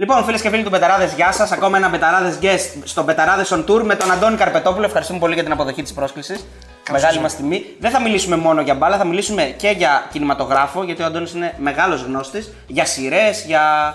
Λοιπόν, φίλες και φίλοι του Μπεταράδε, γεια σας. Ακόμα ένα Μπεταράδε guest στο Μπεταράδε on Tour με τον Αντώνη Καρπετόπουλο. Ευχαριστούμε πολύ για την αποδοχή της πρόσκλησης. Μεγάλη μας τιμή. Δεν θα μιλήσουμε μόνο για μπάλα, θα μιλήσουμε και για κινηματογράφο, γιατί ο Αντώνης είναι μεγάλος γνώστης. Για σειρές, για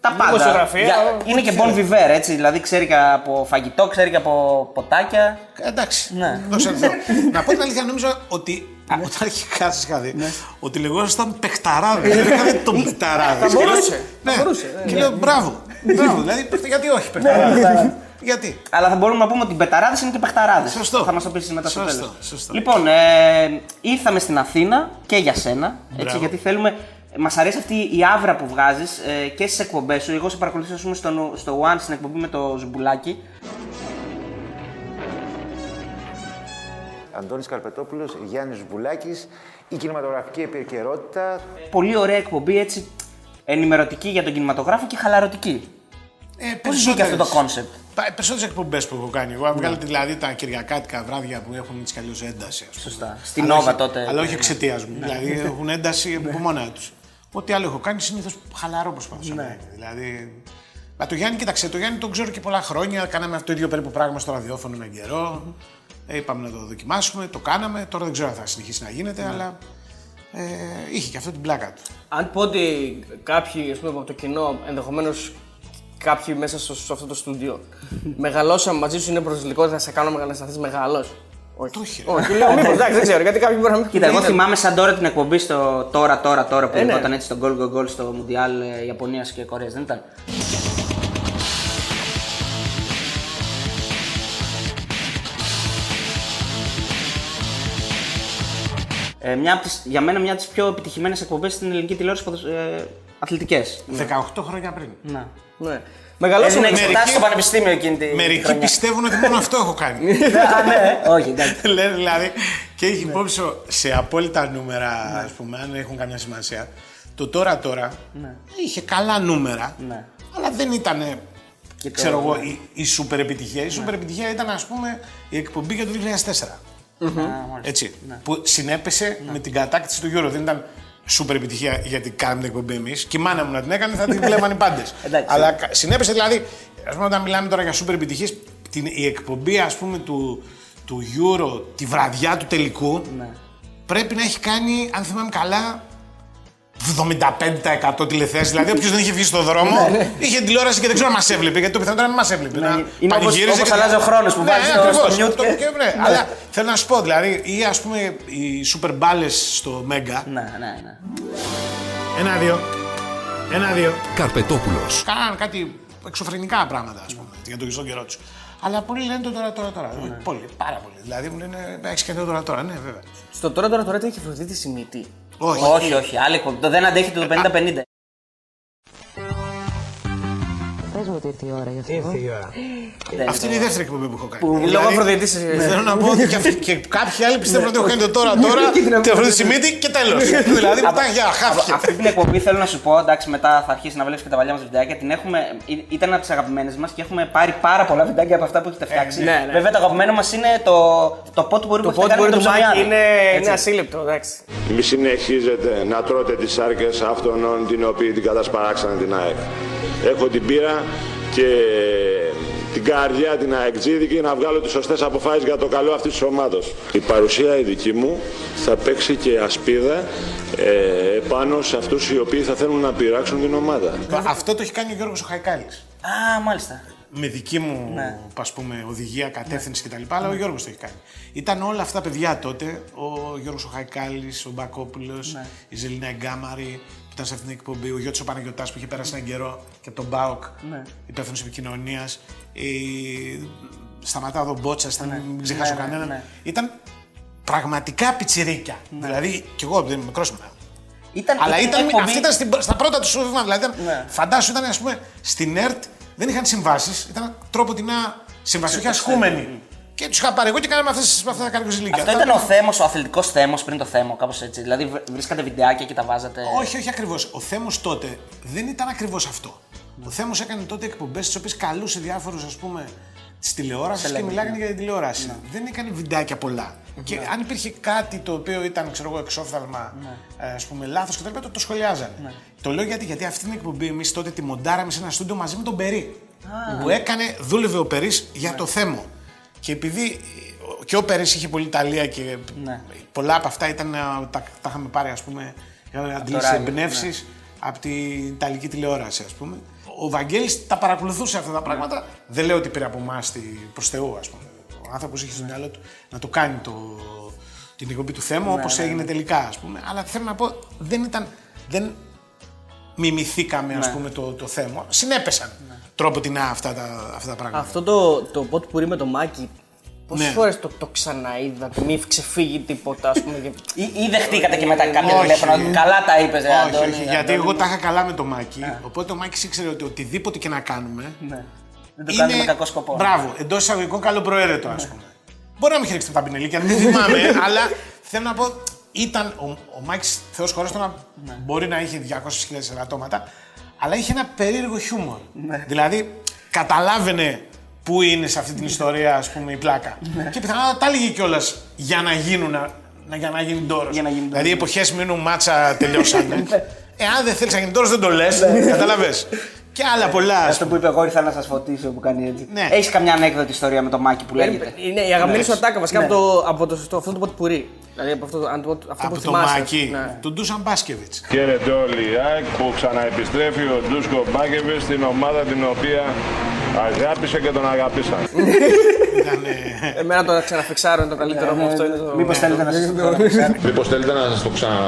τα πάντα. Δημοσιογραφία, Για- ό,τι Είναι και bon θέλει. viveur, έτσι. Δηλαδή ξέρει και από φαγητό, ξέρει και από ποτάκια. Ε, Εντάξει. Ναι. Δώσε εδώ. να πω την αλήθεια, νόμιζα ότι όταν αρχικά σα είχα δει, ότι λεγόσασταν παιχταράδες. Δεν είχα δει τον παιχταράδες. Θα μπορούσε. Ναι. Θα μπορούσε, Και λέω μπράβο. Μπράβο. Δηλαδή, παιχτα- γιατί όχι παιχταράδες; Γιατί; Αλλά θα μπορούμε να πούμε ότι οι μπεταράδε είναι και παιχταράδες. Σωστό. Θα μας το πει μετά στο Σωστό, τέλος. σωστό. Λοιπόν, ε, ήρθαμε στην Αθήνα και για σένα. Έτσι, Μπράβο. γιατί θέλουμε. Μας αρέσει αυτή η άβρα που βγάζεις ε, και στις εκπομπές σου. Εγώ σε παρακολουθήσω ας πούμε, στο, στο One στην εκπομπή με το Ζουμπουλάκι. Αντώνης Καρπετόπουλος, Γιάννης Βουλάκης, η κινηματογραφική επικαιρότητα. Πολύ ωραία εκπομπή έτσι. Ενημερωτική για τον κινηματογράφο και χαλαρωτική. Ε, Πώς βγήκε αυτό το κόνσεπτ. Περισσότερες εκπομπές που έχω κάνει. Εγώ, αν βγάλετε δηλαδή τα κυριακάτικα βράδια που έχουν έτσι κι αλλιώς ένταση. Ας πούμε. Σωστά. Στην Άλλα Νόβα όχι- τότε. Αλλά όχι Ναι. εξαιτίας μου. Δηλαδή έχουν ένταση από μόνα τους. Ό,τι άλλο έχω κάνει συνήθως χαλαρό προσπαθώ Ναι. να είναι. Δηλαδή. Μα το Γιάννη, κοίταξε, το Γιάννη τον ξέρω και πολλά χρόνια. Κάναμε αυτό το ίδιο περίπου πράγμα στο ραδιόφωνο έναν καιρό. Ε, είπαμε να το δοκιμάσουμε, το κάναμε. Τώρα δεν ξέρω αν θα συνεχίσει να γίνεται, Ναι. αλλά ε, είχε και αυτό την πλάκα του. Αν πω ότι κάποιοι ας πούμε, από το κοινό, ενδεχομένως κάποιοι μέσα στο, σε αυτό το στούντιο, μεγαλώσαν μαζί σου, είναι προσβλητικό να σε κάνω να σταθεί μεγάλος; Όχι. Το έχει, ρε. Όχι, λέω μήπως, εντάξει, δεν ξέρω, γιατί κάποιοι μπορεί να μην Κοίτα, εγώ δεν- θυμάμαι σαν τώρα την εκπομπή στο τώρα, τώρα, τώρα που Ε, ναι. λεγόταν έτσι στο Goal Goal Goal στο Μουντιάλ ε, Ιαπωνίας και Κορέας, δεν ήταν; Ε, μια από τις, για μένα μια από τις πιο επιτυχημένες εκπομπές στην ελληνική τηλεόραση ποδοσ... ε, αθλητικές. 18 χρόνια πριν. Ναι. Ναι. Μεγαλώσαμε. Έδινε μερικοί- εξετάσει στο πανεπιστήμιο εκείνη τη Μερικοί χρονιά. πιστεύουν ότι μόνο αυτό έχω κάνει. Α, ναι. Όχι, εντάξει. Λένε δηλαδή και έχει υπόψη σε απόλυτα νούμερα, ας πούμε, αν έχουν καμιά σημασία. Το τώρα τώρα είχε καλά νούμερα, Ναι. αλλά δεν ήταν, Και ξέρω το- εγώ, η, η σούπερ επιτυχία. Η σούπερ επιτυχία ήταν, ας πούμε, η εκπομπή για το 2004. Α, μάλιστα. Έτσι, Που συνέπεσε με την κατάκτηση του Euro. Δεν ήταν σούπερ επιτυχία γιατί κάναμε την εκπομπή εμείς. Και η μάνα μου να την έκανε θα την βλέπαν οι πάντες. Εντάξει. Αλλά κα- συνέπεσε δηλαδή, ας πούμε, όταν μιλάμε τώρα για σούπερ επιτυχίες, η εκπομπή ας πούμε του, του Euro τη βραδιά του τελικού Ναι. πρέπει να έχει κάνει, αν θυμάμαι καλά, 75% τηλεθέαση. Δηλαδή, όποιο δεν είχε βγει στον δρόμο, είχε τηλεόραση και δεν ξέρω αν μα έβλεπε. Γιατί το πιθανότερο να μην μα έβλεπε. να Ναι, είναι όπως- πανηγύριζε όπως και- αλλάζει ο χρόνος που ναι, βάζεις ναι, στο- ακριβώς. στο mute Το- και- και- ναι. Αλλά θέλω να σου πω, δηλαδή, ή α πούμε οι super μπάλε στο Μέγκα. Ναι, ναι, ναι. Ένα-δύο. Ένα-δύο. Καρπετόπουλος. Κάναν κάτι εξωφρενικά πράγματα, α πούμε, για τον στον καιρό του. Αλλά πολλοί λένε το τώρα, τώρα, τώρα. Ναι. Πολλοί, πάρα πολλοί. Δηλαδή μου λένε, έχει και το τώρα, τώρα. Ναι, βέβαια. Στο τώρα τώρα τώρα τι έχει Αφροδίτη η μύτη. Όχι. Όχι, όχι. Άλλη εκπομπή. Το δεν αντέχει το 50-50. Πες μου ότι ήρθε η ώρα γι' αυτό. Ήρθε η ώρα. Αυτή είναι η δεύτερη εκπομπή που έχω κάνει. Λόγω Δηλαδή, Αφροδίτη. Θέλω να πω ότι και, αυτοί- και κάποιοι άλλοι πιστεύουν ότι έχω κάνει το τώρα, τώρα, Και την την Αφροδίτη Σιμίτη και τέλος. δηλαδή μετά για χάθηκε. Αυτή την εκπομπή θέλω να σου πω, εντάξει, μετά θα αρχίσει να βλέπεις και τα παλιά μας βιντεάκια. Την έχουμε, ή- ήταν από τις αγαπημένες μας και έχουμε πάρει πάρα πολλά βιντεάκια από αυτά που έχετε φτιάξει. ναι, ναι. Βέβαια, το αγαπημένο μας είναι το, το πότ μπορεί Το που έχετε πότε κάνει μπορεί με το τον μάκι ψωμιάδο. είναι, Έτσι. είναι ασύλληπτο, εντάξει. Μη συνεχίζετε να τρώτε τις σάρκες αυτών την οποίοι την κατασπαράξανε την ΑΕΚ. Έχω την πείρα και την καρδιά την αεκτζίδικη να βγάλω τις σωστές αποφάσεις για το καλό αυτής της ομάδος. Η παρουσία η δική μου θα παίξει και ασπίδα ε, πάνω σε αυτούς οι οποίοι θα θέλουν να πειράξουν την ομάδα. Αυτό το έχει κάνει ο Γιώργος ο Χαϊκάλης. Α, μάλιστα. με δική μου Ναι. ας πούμε, οδηγία, κατεύθυνση κτλ. Αλλά ο Γιώργος το έχει κάνει. Ήταν όλα αυτά παιδιά τότε. Ο Γιώργος ο Χαϊκάλης, ο Μπακόπουλος, Ναι. η Ζελίνα Εγκάμαρη που ήταν σε αυτήν την εκπομπή, ο Γιώργος ο Παναγιωτάς που είχε πέρασει έναν καιρό και από τον Μπάουκ, Ναι. υπεύθυνος επικοινωνίας. Η... Σταματάω εδώ Μπότσα, Ναι. μην ξεχάσω Ναι, ναι, κανέναν. ναι. Ήταν πραγματικά πιτσιρίκια. Δηλαδή, κι εγώ δεν είμαι μικρός ήμουν. Ήταν, Αλλά ήταν ήταν, εκπομπή- αυτή ήταν στην, στα πρώτα του σου βήματα. Δηλαδή, ήταν, Ναι. φαντάσου ήταν, ας πούμε, στην ΕΡΤ δεν είχαν συμβάσεις, ήταν τρόπο την συμβασιούχοι ναι. ασχούμενοι. Και τους είχα πάρει εγώ και κάναμε αυτές, αυτά τα καρκοζηλίκια. Αυτό ήταν ο θέμος, ο αθλητικός θέμος πριν το θέμο, κάπως έτσι. Δηλαδή βρ- βρίσκατε βιντεάκια και τα βάζατε. Όχι, όχι ακριβώς. Ο Θέμος τότε δεν ήταν ακριβώς αυτό. Ο Θέμος έκανε τότε εκπομπές τις οποίες καλούσε διάφορους, ας πούμε, της τηλεόρασης και Celebrity, μιλάγανε ναι. για την τηλεόραση. Δεν έκανε βιντεάκια πολλά. Και αν υπήρχε κάτι το οποίο ήταν ξέρω εγώ, εξόφθαλμα, ε, ας πούμε, λάθος κτλ. Το, το σχολιάζανε. Το λέω γιατί, γιατί αυτή την εκπομπή εμείς τότε τη μοντάραμε σε ένα στούντιο μαζί με τον Περί. Που έκανε, δούλευε ο Περί για το θέμα. Και επειδή ε, και ο Περί είχε πολύ ταλία και Ναι. πολλά από αυτά ήταν, ε, τα, τα είχαμε πάρει ας πούμε, είχαμε αντλήσει ράδιο, εμπνεύσεις από την Ιταλική τηλεόραση, ας πούμε. Ο Βαγγέλης τα παρακολουθούσε αυτά τα πράγματα. Δεν λέω ότι πήρε από εμάς προς Θεού, ας πούμε. Ο άνθρωπος είχε στο μυαλό του να το κάνει το, την εκπομπή του θέμα όπως έγινε τελικά, ας πούμε. Αλλά θέλω να πω, δεν ήταν. Δεν μιμηθήκαμε, ας πούμε, το, το θέμα. Συνέπεσαν τρόπο την αυτά τα, αυτά τα πράγματα. Αυτό το, το ποτ πουρί με το μάκι, πόσες Ναι. φορές το, το ξαναείδατε, μη ξεφύγει τίποτα, ας πούμε. και- Ή, ή δεχτήκατε και μετά κάποιο Όχι. τηλέφωνο. ότι Καλά τα είπες, όχι, Αντώνη. όχι, γιατί Αντώνη. εγώ τα είχα καλά με το Μάκη. Οπότε ο Μάκης ήξερε ότι οτιδήποτε και να κάνουμε. Ναι. Δεν το κάνουμε με κακό σκοπό. Μπράβο, εντός εισαγωγικών καλοπροαίρετο, ας πούμε. Μπορεί να μην έχει ρίξει τα πινελίκια, δεν θυμάμαι, αλλά θέλω να πω, ήταν ο, ο Μάκης Θεός χωρί να μπορεί να είχε 200.000 ελαττώματα, αλλά είχε ένα περίεργο χιούμορ. Δηλαδή, καταλάβαινε πού είναι σε αυτή την ιστορία, ας πούμε, η πλάκα. Και πιθανότατα τα έλεγε κιόλας για να γίνουν. Να, για να γίνει τόρος. Για να γίνει Δηλαδή, οι εποχές μείνουν μάτσα τελειώσανε. Εάν δεν θέλεις να γίνει τόρος, δεν το λες. Κατάλαβε. Και άλλα πολλά. ας Αυτό που είπε εγώ ήρθα να σας φωτίσω που κάνει έτσι. Ναι. Έχεις καμιά ανέκδοτη ιστορία με το μάκι που λέγεται; Είναι η αγαπημένη σου ατάκα βασικά Ναι. από, το, από το, το, αυτό το ποτ πουρί. Δηλαδή από αυτό, αν το- αυτό που από το θυμάσαι. Μάκη, Ναι. τον Ντούσαν Μπάσκεβιτς. Χαίρετε όλοι οι ΑΕΚ που ξαναεπιστρέφει ο Ντούσκο Μπάκεβιτ στην ομάδα την οποία αγάπησε και τον αγαπήσαν. Ήταν. ε, Εμένα το να ξαναφιξάρω είναι το καλύτερο μου αυτό. Είναι το... Μήπως θέλετε να σα Μήπως θέλετε να σας το ξανα...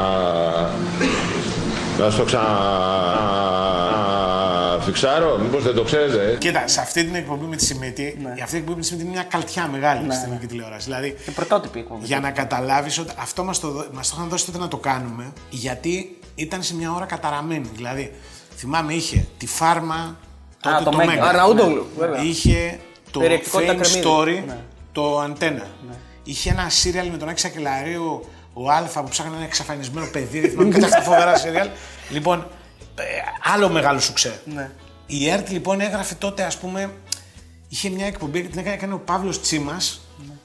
Να σας το ξαναφιξάρω, μήπως δεν το ξέρετε. Κοίτα, σε αυτή την εκπομπή με τη Σιμίτη, Ναι. αυτή την εκπομπή με τη Σιμίτη είναι μια καλτιά μεγάλη στην ελληνική τηλεόραση. Δηλαδή, Και πρωτότυπη εκπομπή. για να καταλάβεις ότι αυτό μας το, δω- μας το είχαν δώσει τότε να το κάνουμε, γιατί ήταν σε μια ώρα καταραμένη. Δηλαδή, θυμάμαι, είχε τη φάρμα. Τότε το το, Μέγκα. Μέγκα. Αραούντογλου, βέβαια. Είχε το Περιεκτικότητα Fame κρεμμύδι. Story, το Αντένα. Είχε ένα σύριαλ με τον Άκη Σακελαρίου, ο Αλφα που ψάχνει ένα εξαφανισμένο παιδί. Δεν θυμάμαι κάτι αυτά φοβερά σύριαλ. Λοιπόν, ε, άλλο μεγάλο σουξέ. Η ΕΡΤ λοιπόν έγραφε τότε, ας πούμε, είχε μια εκπομπή, την έκανε, έκανε ο Παύλος Τσίμας,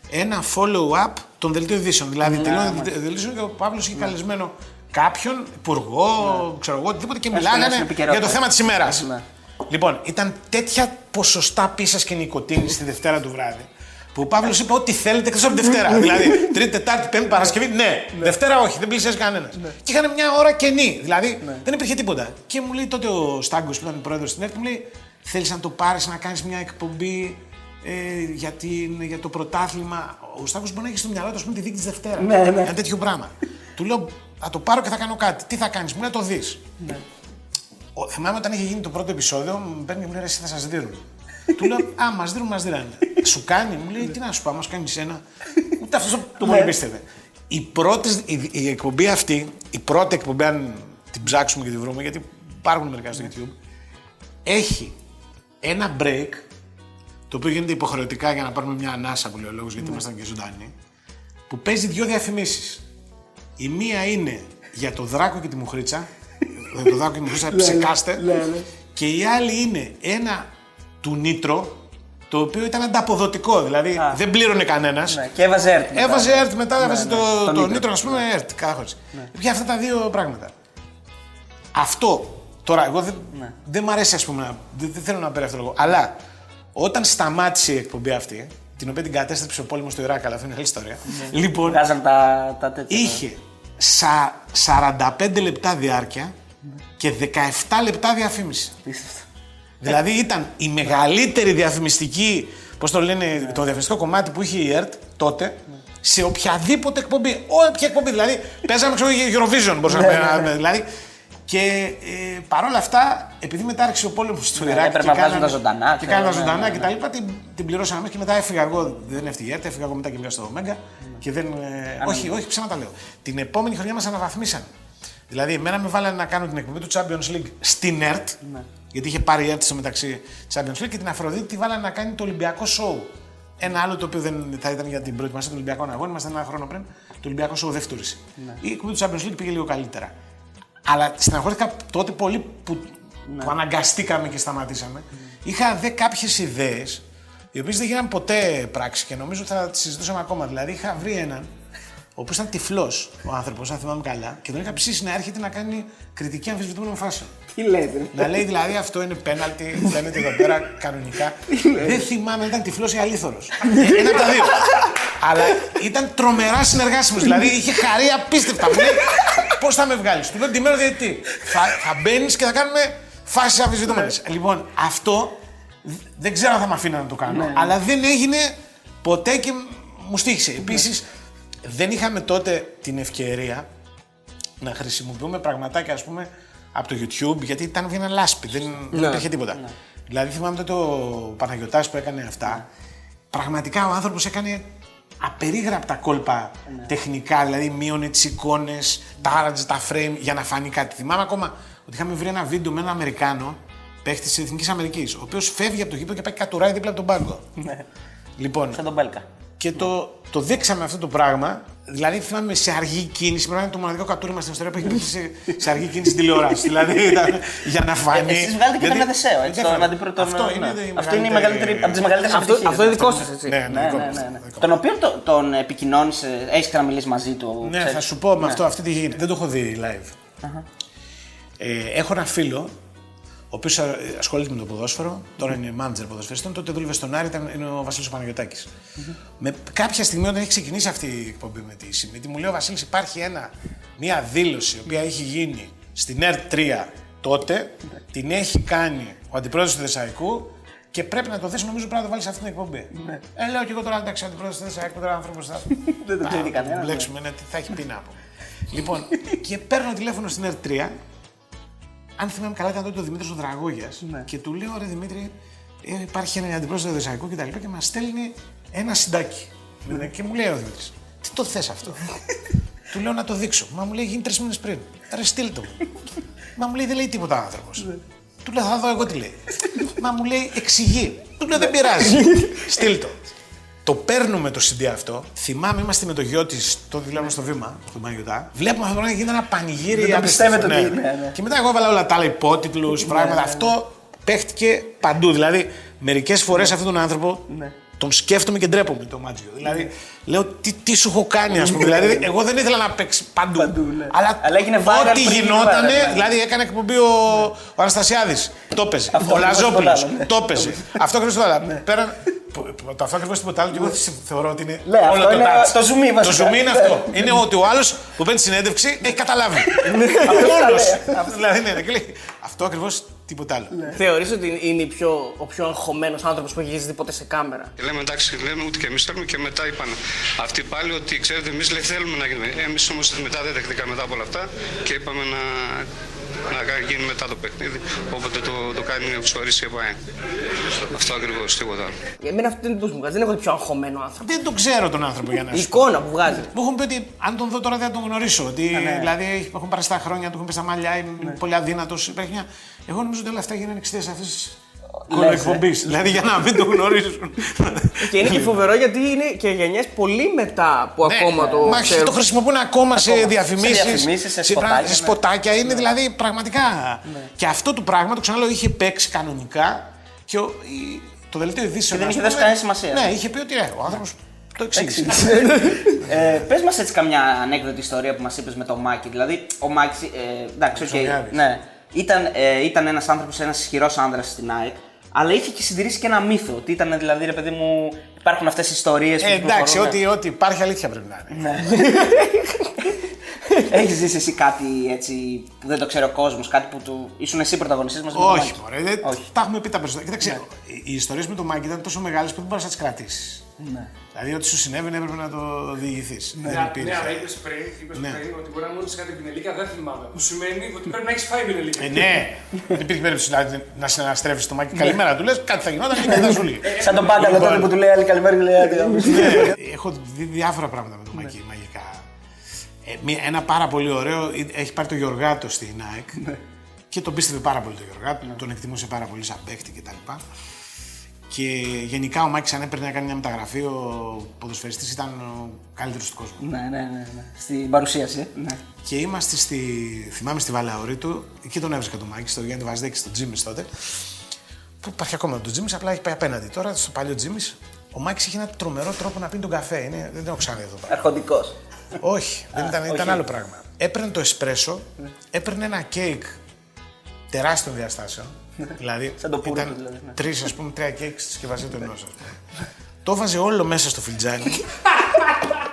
ένα follow-up των δελτίων ειδήσεων. Δηλαδή, τελείωνε το δελτίος ειδήσεων και ο Παύλος είχε καλεσμένο κάποιον, υπουργό, ξέρω εγώ, οτιδήποτε και Έστω, μιλάγανε έστω, για επικαιρότητα. το θέμα της ημέρας. Ναι. Λοιπόν, ήταν τέτοια ποσοστά πίσας και νοικοτήνης τη Δευτέρα του βράδυ. Που ο Παύλος είπε ό,τι θέλετε εκτός από τη Δευτέρα. δηλαδή, Τρίτη, Τετάρτη, Πέμπτη, Παρασκευή, ναι. Δευτέρα όχι, δεν πλησιάζει κανένας. Και είχαν μια ώρα κενή. Δηλαδή δεν υπήρχε τίποτα. Και μου λέει τότε ο Στάγκος που ήταν πρόεδρος στην ΕΡΤ, μου λέει: Θέλεις να το πάρεις να κάνεις μια εκπομπή ε, για, την, για το πρωτάθλημα. Ο Στάγκος μπορεί να έχει στο μυαλό του ας πούμε, τη δίκη της Δευτέρας. Ναι, ναι. Ένα τέτοιο πράγμα. του λέω: Θα το πάρω και θα κάνω κάτι. Τι θα κάνεις, μου λέει: Το δεις. Ο- Θυμάμαι όταν είχε γίνει το πρώτο επεισόδιο, μου παίρνει και μου λέει: «Ρε, Εσύ θα σας δίνουν. Του λέω: Α, μας δίνουν, μας δίνανε. Σου κάνει, μου λέει: Τι να σου πω, μα κάνεις ένα. Ούτε αυτός το πολύ πίστευε. Η, πρώτη, η, η εκπομπή αυτή, η πρώτη εκπομπή, αν την ψάξουμε και τη βρούμε, γιατί υπάρχουν μερικά στο YouTube, έχει ένα break το οποίο γίνεται υποχρεωτικά για να πάρουμε μια ανάσα που λέει ο λόγος, γιατί ήμασταν και ζωντανοί, που παίζει δύο διαφημίσεις. Η μία είναι για το Δράκο και τη Μουχρίτσα, για το Δράκο και τη Μουχρίτσα ψεκάστε, και η άλλη είναι ένα του Νίτρο, το οποίο ήταν ανταποδοτικό, δηλαδή δεν πλήρωνε κανένας. Ναι, και έβαζε έρθει. μετά. Έβαζε ΕΡΤ μετά, έβαζε ναι, το, το το Nitro. Νίτρο, ας πούμε, ΕΡΤ κάθε χωρίς. Πια αυτά τα δύο πράγματα. Αυτό, τώρα, εγώ δεν, Ναι. δεν μ' αρέσει, ας πούμε, να- δεν, δεν θέλω να πέρα αυτό το λόγο. Αλλά όταν σταμάτησε η εκπομπή αυτή, την οποία την κατέστρεψε ο πόλεμος στο Ιράκ, αλλά αυτό είναι άλλη ιστορία. Λοιπόν, Βγάζαν τα, τα τέτοια. είχε σα, 45 λεπτά διάρκεια και 17 λεπτά διαφήμιση. Απίστευτο. Δηλαδή ήταν η μεγαλύτερη διαφημιστική, πώς το λένε, το διαφημιστικό κομμάτι που είχε η ΕΡΤ τότε σε οποιαδήποτε εκπομπή. Όποια εκπομπή. Δηλαδή παίζαμε ξέρω, για Eurovision, μπορούσαμε να πούμε. Δηλαδή, και ε, παρόλα αυτά, επειδή μετά άρχισε ο πόλεμος στο Ναι, Ιράκ. έπρεπε και να βγάζουν κάνανε- τα ζωντανά, Και ξέρω, κάνανε τα ναι, ζωντανά ναι, και τα λοιπά, την, την πληρώσαμε εμεί και μετά έφυγα εγώ. Δεν έφυγε η ΕΡΤ, έφυγα εγώ μετά και πήγα στο Μέγκα. Και δεν. ε, όχι, όχι, ψέματα λέω. Την επόμενη χρονιά μας αναβαθμίσαν. Δηλαδή, εμένα με βάλανε να κάνω την εκπομπή του Champions League στην ΕΡΤ. Ναι. Γιατί είχε πάρει η ΕΡΤ στο μεταξύ Champions League και την Αφροδίτη τη βάλανε να κάνει το Ολυμπιακό Show. Ένα άλλο το οποίο δεν θα ήταν για την προετοιμασία των Ολυμπιακών Αγώνων, ήμασταν ένα χρόνο πριν, το Ολυμπιακό Show δεν φτούρισε. Ναι. Η εκπομπή του Champions League πήγε λίγο καλύτερα. Αλλά στεναχωρήθηκα τότε πολύ που, Ναι. που αναγκαστήκαμε και σταματήσαμε. Είχα δε κάποιες ιδέες, οι οποίες δεν γίνανε ποτέ πράξη και νομίζω θα τις συζητούσαμε ακόμα. Δηλαδή, είχα βρει έναν ο οποίος ήταν τυφλός ο άνθρωπος, αν θυμάμαι καλά, και τον είχα ψήσει να έρχεται να κάνει κριτική αμφισβητούμενων φάσεων. Τι λέτε; να λέει δηλαδή αυτό είναι πέναλτι, φαίνεται εδώ πέρα κανονικά. Δεν θυμάμαι αν ήταν τυφλός ή αλήθωρος. Ένα από τα δύο. Αλλά ήταν τρομερά συνεργάσιμος. Δηλαδή είχε χαρεί απίστευτα. Μου λέει πώς θα με βγάλεις; Του λέω τιμένο διαιτητή. Θα, θα μπαίνεις και θα κάνουμε φάσει αμφισβητούμενες. λοιπόν, αυτό δεν ξέρω αν θα με αφήνω να το κάνω. Αλλά δεν έγινε ποτέ και μου στήχησε. Επίσης, δεν είχαμε τότε την ευκαιρία να χρησιμοποιούμε πραγματάκια, ας πούμε, από το YouTube, γιατί ήταν βγαίνει λάσπη, δεν, δεν υπήρχε τίποτα. Δηλαδή θυμάμαι τότε ο Παναγιωτάς που έκανε αυτά, πραγματικά ο άνθρωπος έκανε απερίγραπτα κόλπα τεχνικά, δηλαδή μείωνε τις εικόνες, τάραζε τα frame για να φανεί κάτι. Θυμάμαι ακόμα ότι είχαμε βρει ένα βίντεο με έναν Αμερικάνο, παίχτης της Εθνικής Αμερικής, ο οποίος φεύγει από το γήπεδο και πάει κατουράει δίπλα από τον πάγκο. λοιπόν, Σαν τον Μπέλκα. και το, το δείξαμε αυτό το πράγμα. Δηλαδή θυμάμαι σε αργή κίνηση. Πρέπει να είναι το μοναδικό κατούριμα στην ιστορία που έχει πέσει σε, σε αργή κίνηση τηλεόραση. δηλαδή ήταν για να φανεί. Εσείς βγάλετε και Γιατί- τον Εδεσέο, έτσι. Δεν Τον φαίνεται. αντίπρωτο. Αυτό ναι. είναι, η Αυτό είναι η μεγαλύτερη, από τις μεγαλύτερες Αυτό, αυτό είναι δικό σας, έτσι. Ναι, ναι, Ναι, δικό ναι, μας, ναι, ναι. δικό Τον οποίο το- τον επικοινώνησε, έχεις ξαναμιλήσει μαζί του. Ναι, ξέρεις; θα σου πω με αυτό, αυτή τι γίνεται. Δεν το έχω δει live. Ε, έχω ένα φίλο, ο οποίος ασχολείται με το ποδόσφαιρο, τώρα είναι manager ποδοσφαιριστών, τότε δούλευε στον Άρη, ήταν, είναι ο Βασίλης Παναγιωτάκης. Με κάποια στιγμή, όταν έχει ξεκινήσει αυτή η εκπομπή με τη Σιμίτη, μου λέει ο Βασίλης: Υπάρχει ένα, μια δήλωση η οποία έχει γίνει στην ΕΡΤ3 τότε, την έχει κάνει ο αντιπρόεδρος του Θεσσαλικού και πρέπει να το θες, νομίζω πρέπει να το βάλεις σε αυτή την εκπομπή. Ε, λέω και εγώ τώρα εντάξει, αντιπρόεδρος του Θεσσαλικού, τώρα άνθρωπος θα. Δεν το ξέρει κανένας. Μπλέξουμε, ναι, τι θα έχει πει να πω. λοιπόν, και παίρνω τηλέφωνο στην ΕΡΤ3 αν θυμάμαι καλά, ήταν τότε ο Δημήτρης ο Δραγόγιας. Και του λέω: Ρε Δημήτρη, ε, υπάρχει ένα αντιπρόσωπο του Δεσαϊκού και τα λοιπά και μας στέλνει ένα συντάκι. και μου λέει ο Δημήτρης: Τι το θες αυτό; του λέω να το δείξω. Μα μου λέει: Γίνει τρεις μήνες πριν. Ρε, στείλ το. Μα μου λέει: Δεν λέει τίποτα άνθρωπος. του λέω: Θα δω εγώ τι λέει. Μα μου λέει: Εξηγεί. Του λέω: Δεν πειράζει. στείλ το. Το παίρνουμε το CD αυτό. Θυμάμαι, είμαστε με το γιο της, το τηλέφωνο στο βήμα, του Μαγιωτά. Βλέπουμε αυτό το πράγμα και γίνεται ένα πανηγύρι. Δεν το απίστευτο, πιστεύετε ότι είναι, ναι. Και μετά εγώ έβαλα όλα τα άλλα υπότιτλους, πράγματα. Αυτό παίχτηκε παντού. Δηλαδή, μερικές φορές αυτόν τον άνθρωπο τον σκέφτομαι και ντρέπομαι το Μάτζιο. Δηλαδή, λέω τι, τι σου έχω κάνει, ας πούμε. δηλαδή, εγώ δεν ήθελα να παίξει παντού. ναι. Αλλά, Αλλά έγινε viral ό,τι πριν γίνει γινότανε, viral, ναι. δηλαδή έκανε εκπομπή ο, ο Αναστασιάδης. Το έπαιζε. Αυτό ο ακριβώς Λαζόπουλος. τίποτα άλλο, ναι. Το έπαιζε. Αυτό ακριβώ τίποτα άλλο. Πέραν. που- που- Το αυτό ακριβώς τίποτα άλλο και εγώ θεωρώ ότι είναι. Ναι, αυτό είναι touch. το zoom in, Το βασικά. zoom in είναι αυτό. Είναι ότι ο άλλος που παίρνει συνέντευξη έχει καταλάβει. Ναι. Μόνο. Δηλαδή, ναι, ναι, και λέει, Αυτό ακριβώς τίποτα άλλο. Θεωρείς ότι είναι η πιο, ο πιο αγχωμένος άνθρωπος που έχει γυρίσει ποτέ σε κάμερα; Και λέμε εντάξει, λέμε ούτε και εμείς θέλουμε και μετά είπαν αυτοί πάλι ότι ξέρετε, εμείς θέλουμε να γίνουμε. Εμείς όμως μετά δεν δεχτήκαμε μετά από όλα αυτά και είπαμε να, να γίνει μετά το παιχνίδι. Όποτε το, το κάνει ο Ψωρής και πάει. Αυτό ακριβώς, τίποτα άλλο. Για μένα αυτό είναι εντύπωση που μου βγάζει. Δεν έχω δει πιο αγχωμένο άνθρωπο. Δεν τον ξέρω τον άνθρωπο για να Η σου πω. εικόνα που βγάζει. Μου έχουν πει ότι αν τον δω τώρα δεν θα τον γνωρίσω. Ότι, Δηλαδή έχουν περάσει τα χρόνια, του έχουν πει στα μαλλιά, είναι πολύ αδύνατος. Υπάρχει μια... Εγώ νομίζω ότι όλα αυτά γίνανε εξαιτίας αυτής της κολοεκπομπή. δηλαδή για να μην τον γνωρίζουν. Και είναι και φοβερό γιατί είναι και γενιές πολύ μετά που ακόμα το Ναι. Μα ξέρουν. το χρησιμοποιούν ακόμα σε διαφημίσει. σε διαφημίσεις, σε σποτάκια, ναι. σποτάκια. Είναι δηλαδή πραγματικά. Και αυτό το πράγμα το ξαναλέω είχε παίξει κανονικά και ο- η- το δελτίο ειδήσεων. Και δεν ας είχε πούμε, δώσει κανένα σημασία. Ναι, είχε πει ότι ε, ο άνθρωπος το εξήγησε. ε, Πες μας έτσι καμιά ανέκδοτη ιστορία που μας είπες με το Μάκη. Δηλαδή, ο Μάκης. Ε, εντάξει, οκ. Ψωμιάδης. ναι. Ήταν, ε, ήταν ένας άνθρωπος, ένας ισχυρός άνδρας στην ΑΕΚ. Αλλά είχε και συντηρήσει και ένα μύθο. Ότι ήταν δηλαδή, ρε παιδί μου, υπάρχουν αυτές οι ιστορίες που. Ε, εντάξει, κυκλοφορούν, ό,τι, ό,τι υπάρχει αλήθεια πρέπει να είναι. Ναι. Έχεις ζήσει εσύ κάτι έτσι που δεν το ξέρει ο κόσμος, κάτι που του. ήσουν εσύ πρωταγωνιστής μα. Όχι, μωρέ, δεν- Όχι. τα έχουμε πει τα περισσότερα. Κοίταξε, οι- οι ιστορίες με τον Μάκη ήταν τόσο μεγάλες που δεν μπορούσε να τις κρατήσεις. Ναι. Δηλαδή, ό,τι σου συνέβαινε έπρεπε να το διηγηθείς. Δεν Ναι, υπήρχε. ναι, αλλά είπες πριν, είπες Ναι. πριν ότι μπορεί να μου έδωσε κάτι πινελίκα, δεν θυμάμαι. Που σημαίνει ότι πρέπει να έχεις φάει πινελίκα. Ε, ναι, δεν υπήρχε περίπτωση δηλαδή, να συναναστρέφεις το Μάκη. Καλημέρα του λες, κάτι θα γινόταν και κάτι θα σου λέει. Σαν τον Πάγκαλο Λοιπόν, τότε που του λέει άλλη καλημέρα και λέει «Άντε, γάμισε». Ναι, Έχω δει διάφορα πράγματα με τον Μάκη μαγικά. Ε, μία- ένα πάρα πολύ ωραίο, ε, έχει πάρει το Γιωργάτο στην ΑΕΚ και τον πίστευε πάρα πολύ το Γιωργάτο, τον εκτιμούσε πάρα πολύ σαν παίχτη κτλ. Και γενικά ο Μάκης αν έπαιρνε να κάνει μια μεταγραφή, ο ποδοσφαιριστής ήταν ο καλύτερος του κόσμου. Ναι, ναι, ναι, ναι. Στην παρουσίαση. Ναι. Και είμαστε στη, θυμάμαι στη Βαλαωρή του, εκεί τον έβρισκα τον Μάκη, στο Γιάννη Βαζδέκη, στο Τζίμις τότε. Που υπάρχει ακόμα το Τζίμις, απλά έχει πάει απέναντι. Τώρα στο παλιό Τζίμις, ο Μάκης είχε ένα τρομερό τρόπο να πίνει τον καφέ. Είναι, δεν το έχω ξαναδεί εδώ πέρα. Αρχοντικός. Όχι, δεν ήταν, ήταν άλλο πράγμα. Έπαιρνε το εσπρέσο, έπαιρνε ένα κέικ τεράστιων διαστάσεων. Δηλαδή, Σαν το πούρο ήταν του, δηλαδή, ναι. τρεις, ας πούμε, τρία κέικ στη συσκευασία του ενός. το έβαζε όλο μέσα στο φιλτζάνι.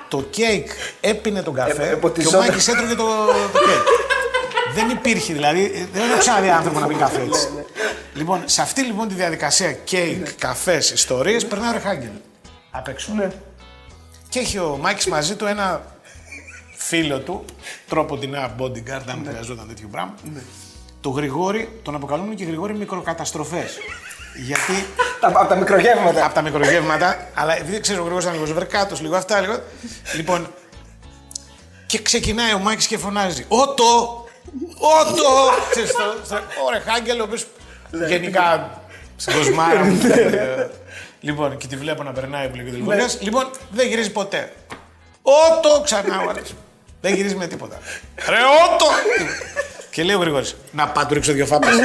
το κέικ έπινε τον καφέ Ε, και ο ποτιζόταν. Μάκης έτρωγε το, το κέικ. δεν υπήρχε, δηλαδή, δεν έχω ξαναδεί άνθρωπο να πιει καφέ έτσι. λοιπόν, σε αυτή λοιπόν τη διαδικασία κέικ, καφές, ιστορίες, περνάει ο Ρεχάγκελ. Απ' έξω. Και έχει ο Μάκης μαζί του ένα φίλο του, τρόπο την νέα bodyguard, αν χρειαζόταν τέτοιο πράγμα. Το Γρηγόρη, τον αποκαλούμε και Γρηγόρη μικροκαταστροφές. Γιατί Τα- Από τα μικρογεύματα. από τα μικρογεύματα, αλλά επειδή ξέρεις ο Γρηγόρης ήταν λίγο βερκάτος, λίγο αυτά, λίγο. Λοιπόν, και ξεκινάει ο Μάκης και φωνάζει Ότο! Ότο! Ξέρεις, στο- στο- Ο Ρεχάγκελ, ο οποίος γενικά στην κοσμάρα μου. ε, Λοιπόν, και τη βλέπω να περνάει που λέει και ο τηλεφωνίας. Λοιπόν, δεν γυρίζει ποτέ. Ότο! Ξανά ο άλλος. Δεν γυρίζει με τίποτα. Ρε, ότο! Και λέει ο Γρηγόρης, να πάω του ρίξω δύο φάπες.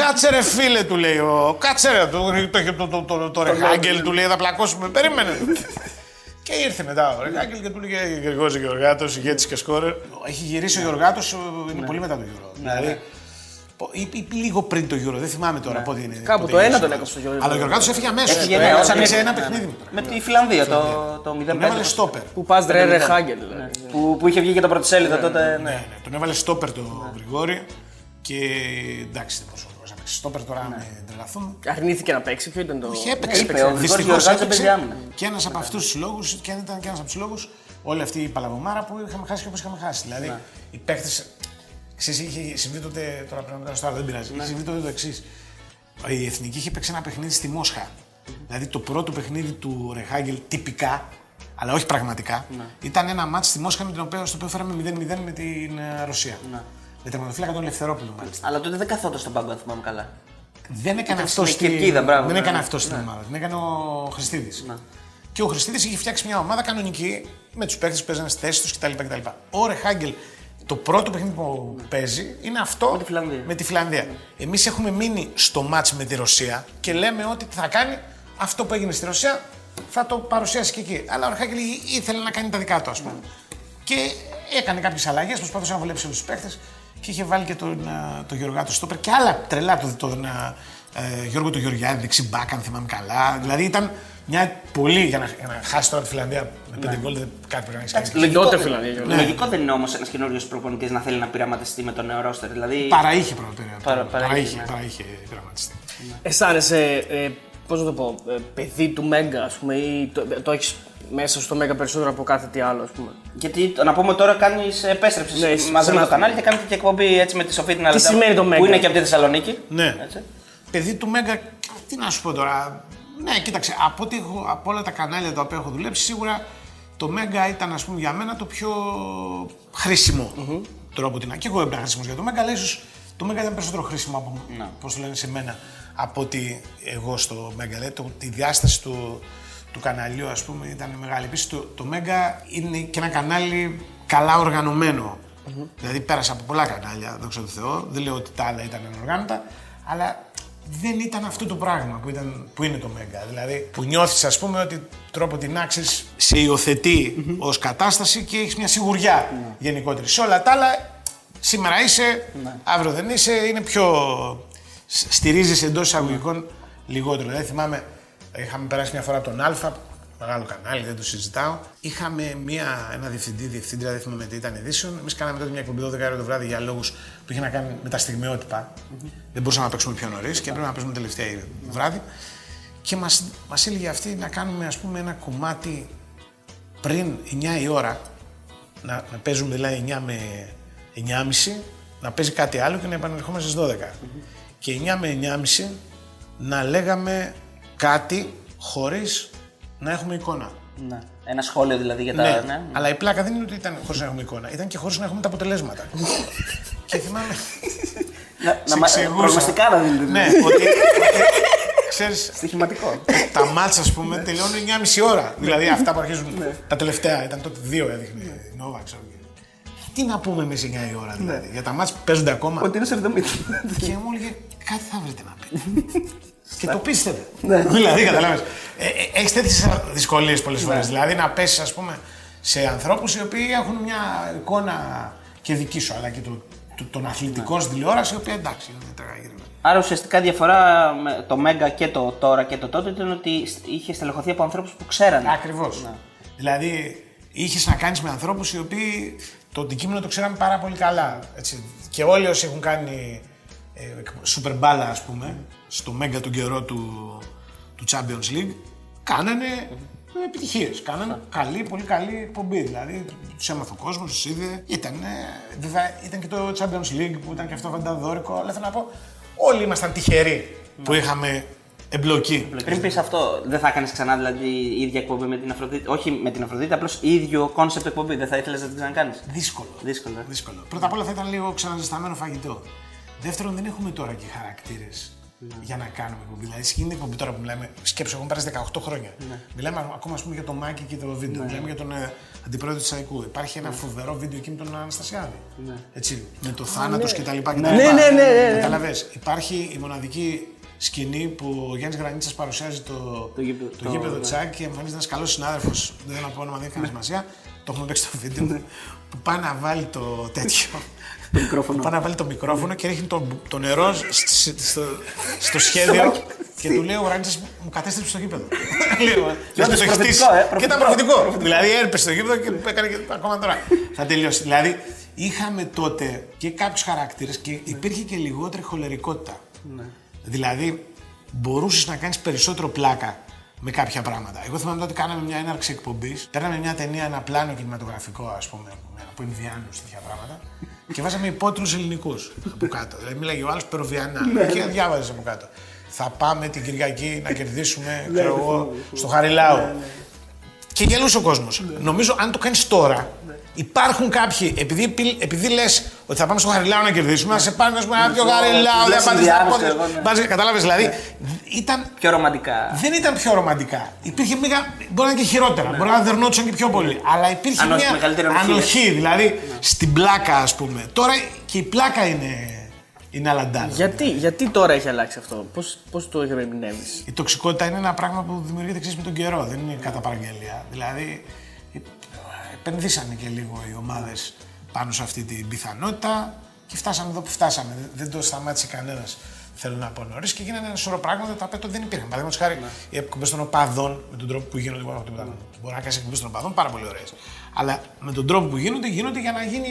Κάτσε ρε φίλε του λέει ο. Κάτσε ρε το, το, το, το, το, το Ρεχάγκελ του λέει θα πλακώσουμε. Περίμενε. και ήρθε μετά ο Ρεχάγκελ και του λέει Γρηγόρης Γεωργάτο, ηγέτης και σκόρερ. Έχει γυρίσει ο Γεωργάτο, είναι πολύ μετά το Euro. Δηλαδή. Πο- Ή, ή λίγο πριν το Euro, δεν θυμάμαι τώρα πότε είναι. Κάπου πότε το ένα γύρισε. τον έκοψε το Γιώργος. Αλλά ο Γεωργάτο έφυγε αμέσως. Έφυγε, ναι, όταν έπαιξε ήρθε. ένα Ναι, παιχνίδι ναι. μετά. Με τη Φιλανδία το, το 0 Τον έβαλε στόπερ. Που πας ρε ρε Χάγκελ. δηλαδή. Που, που είχε βγει και το πρωτοσέλιδο τότε. Ναι, Ναι. ναι, τον έβαλε στόπερ το Γρηγόρη και εντάξει δεν μπορούσε να παίξει στόπερ τώρα με τρελαθούμε. Αρνήθηκε να παίξει, ποιο ήταν το. Όχι, έπαιξε. είπε, ο Γρηγόρης Δυστυχώς Γεωργάτης δεν έπαιξε. παίζει άμυνα. Και ένας από αυτούς τους λόγους, και αν ήταν και ένας από τους λόγους, όλη αυτή η παλαβομάρα που είχαμε χάσει και όπως είχαμε χάσει. Δηλαδή, Ναι. οι παίχτε. Ξέρεις, είχε συμβεί τότε. Τώρα πρέπει να κάνω στο άλλο, δεν πειράζει. Είχε συμβεί τότε το εξής. Η εθνική είχε παίξει ένα παιχνίδι στη Μόσχα. Δηλαδή, το πρώτο παιχνίδι του Ρεχάγκελ τυπικά, αλλά όχι πραγματικά, ήταν ένα μάτι στη Μόσχα με την οποία, στο οποίο φέραμε 0-0 με την ε, Ρωσία. Με τερματοφύλακα τον Ελευθερόπουλο, μάλιστα. Αλλά τότε δεν καθόταν στον πάγκο, αν θυμάμαι καλά. Δεν έκανε Ήταν αυτό στην στη... Κερκίδα, μπράβο, Δεν ναι. έκανε αυτό στην Ναι. ομάδα. Την έκανε ο Χριστίδης. Και ο Χριστίδης είχε φτιάξει μια ομάδα κανονική με τους παίχτε που παίζανε στη θέση τους κτλ. κτλ. Ο Ρεχάγκελ, το πρώτο παιχνίδι που παίζει είναι αυτό Με τη Φιλανδία. με τη Φιλανδία. Εμείς έχουμε μείνει στο μάτς με τη Ρωσία και λέμε ότι θα κάνει αυτό που έγινε στη Ρωσία θα το παρουσιάσει και εκεί. Αλλά ο Ρεχάγκελ ήθελε να κάνει τα δικά του, ας πούμε. Και έκανε κάποιες αλλαγές, προσπάθησε να βολέψει όλους τους παίχτες και είχε βάλει και τον, α, τον Γεωργάτο Στόπερ και άλλα τρελά τον, τον α, ε, Γιώργο του Γεωργιάδη, δεξί μπακ, αν θυμάμαι καλά. Δηλαδή ήταν μια πολύ για να, για να χάσει τώρα τη Φιλανδία με πέντε γκολ, δεν- κάτι πρέπει να έχει κάνει. Λιγότερο Φιλανδία. Γιώργο. Λογικό δεν είναι όμως ένας καινούριος προπονητής να θέλει να πειραματιστεί με το νέο ρόστερ. Δηλαδή. Παρά είχε πρώτα. Παρα- Παρά, παρά είχε, είχε, ναι. παρά είχε πειραματιστεί. Αισθάνεσαι, ε, πώς να το πω, ε, παιδί του Μέγκα, ας πούμε, ή το, το έχεις μέσα στο Μέγκα περισσότερο από κάθε τι άλλο, ας πούμε; Γιατί να πούμε τώρα κάνεις επέστρεψη Ναι, εσύ- μαζί σε με το μας. κανάλι και κάνετε και εκπομπή έτσι με τη Σοφία την Αλεντά, σημαίνει το Που Μέγκα; είναι και από τη Θεσσαλονίκη. Ναι. Έτσι. Παιδί του Μέγκα, τι να σου πω τώρα. Ναι, κοίταξε, από, ό,τι έχω, από όλα τα κανάλια τα οποία έχω δουλέψει, σίγουρα το Μέγκα ήταν ας πούμε, για μένα το πιο χρήσιμο τρόπο. Την... Και εγώ ήμουν χρήσιμος για το Μέγκα, αλλά ίσως το Μέγκα ήταν περισσότερο χρήσιμο από πώς το λένε σε μένα από ότι εγώ στο Μέγκα. Δηλαδή, το, τη διάσταση του, του καναλιού, ας πούμε, ήταν μεγάλη. Επίσης, το, το Μέγκα είναι και ένα κανάλι καλά οργανωμένο. Δηλαδή, πέρασα από πολλά κανάλια, δόξα τω Θεώ. Δεν λέω ότι τα άλλα ήταν ανοργάνωτα, αλλά δεν ήταν αυτό το πράγμα που, ήταν, που είναι το Μέγκα. Δηλαδή, που νιώθεις, ας πούμε, ότι τρόπο την άξης σε υιοθετεί ως κατάσταση και έχεις μια σιγουριά γενικότερη. Σε όλα τα άλλα, σήμερα είσαι, αύριο δεν είσαι, είναι πιο. σ- στηρίζεις εντός εισαγωγικών λιγότερο. Δηλαδή, θυμάμαι, είχαμε περάσει μια φορά από τον Α, μεγάλο κανάλι, δεν το συζητάω. Είχαμε μια, ένα διευθυντή, διευθύντρια, δεν θυμάμαι τι ήταν ειδήσεων. Εμείς κάναμε τότε μια εκπομπή 12 ώρα το βράδυ για λόγους που είχε να κάνει με τα στιγμιότυπα. Δεν μπορούσαμε να παίξουμε πιο νωρίς και έπρεπε να παίζουμε τελευταία βράδυ. Και μας μας έλεγε αυτή να κάνουμε ας πούμε ένα κομμάτι πριν 9 η ώρα, να, να παίζουμε δηλαδή 9 με 9.30, να παίζει κάτι άλλο και να επανερχόμαστε στις 12. Και 9 με 9.30 να λέγαμε κάτι χωρίς να έχουμε εικόνα. Ναι. Ένα σχόλιο δηλαδή για τα. Ναι, ναι. αλλά η πλάκα δεν είναι ότι ήταν χωρίς να έχουμε εικόνα, ήταν και χωρίς να έχουμε τα αποτελέσματα. και θυμάμαι. Να, σε να μα- εξηγούσα. προγνωστικά να δίνετε. ναι, ότι, ότι ξέρεις, Στοιχηματικό. τα μάτσα, ας πούμε, τελειώνουν 9,5 ώρα. δηλαδή αυτά που αρχίζουν Ναι. τα τελευταία. Ήταν τότε δύο έδειχνε η Νόβα, ξέρω. Τι να πούμε εμείς 9 η ώρα δηλαδή; Για τα μάτσα που παίζονται ακόμα. Ότι είναι σε 70. και μου έλεγε κάτι θα βρείτε να πείτε. Και το πίστευε. δηλαδή, καταλάβει. Ε, ε, Έχεις τέτοιες δυσκολίες πολλές φορές. Δηλαδή να πέσεις, ας πούμε, σε ανθρώπους οι οποίοι έχουν μια εικόνα και δική σου, αλλά και το, το, των αθλητικών στην τηλεόραση, η οποία εντάξει, είναι τραγική. Άρα ουσιαστικά η διαφορά με το Μέγκα και το τώρα και το τότε ήταν ότι είχε στελεχωθεί από ανθρώπους που ξέρανε. Ακριβώς. Δηλαδή, είχες να κάνεις με ανθρώπους οι οποίοι το αντικείμενο το ξέραμε πάρα πολύ καλά. Έτσι. Και όλοι όσοι έχουν κάνει ε, super μπάλα, ας πούμε, στο Μέγκα τον καιρό του, του Champions League, κάνανε επιτυχίες. Κάνανε καλή, πολύ καλή εκπομπή. Δηλαδή, τους έμαθε ο κόσμος, τους είδε. Ήταν, ε, βέβαια, ήταν και το Champions League που ήταν και αυτό φανταδόρικο. Αλλά θέλω να πω, όλοι ήμασταν τυχεροί που είχαμε εμπλοκή. Πριν πεις αυτό, δεν θα έκανε ξανά δηλαδή η ίδια εκπομπή με την Αφροδίτη; Όχι με την Αφροδίτη, απλώς ίδιο κόνσεπτ εκπομπή. Δεν θα ήθελες να την ξανακάνεις; Δύσκολο. Δύσκολο. ε. Δύσκολο. Πρώτα απ' όλα θα ήταν λίγο ξαναζεσταμένο φαγητό. Δεύτερον, δεν έχουμε τώρα και χαρακτήρες για να κάνουμε εκπομπή. Δηλαδή, στην εκπομπή τώρα που μιλάμε, σκέψω, έχουν περάσει 18 χρόνια. Μιλάμε ακόμα ας πούμε, για το Μάκη και το βίντεο. Μιλάμε για τον ε, αντιπρόεδρο της ΑΕΚ Ο. Υπάρχει ένα φοβερό βίντεο εκεί με τον Αναστασιάδη. Έτσι, με το θάνατος κτλ. Ναι, ναι, ναι, ναι, ναι. Καταλαβες. Υπάρχει η μοναδική σκηνή που ο Γιάννης Γρανίτσας παρουσιάζει το, Το γήπεδο- το το- γήπεδο ναι. Τσάκ και εμφανίζεται ένας καλός συνάδελφος. Δεν θέλω να πω όνομα, δεν έχει κανένα σημασία. Το έχουμε παίξει στο βίντεο. που πάει να βάλει το τέτοιο. Το μικρόφωνο. Πάει να βάλει το μικρόφωνο και ρίχνει το, το νερό σ- σ- στο, στο σχέδιο και του λέει ο Γρανίτσα μου κατέστρεψε το γήπεδο. Λέω, «Δεν όντως το έχεις προφητικό, χτίσει». ε, Και ήταν προφητικό. προφητικό. Δηλαδή έρπεσε το γήπεδο και έκανε και ακόμα τώρα. Θα τελειώσει. Δηλαδή είχαμε τότε και κάποιους χαρακτήρες και υπήρχε και λιγότερη χολερικότητα. Δηλαδή μπορούσες να κάνεις περισσότερο πλάκα με κάποια πράγματα. Εγώ θυμάμαι τότε κάναμε μια έναρξη εκπομπής. Παίρναμε μια ταινία, ένα πλάνο κινηματογραφικό, ας πούμε, από Ινδιάνου τέτοια πράγματα. Και βάζαμε υπότιτλους ελληνικούς από κάτω. Δηλαδή μίλαγε ο άλλος περοβιανά. και διάβαζες από κάτω. Θα πάμε την Κυριακή να κερδίσουμε, ξέρω εγώ, στο Χαριλάου. Και γελούσε ο κόσμος. Νομίζω αν το κάνεις τώρα, υπάρχουν κάποιοι, επειδή, πι- επειδή λες ότι θα πάμε στο Χαριλάου να κερδίσουμε, να σε πάνε να σου πούνε «Α, πιο Χαριλάου, δεν Λες πάτε στα Ινδιάνους, πόδια. εγώ, ναι. Πας- Κατάλαβες, δηλαδή ήταν Πιο ρομαντικά. δεν ήταν πιο ρομαντικά. Υπήρχε μια. Μπορεί να είναι και χειρότερα. Μπορεί να δερνόντουσαν και πιο πολύ. Αλλά υπήρχε Ανοχή, μια μεγαλύτερη ανοχή. ανοχή. Δηλαδή στην πλάκα, ας πούμε. Τώρα και η πλάκα είναι, είναι αλαντάδα. Γιατί, γιατί τώρα έχει αλλάξει αυτό, πώς, πώς το ερμηνεύεις; Η τοξικότητα είναι ένα πράγμα που δημιουργείται εξής με τον καιρό. Δεν είναι κατά παραγγελία. Δηλαδή ε, επενδύσανε και λίγο οι ομάδες πάνω σε αυτή την πιθανότητα και φτάσαμε εδώ που φτάσαμε. Δεν- Δεν το σταμάτησε κανένας. Θέλω να πω νωρίς και γίνανε ένα σωρό πράγματα τα οποία τότε δεν υπήρχαν. Παραδείγματος χάρη, οι εκπομπές των οπαδών με τον τρόπο που γίνονται. Μπορεί να, τίποτα. μπορεί να κάνεις εκπομπές των οπαδών πάρα πολύ ωραίες. Αλλά με τον τρόπο που γίνονται, γίνονται για να γίνει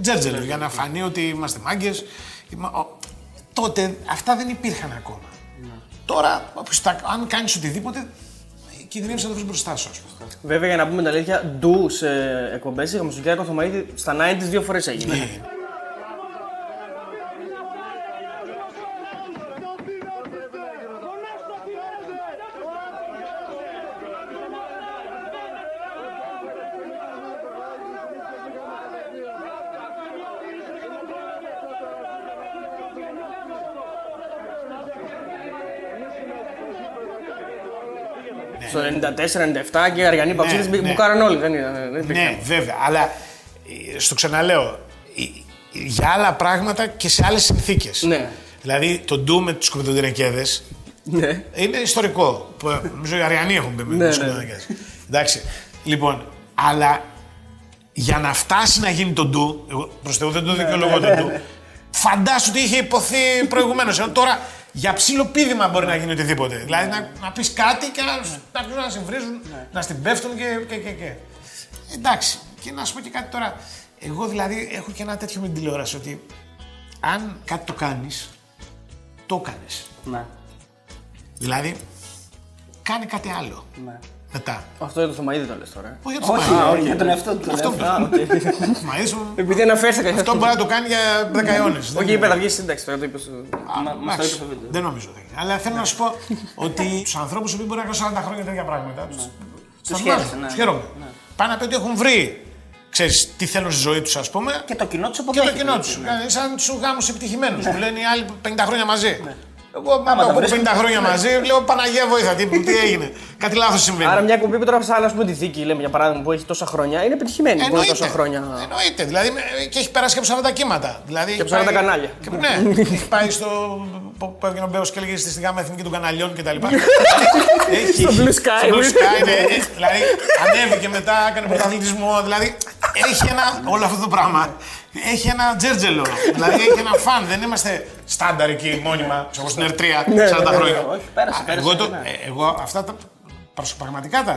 τζέρτζελο, για να φανεί ότι είμαστε μάγκες. Τότε αυτά δεν υπήρχαν ακόμα. Τώρα, όποιος τα- αν κάνεις οτιδήποτε, κινδυνεύει να το βρει μπροστά σου. ας πούμε. Βέβαια, για να πούμε την αλήθεια, ντου σε εκπομπές είχαμε στον Γιάννη Θωμαίδη στα 90 δύο φορές έγινε. 94-97 και οι Αριανοί Παψίδε ναι. που κάναν όλοι. Δεν, ήταν, δεν υπήρχε. Ναι, βέβαια. Αλλά ε, στο ξαναλέω, ε, για άλλα πράγματα και σε άλλες συνθήκες. Ναι. Δηλαδή το ντου με τους σκουπιδοντινεκέδε Ναι. είναι ιστορικό. Που, ε, Νομίζω οι Αριανοί έχουν πει με Ναι, τους ναι. σκουπιδοντινεκέδε. Εντάξει. Λοιπόν, αλλά για να φτάσει να γίνει το ντου, εγώ προς Θεού δεν το δικαιολογώ το ντου, φαντάσου ότι είχε υποθεί προηγουμένως. Τώρα για ψύλλου πήδημα μπορεί να γίνει οτιδήποτε. Δηλαδή να, να πεις κάτι και να, να, αρχίσουν να σε βρίζουν, να στην πέφτουν και, και, και, και. Εντάξει. Και να σου πω και κάτι τώρα. Εγώ δηλαδή έχω και ένα τέτοιο με την τηλεόραση ότι αν κάτι το κάνεις, το έκανε. Ναι. Δηλαδή, κάνε κάτι άλλο. ναι. Μετά. Αυτό για το Θωμαίδη το λες τώρα. ε. Όχι για το Όχι, Θωμαίδη. όχι, για τον εαυτό του. Αυτό λέω. που- Α, οκ. Θωμαίδης, ο- Επειδή αναφέρθηκα γι' Αυτό αυτό. μπορεί να το κάνει για 10 αιώνες. Όχι, είπε να βγει σύνταξη τώρα το είπες. στο- Μα- μας το είπε στο βίντεο. Δεν νομίζω. δεν είναι. Αλλά θέλω να σου πω ότι τους ανθρώπους που μπορεί να κάνουν 40 χρόνια τέτοια πράγματα. Του Τους χαίρεσαι, ναι. χαίρομαι. Πάνε να πει ότι έχουν βρει ξέρεις, τι θέλουν στη ζωή τους, ας πούμε. Και το κοινό τους Και αποδέχεται. το κοινό τους. Σαν τους γάμους επιτυχημένους που λένε οι άλλοι 50 χρόνια μαζί. Εγώ Άμα άμα τα έχω βρεις- 50 χρόνια μαζί, λέω Παναγία βοήθεια, τι, τι έγινε; Κάτι λάθος συμβαίνει. Άρα μια εκπομπή που τώρα σαν ας πούμε τη θήκη, λέμε για παράδειγμα, που έχει τόσα χρόνια, είναι πετυχημένη. Που είναι Εννοείται. τόσα χρόνια. Εννοείται. Δηλαδή με- και έχει περάσει και από 40 κύματα. Δηλαδή, Και από έχει 40 πάει- κανάλια. Και, ναι, έχει πάει στο. που που έβγαινε ο Μπέος και έλεγε στη γάμα εθνική των καναλιών κτλ. Έχει- Στο Blue Sky. στο Blue Sky, ναι. Δηλαδή ανέβηκε μετά, έκανε πρωταθλητισμό. Δηλαδή έχει ένα. Όλο αυτό το πράγμα. Έχει ένα τζέρτζελο. δηλαδή έχει ένα φαν. Δεν είμαστε στάνταρ εκεί μόνιμα, όπω στην Ερτρία 40 ναι, ναι, χρόνια. όχι, πέρασε, Α, πέρασε, Εγώ, το- ναι. ε, εγώ αυτά τα προσ- πραγματικά τα,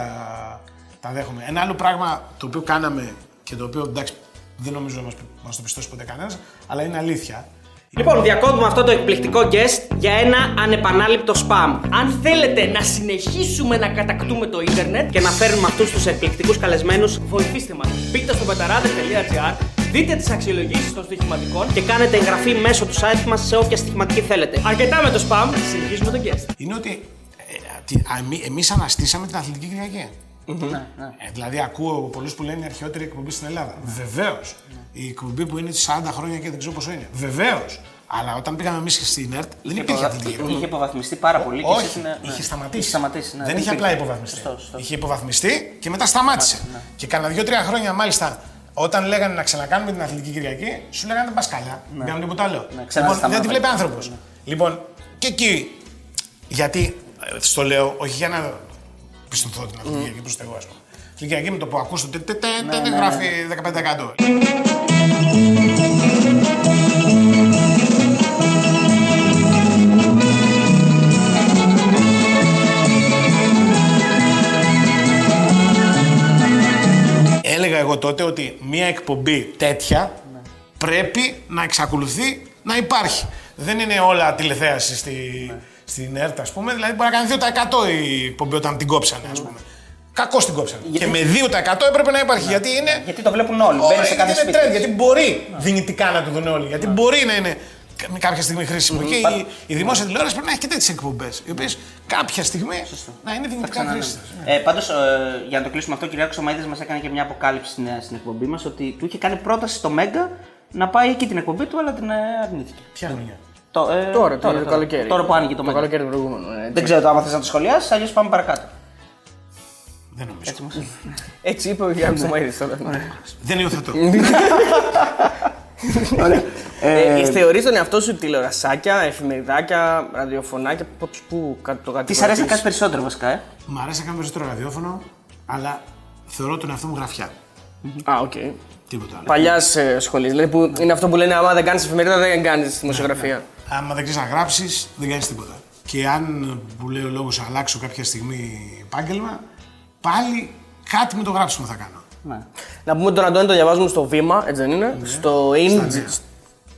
τα δέχομαι. Ένα άλλο πράγμα το οποίο κάναμε και το οποίο εντάξει δεν νομίζω να μας, μας το πιστώσει ποτέ κανένας, αλλά είναι αλήθεια. Λοιπόν, διακόπτουμε αυτό το εκπληκτικό guest για ένα ανεπανάληπτο spam. Αν θέλετε να συνεχίσουμε να κατακτούμε το ίντερνετ και να φέρνουμε αυτούς τους εκπληκτικούς καλεσμένους, βοηθήστε μας. Μπείτε στο πεταράδε.gr, δείτε τις αξιολογήσεις των στοιχηματικών και κάνετε εγγραφή μέσω του site μας σε όποια στοιχηματική θέλετε. Αρκετά με το spam, συνεχίζουμε το guest. Είναι ότι ε, τι- α, εμεί- εμείς αναστήσαμε την Αθλητική Κυριακή. Ε, δηλαδή, ακούω πολλούς που λένε η αρχαιότερη εκπομπή στην Ελλάδα. Βεβαίως. Η εκπομπή που είναι 40 χρόνια και δεν ξέρω πόσο είναι. Βεβαίως. Αλλά όταν πήγαμε εμείς στην ΕΡΤ, δεν υπήρχε Αθλητική Κυριακή. Είχε υποβαθμιστεί πάρα πολύ και Όχι, εσείς είναι- ναι. είχε σταματήσει. Είχε σταματήσει, ναι, δεν είχε απλά υπήρχε. υποβαθμιστεί. Σωστό, σωστό. Είχε υποβαθμιστεί και μετά σταμάτησε. Και κάνα δύο-τρία χρόνια μάλιστα, όταν λέγανε να ξανακάνουμε την Αθλητική Κυριακή, σου λέγανε δεν πα καλά. Δεν κάνουμε τίποτα άλλο. Ναι, ξανά λοιπόν, δεν τη σταμάτα. βλέπει άνθρωπος. Λοιπόν, και εκεί. Γιατί ε, στο λέω, όχι για να πιστωθώ την Αθλητική Κυριακή προς Θεού, ας πούμε. Την Κυριακή με το που ακούς το τε, τε, τε, τε, τε, γράφει 15%. Έλεγα εγώ τότε ότι μια εκπομπή τέτοια πρέπει να εξακολουθεί να υπάρχει. Δεν είναι όλα τηλεθέαση στη, στην ΕΡΤ, ας πούμε. Δηλαδή μπορεί να κάνει 2% η εκπομπή όταν την κόψανε, ας πούμε. Κακώς την κόψανε. Γιατί- Και με 2% έπρεπε να υπάρχει. Γιατί είναι. Γιατί το βλέπουν όλοι. Ωραία, Μπαίνει σε κάθε γιατί είναι σπίτι. trend, γιατί μπορεί δυνητικά να το δουν όλοι. Γιατί μπορεί να είναι κα- κάποια στιγμή χρήσιμο. Και Πα- η, η δημόσια τηλεόραση πρέπει να έχει και τέτοιες εκπομπές. Οι οποίες κάποια στιγμή να είναι δυνητικά χρήσιμες. Ε, Πάντως, ε, για να το κλείσουμε αυτό, ο Κυριάκο Σωμαίδη μας έκανε και μια αποκάλυψη στην, ε, στην εκπομπή μας ότι του είχε κάνει πρόταση στο Μέγκα να πάει εκεί την εκπομπή του, αλλά την ε, αρνήθηκε. Ποια χρονιά. Το, ε, Τώρα, το καλοκαίρι. Τώρα που άνοιγε το Το Μέγκα. καλοκαίρι του προηγούμενου. ναι, έτσι. Δεν ξέρω το άμα θες να το σχολιάσεις, αλλιώς πάμε παρακάτω. Δεν νομίζω. Έτσι μας είπε. Έτσι είπε ο Γιάννης Σωμαίδης τώρα. Δεν υιοθετώ. Ε, Θεωρείς τον εαυτό σου τηλεορασάκια, εφημεριδάκια, ραδιοφωνάκια, πού- πού κα- το Τι σ' αρέσει να κάνει περισσότερο βασικά, ε; Μ' αρέσει να κάνω περισσότερο ραδιόφωνο, αλλά θεωρώ τον εαυτό μου γραφιά. Α, οκ. Τίποτα άλλο. Παλιάς σχολής. Δηλαδή που είναι αυτό που λένε άμα δεν κάνεις εφημερίδα δεν κάνεις δημοσιογραφία. Άμα δεν ξέρεις να γράψεις, δεν κάνεις τίποτα. Και αν που λέει ο λόγος αλλάξω κάποια στιγμή επάγγελμα, πάλι κάτι με το γράψιμο θα κάνω. Ναι. Να πούμε ότι τον Αντώνη το διαβάζουμε στο Βήμα, έτσι δεν είναι; Στο Στα in. Νέα.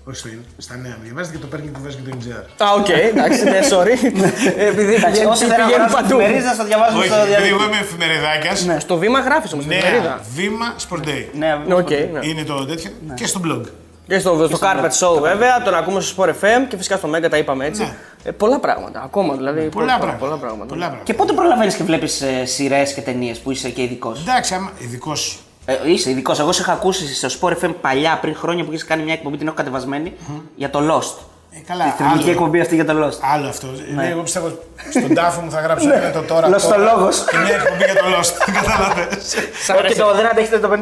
Όχι στο in, στα Νέα. Μην διαβάζετε και το παίρνει και το βάζει και το NGR. Α, οκ, εντάξει, ναι, sorry. Επειδή Εντάξει, πηγαίνει όσοι δεν πηγαίνει αγοράζουν παντού. εφημερίδα, θα το διαβάζουν Όχι, στο επειδή εγώ διαδίκτυο. είμαι εφημεριδάκια. Στο Βήμα γράφεις όμως. Νέα Βήμα Sport Day. Ναι, Οκ, ναι. Είναι το τέτοιο. Και στο blog. Και στο, στο Carpet Show βέβαια, τον ακούμε στο Sport FM και φυσικά στο Mega τα είπαμε έτσι. Ναι. Ε, πολλά πράγματα, ακόμα δηλαδή. Πολλά πράγματα. Πολλά πράγματα. Πολλά πράγματα. Και πότε προλαβαίνεις και βλέπεις ε, σειρές και ταινίες που είσαι και ειδικός; Εντάξει, άμα ειδικός. Ε, είσαι ειδικός. Εγώ σε είχα ακούσει στο Sport FM παλιά πριν χρόνια που είχες κάνει μια εκπομπή, την έχω κατεβασμένη για το Lost. Ε, καλά, Τη θρυλική άλλο. εκπομπή αυτή για το Lost. Άλλο αυτό. Ναι. Εγώ πιστεύω στον τάφο μου θα γράψω ένα το τώρα. Λοστολόγος. Και μια εκπομπή για το Lost. Κατάλαβες. Και το δεν αντέχετε το 50-50.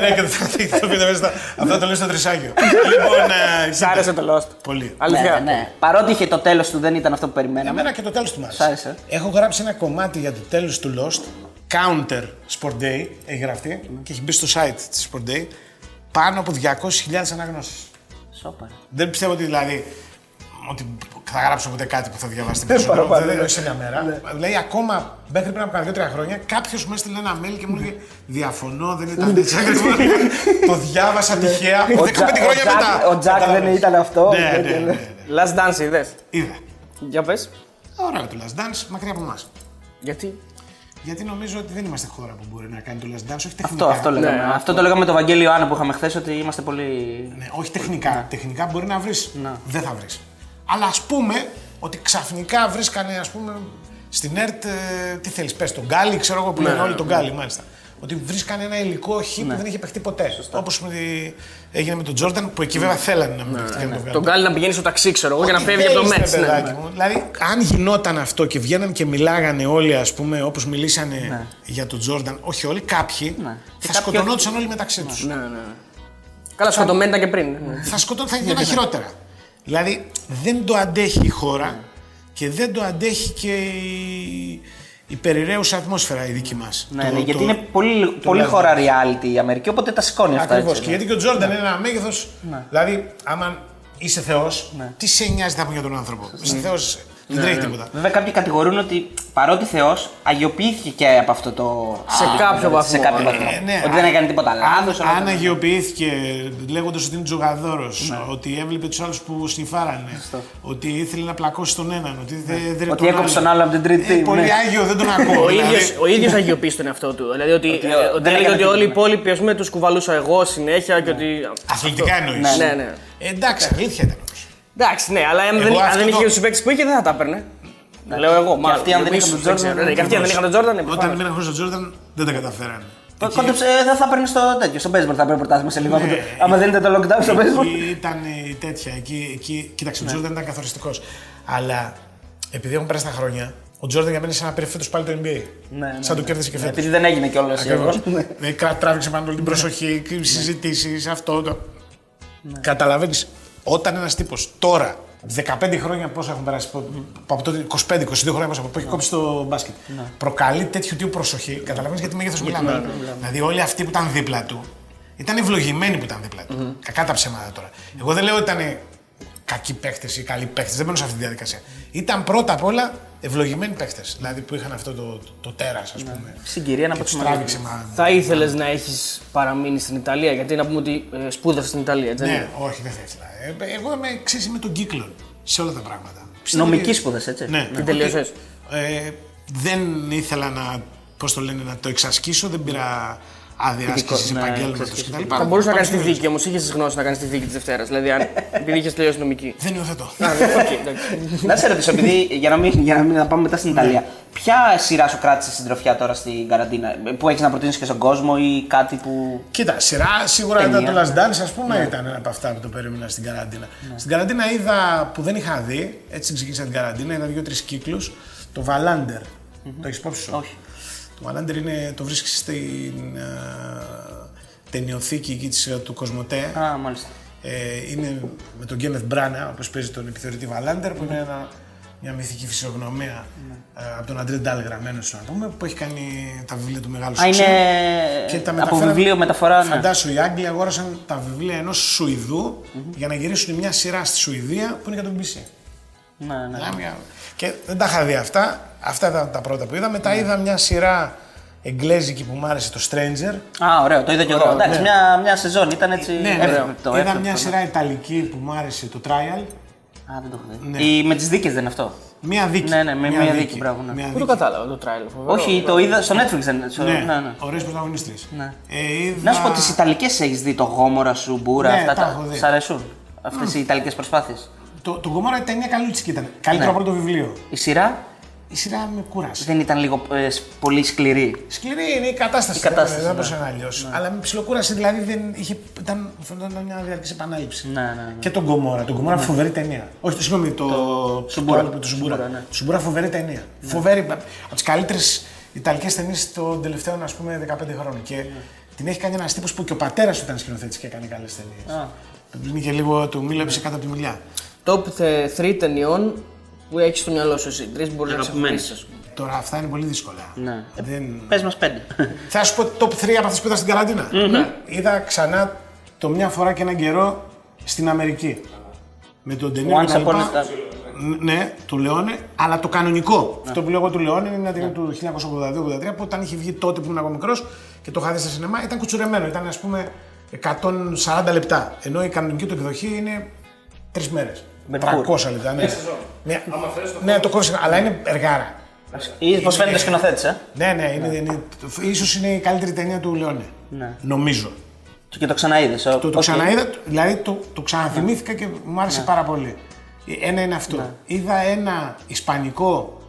Ναι, και το- το πείτε μέσα. Αυτό το λέω στο τρισάκιο. Λοιπόν. ε, Σ' άρεσε το Lost. Πολύ. Αλήθεια. Ναι, ναι. Παρότι είχε το τέλος του, δεν ήταν αυτό που περιμέναμε. Εμένα και το τέλος του μ' άρεσε. Σ' άρεσε. Έχω γράψει ένα κομμάτι για το τέλος του Lost. Counter Sport Day έχει γραφτεί και έχει μπει στο site της Sport Day. Πάνω από 200.000 αναγνώσεις. Σόπα. Δεν πιστεύω ότι δηλαδή. Ότι θα γράψω ποτέ κάτι που θα διαβάσει την ζωή μου. Δεν όχι σε μια μέρα. Δηλαδή, ακόμα μέχρι πριν από κάνα 2-3 χρόνια, κάποιος μου έστειλε ένα mail και μου έλεγε Διαφωνώ, δεν ήταν έτσι ακριβώς. Το διάβασα τυχαία. 15 χρόνια μετά. Ο Τζακ δεν Κατάλαβες. ήταν αυτό. Ναι, ναι, ναι, ναι. Last Dance είδες; Είδα. Για πες. Ωραίο το Last Dance, μακριά από εμάς. Γιατί; Γιατί νομίζω ότι δεν είμαστε χώρα που μπορεί να κάνει το Last Dance, όχι τεχνικά. Αυτό, αυτό λέγαμε. Ναι, αυτό το λέγαμε με τον Βαγγέλη Ιωάννου που είχαμε χθες ότι είμαστε πολύ. Ναι, όχι τεχνικά. Τεχνικά μπορεί να βρεις. Δεν θα βρεις. Αλλά ας πούμε ότι ξαφνικά βρίσκανε, ας πούμε, στην ΕΡΤ. ε, τι θέλεις, πες τον Γκάλι, ξέρω εγώ που λένε όλοι τον Γκάλι, μάλιστα. Ότι βρίσκανε ένα υλικό χ που δεν είχε παιχτεί ποτέ. Όπως έγινε με τον Τζόρνταν, που εκεί βέβαια θέλανε να μην παιχτεί και να το βγάλουν. Τον κάνει να πηγαίνει στο ταξί, ξέρω εγώ, για να Ό,τι φεύγει από το θέλεις, Μέτς. ρε παιδάκι μου. Δηλαδή, αν γινόταν αυτό και βγαίναν και μιλάγανε όλοι, ας πούμε, όπως μιλήσανε για τον Τζόρνταν, όχι όλοι, κάποιοι, Ναι. Και θα κάποιοι- σκοτωνόντουσαν όλοι μεταξύ τους. Ναι, ναι. Καλά, σκοτωμένοι ήταν και πριν. ναι. Θα σκοτώνουν, θα γίνανε χειρότερα. Δηλαδή, δεν το αντέχει η χώρα και δεν το αντέχει και η, η περιραίουσα ατμόσφαιρα η δική μας. Ναι, ναι, γιατί είναι πολύ, πολύ χώρα reality η Αμερική, οπότε τα σηκώνει αυτά. Ακριβώς. έτσι, Και ναι. γιατί και ο Τζόρνταν είναι ένα μέγεθος. Δηλαδή, άμα είσαι Θεός, τι σε νοιάζει να πούμε για τον άνθρωπο; Είσαι Θεός, δεν τρέχει τίποτα. Βέβαια, κάποιοι κατηγορούν ότι παρότι Θεός αγιοποιήθηκε και από αυτό το. Σε κάποιο βαθμό. Σε κάποιο βαθμό. Ε, ναι, ότι δεν έκανε τίποτα λάθος. Αν αγιοποιήθηκε λέγοντας ότι είναι τζογαδόρος, ότι έβλεπε τους άλλους που σνιφάρανε, ότι ήθελε να πλακώσει τον έναν, ότι δεν δεν Ότι έκοψε τον άλλο από την τρίτη Ε, team, πολύ ναι. άγιο, δεν τον ακούω. Ο δηλαδή. ίδιος, ο ίδιος αγιοποίησε τον εαυτό του. Δηλαδή ότι, Ότι, ε, ε, ότι δεν έλεγε έκανε ότι όλοι οι τίποτα. υπόλοιποι ας πούμε, τους κουβαλούσα εγώ συνέχεια και ότι. Αθλητικά εννοείς. Ναι, ναι. Ε, εντάξει, αλήθεια ήταν. όμως. Εντάξει, ναι, αλλά αν Εγώ δεν, αν αυτό δεν είχε το- τους παίκτες που είχε δεν θα τα έπαιρνε. Λέω εγώ, μάλλον. αυτοί αν δεν Ίσως, είχαν τον ξέρω. Jordan, Ναι, Και αυτοί αν δεν είχαν τον Τζόρνταν, ναι, Όταν προφανώς. μείναν χωρί τον Τζόρνταν, δεν τα καταφέρανε. Εκεί- Κόντεψε, ε, θα, θα παίρνεις στο τέτοιο, στο baseball θα πρέπει πρωτάθλημα σε λίγο. Ναι. Άμα δίνετε το lockdown στο baseball. Εκεί ήταν η τέτοια. Εκεί, εκεί, κοίταξε, ο Τζόρνταν ήταν καθοριστικός. Αλλά επειδή έχουν περάσει τα χρόνια, ο Τζόρνταν για μένα είναι σαν να πήρε φέτος πάλι το NBA. ναι, Σαν το κέρδισε και φέτος. Επειδή δεν έγινε κιόλας. Ακριβώς. Δηλαδή κρα- τράβηξε πάνω όλη την προσοχή, συζητήσεις, αυτό. Το... Καταλαβαίνεις, όταν ένας τύπος τώρα, 15 χρόνια πόσα έχουν περάσει, από από τότε 25-22 χρόνια πόσα που έχει κόψει το μπάσκετ, προκαλεί τέτοιου τύπου προσοχή, καταλαβαίνεις γιατί μέγεθο μιλάμε. Δηλαδή, όλοι αυτοί που ήταν δίπλα του ήταν ευλογημένοι που ήταν δίπλα του. Κακά τα ψέματα τώρα. Εγώ δεν λέω ότι ήταν κακοί παίχτε ή καλοί παίχτε, δεν μπαίνω σε αυτή τη διαδικασία. Ήταν πρώτα απ' όλα ευλογημένοι παίχτε. Δηλαδή που είχαν αυτό το, το, το τέρας, ας πούμε. Συγκυρία να Και πω του τράβηξε, μα. Θα ήθελες να έχεις παραμείνει στην Ιταλία, γιατί να πούμε ότι ε, σπούδασε στην Ιταλία, έτσι. δεν Ναι, είναι; όχι, δεν θα ήθελα. Ε, εγώ είμαι εξή με τον κύκλο σε όλα τα πράγματα. Πιστεύω Νομική ότι- σπούδασες, έτσι. Ναι, Και τελείωσες. Ε, δεν ήθελα να, πώς το λένε, να το εξασκήσω, δεν πήρα άδεια άσκηση ναι, επαγγέλματος εξασκήσεις. κτλ. Θα μπορούσε να κάνεις τη δίκη όμως, είχες τις γνώσεις να κάνεις τη δίκη της Δευτέρας. Δηλαδή, αν, επειδή είχες τελειώσει νομική. Δεν υιοθετώ. Α, ναι, οκ, εντάξει. Να σε ρωτήσω, επειδή για να μην, για να μην να πάμε μετά στην Ναι. Ιταλία, ποια σειρά σου κράτησε συντροφιά τώρα στην καραντίνα, που έχεις να προτείνεις και στον κόσμο ή κάτι που. Κοίτα, σειρά σίγουρα ήταν το Ταινία. Last Dance, ας πούμε, ήταν ένα από αυτά που το περίμενα στην καραντίνα. Στην καραντίνα είδα που δεν είχα δει, έτσι ξεκίνησα την καραντίνα, είδα δύο-τρεις κύκλους. Το Valander. Το έχεις υπόψη σου; Όχι. Το Valander είναι, το βρίσκει στην ε, ταινιοθήκη εκεί της, ε, του Κοσμοτέ. Α, μάλιστα. Ε, είναι με τον Γκένεθ Μπράνα, όπως παίζει τον επιθεωρητή Βαλάντερ, που είναι ένα, μια μυθική φυσιογνωμία ε, από τον Αντρέ Ντάλ γραμμένο, να πούμε, που έχει κάνει τα βιβλία του μεγάλου Α, είναι σουξέ. Και τα από μεταφέραν- βιβλίο μεταφορά. Ναι. Φαντάσου, οι Άγγλοι αγόρασαν τα βιβλία ενός Σουηδού για να γυρίσουν μια σειρά στη Σουηδία που είναι για τον BBC. Ναι, ναι. Μιλάμε για- Και δεν τα είχα δει αυτά. Αυτά ήταν τα πρώτα που είδα. Μετά είδα μια σειρά εγγλέζικη που μου άρεσε, το Stranger. Α, ωραίο, το είδα και εγώ. Εντάξει, ναι. μια, μια σεζόν ήταν έτσι. Ναι, ναι. εύκολο, είδα εύκολο, μια ναι. σειρά Ιταλική που μου άρεσε, το Trial. Α, δεν το έχω δει. Ναι. Η, με τις δίκες δεν είναι αυτό; Μία δίκη. Ναι, ναι, με μία δίκη, μπράβο, ναι. Μία Πού το δίκη. κατάλαβα το τράιλ. φοβερό. Όχι, το είδα στο Netflix δεν είναι. στο- Ναι, Ναι, ναι. ωραίες πρωταγωνίστρες. Ναι. Ε, είδα... Να σου πω τις Ιταλικές έχεις δει, το γόμορα σου, μπούρα, Ναι, αυτά τα έχω δει. Σ' αρέσουν αυτές οι Ιταλικές προσπάθειες; Το, το Gomorra η ταινία καλούτσικη ήταν. Καλύτερο Ναι. από το βιβλίο. Η σειρά; Η σειρά με κούρασε. δεν ήταν λίγο ε, σ- πολύ σκληρή. Σκληρή είναι η κατάσταση. Η κατάσταση, δεν ναι. μπορούσε να αλλιώς. Αλλά με ψιλοκούρασε δηλαδή δεν είχε. Ήταν, φαινόταν μια διαρκή επανάληψη. Ναι, ναι, ναι. Και τον Γκομόρα. Τον Γκομόρα φοβερή ταινία. Όχι, το συγγνώμη, το. Σουμπούρα. Το, άλλο, το Σουμπούρα. Σουμπούρα, ναι. Το Σουμπούρα φοβερή ταινία. Φοβερή. Από τις καλύτερες Ιταλικές ταινίες των τελευταίων ας πούμε 15 χρόνων. Και την έχει κάνει ένας τύπος που και ο πατέρας του ήταν σκηνοθέτης και έκανε καλές ταινίες. Α. Είναι και λίγο του μίλα έπεσε κάτω από τη μιλιά. Top 3 ταινιών που έχεις στο μυαλό σου εσύ. Τρεις μπορείς να Αγαπημένες. ξεχωρίσει. Τώρα αυτά είναι πολύ δύσκολα. Ναι. Δεν... Πες μας πέντε. Θα σου πω top 3 από αυτές που είδα στην καραντίνα. Είδα ξανά το μια φορά και έναν καιρό στην Αμερική. Με τον Ντενίρο Once και τα upon a λοιπά. time. Ναι, του Λεόνε, αλλά το κανονικό. Αυτό που λέω εγώ του Λεόνε είναι μια ταινία του 1982-83 που όταν είχε βγει τότε που ήμουν ακόμα μικρός και το είχα δει στα σινεμά ήταν κουτσουρεμένο. Ήταν ας πούμε 140 λεπτά. Ενώ η κανονική του εκδοχή είναι τρεις μέρες. Μπερκούρ. 300 λεπτά, ναι. Μια- Ναι, το κόβει, αλλά είναι εργάρα. Ή πώς φαίνεται σκηνοθέτης, ε; Ναι, ναι, είναι, είναι, ίσως είναι η καλύτερη ταινία του Λεόνε. Ναι. Νομίζω. Και το ξαναείδες. Το, το ξαναείδα, δηλαδή το, το ξαναθυμήθηκα και μου άρεσε πάρα πολύ. Ένα είναι αυτό. Είδα ένα ισπανικό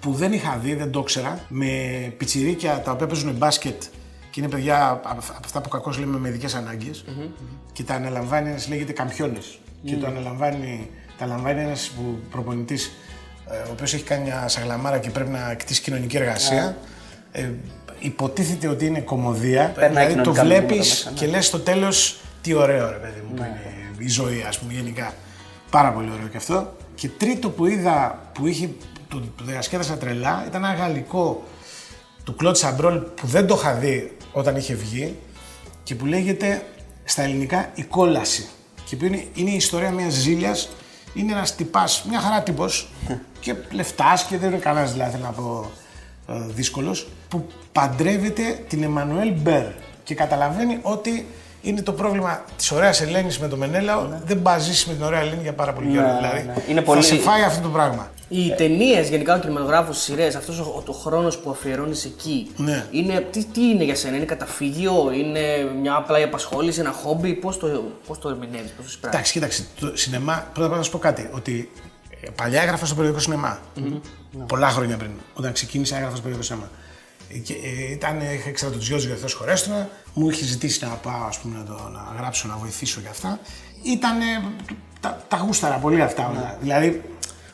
που δεν είχα δει, δεν το ήξερα, με πιτσιρίκια τα οποία παίζουν μπάσκετ και είναι παιδιά από από αυτά που κακώς λέμε με ειδικές ανάγκες, και τα αναλαμβάνει ένας λέγεται Καμπιόνες. Και το αναλαμβάνει, τα αναλαμβάνει ένας προπονητής ε, ο οποίος έχει κάνει μια σαγλαμάρα και πρέπει να κτίσει κοινωνική εργασία. Ε, υποτίθεται ότι είναι κομμωδία. Περνάει δηλαδή το κοινωνικά βλέπεις μηνύματα μέσα, ναι. και λες στο τέλος τι ωραίο ρε παιδί μου που είναι η ζωή, ας πούμε, γενικά. Πάρα πολύ ωραίο και αυτό. Και τρίτο που είδα που είχε, το, το διασκέδασα τρελά ήταν ένα γαλλικό του Κλοντ Σαμπρόλ που δεν το είχα δει όταν είχε βγει και που λέγεται στα ελληνικά η κόλαση. Και που είναι, είναι η ιστορία μιας ζήλιας. Είναι ένας τυπάς, μια χαρά τύπος και λεφτάς και δεν είναι κανένας δηλαδή θέλω να πω δύσκολος που παντρεύεται την Εμμανουέλ Μπέρ και καταλαβαίνει ότι είναι το πρόβλημα της ωραίας Ελένης με τον Μενέλαο. Δεν πάει ζήσει με την ωραία Ελένη για πάρα πολύ καιρό. Ναι, δηλαδή ναι. Είναι θα πολύ- σε φάει αυτό το πράγμα. Οι ταινίες, γενικά ο κινηματογράφος, οι σειρές, αυτός ο, ο χρόνος που αφιερώνεις εκεί. Ναι. Είναι, τι, τι είναι για σένα, είναι καταφύγιο, είναι μια απλά απασχόληση, ένα χόμπι, πώς το, πώς το ερμηνεύεις, πώς το εισπράττει. Εντάξει, κοίταξε. Το σινεμά, πρώτα απ' όλα να σου πω κάτι. Ότι ε, παλιά έγραφα στο περιοδικό σινεμά. Πολλά χρόνια πριν. Όταν ξεκίνησα, έγραφα στο περιοδικό σινεμά. Ε, Και, ε, ήταν, είχα ξέρω το Τζιότζο για Θεός χωρέστονα, μου είχε ζητήσει να πάω ας πούμε, να, το, να γράψω, να βοηθήσω και αυτά. Ήταν, τα, τα γούσταρα πολύ αυτά όλα. Δηλαδή,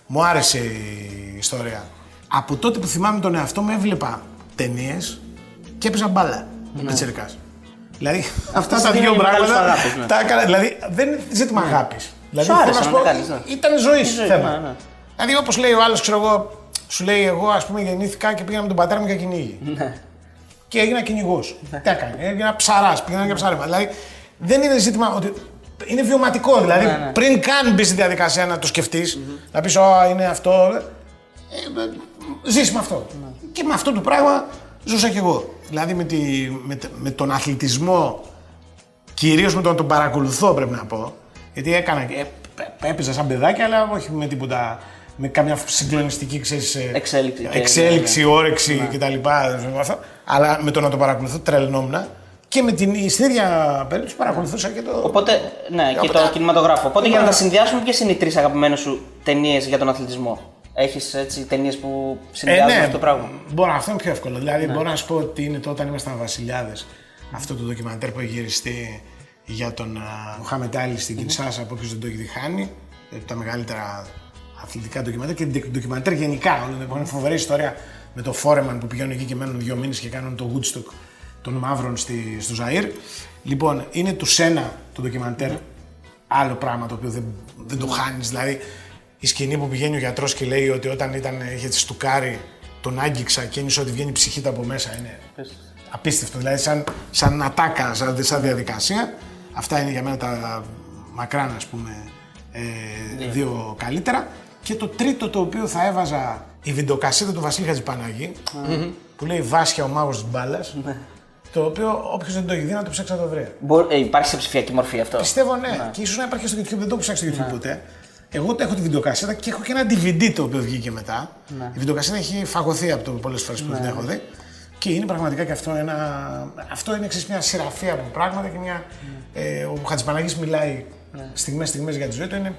μου άρεσε η ιστορία. Από τότε που θυμάμαι τον εαυτό μου έβλεπα ταινίες και έπαιζα μπάλα. Ναι. Δηλαδή, αυτά τα δίνει δύο μεγάλους πράγματα αγάπης, ναι. τα έκανα. Δηλαδή, δεν είναι ζήτημα αγάπης. Δηλαδή, Σου θέλω άρεσε να σου να πω, τα κάνεις, ναι. ήταν ζωής ζωή, θέμα. ναι, ναι. Δηλαδή, όπως λέει ο άλλος, ξέρω εγώ, σου λέει: Εγώ, ας πούμε, γεννήθηκα και πήγα με τον πατέρα μου για κυνήγι. Ναι. Και έγινα κυνηγός. Τι έκανε, έγινα ψαράς, πήγαινα για ψάρεμα. Δηλαδή, δεν είναι ζήτημα ότι. Είναι βιωματικό. Δηλαδή, Ναι, πριν καν μπεις στη διαδικασία να το σκεφτει να πεις: Ω, είναι αυτό. Ε, ε, ζεις με αυτό. Ναι. Και με αυτό το πράγμα ζούσα κι εγώ. Δηλαδή, με, τη, με, τε- με τον αθλητισμό Κυρίως με το να τον παρακολουθώ πρέπει να πω. Γιατί έκανα. Ε, π- έπαιζα σαν παιδάκι, αλλά όχι με τίποτα. Με καμιά συγκλονιστική ξέρεις, ε, Εξέλιξη και- εξέλιξη όρεξη κτλ. Αυτό. Αλλά με το να το παρακολουθώ τρελνόμουν και με την στην ίδια περίπτωση παρακολουθούσα και το. Οπότε, ναι, και Οπότε- το κινηματογράφο. Οπότε για να τα Ωραία. συνδυάσουμε, ποιες είναι οι τρεις αγαπημένες σου ταινίες για τον αθλητισμό; Έχεις έτσι ταινίες που συνδυάζουν αυτό το πράγμα; Ε, Μπορώ, αυτό είναι πιο εύκολο. Δηλαδή, μπορώ να σου πω ότι είναι το όταν ήμασταν Βασιλιάδες. Αυτό το ντοκιμαντέρ που έχει γυριστεί για τον α, Μοχάμετ Άλλη στην Κινσάσα, από όποιο δεν το έχει δει χάνει. Ε, Τα μεγαλύτερα αθλητικά ντοκιμαντέρ και ντε- ντοκιμαντέρ γενικά. Όλο, Είναι φοβερή ιστορία με το Φόρεμαν που πηγαίνουν εκεί και μένουν δύο μήνες και κάνουν το Woodstock των μαύρων στη, στο Ζαΐρ. Λοιπόν, είναι του Σένα το ντοκιμαντέρ. Άλλο πράγμα το οποίο δεν, δεν το χάνεις. Δηλαδή, η σκηνή που πηγαίνει ο γιατρός και λέει ότι όταν ήταν, είχε στουκάρει, τον άγγιξα και ένιωσε ότι βγαίνει η ψυχή του από μέσα. Είναι απίστευτο. Δηλαδή, σαν, σαν ατάκα, σαν, σαν διαδικασία. Αυτά είναι για μένα τα μακράν, ας πούμε, ε, δύο καλύτερα. Και το τρίτο το οποίο θα έβαζα η βιντεοκασέτα του Βασίλη Χατζηπαναγή, που λέει Βάσια ο μάγος της μπάλας. Το οποίο όποιος δεν το έχει δει να το ψάξει να το βρει. Μπο- ε, υπάρχει σε ψηφιακή μορφή αυτό. Πιστεύω ναι. Και ίσως να υπάρχει και στο YouTube, δεν το έχω ψάξει στο YouTube ποτέ. Εγώ το έχω τη βιντεοκασέτα και έχω και ένα DVD το οποίο βγήκε μετά. Η βιντεοκασέτα έχει φαγωθεί από το πολλές φορές που την έχω δει. Και είναι πραγματικά και αυτό ένα. Αυτό είναι εξής, μια σειραφή από πράγματα και μια. Ε, ο Χατζηπαναγής μιλάει στιγμές στιγμές για τη ζωή του. Είναι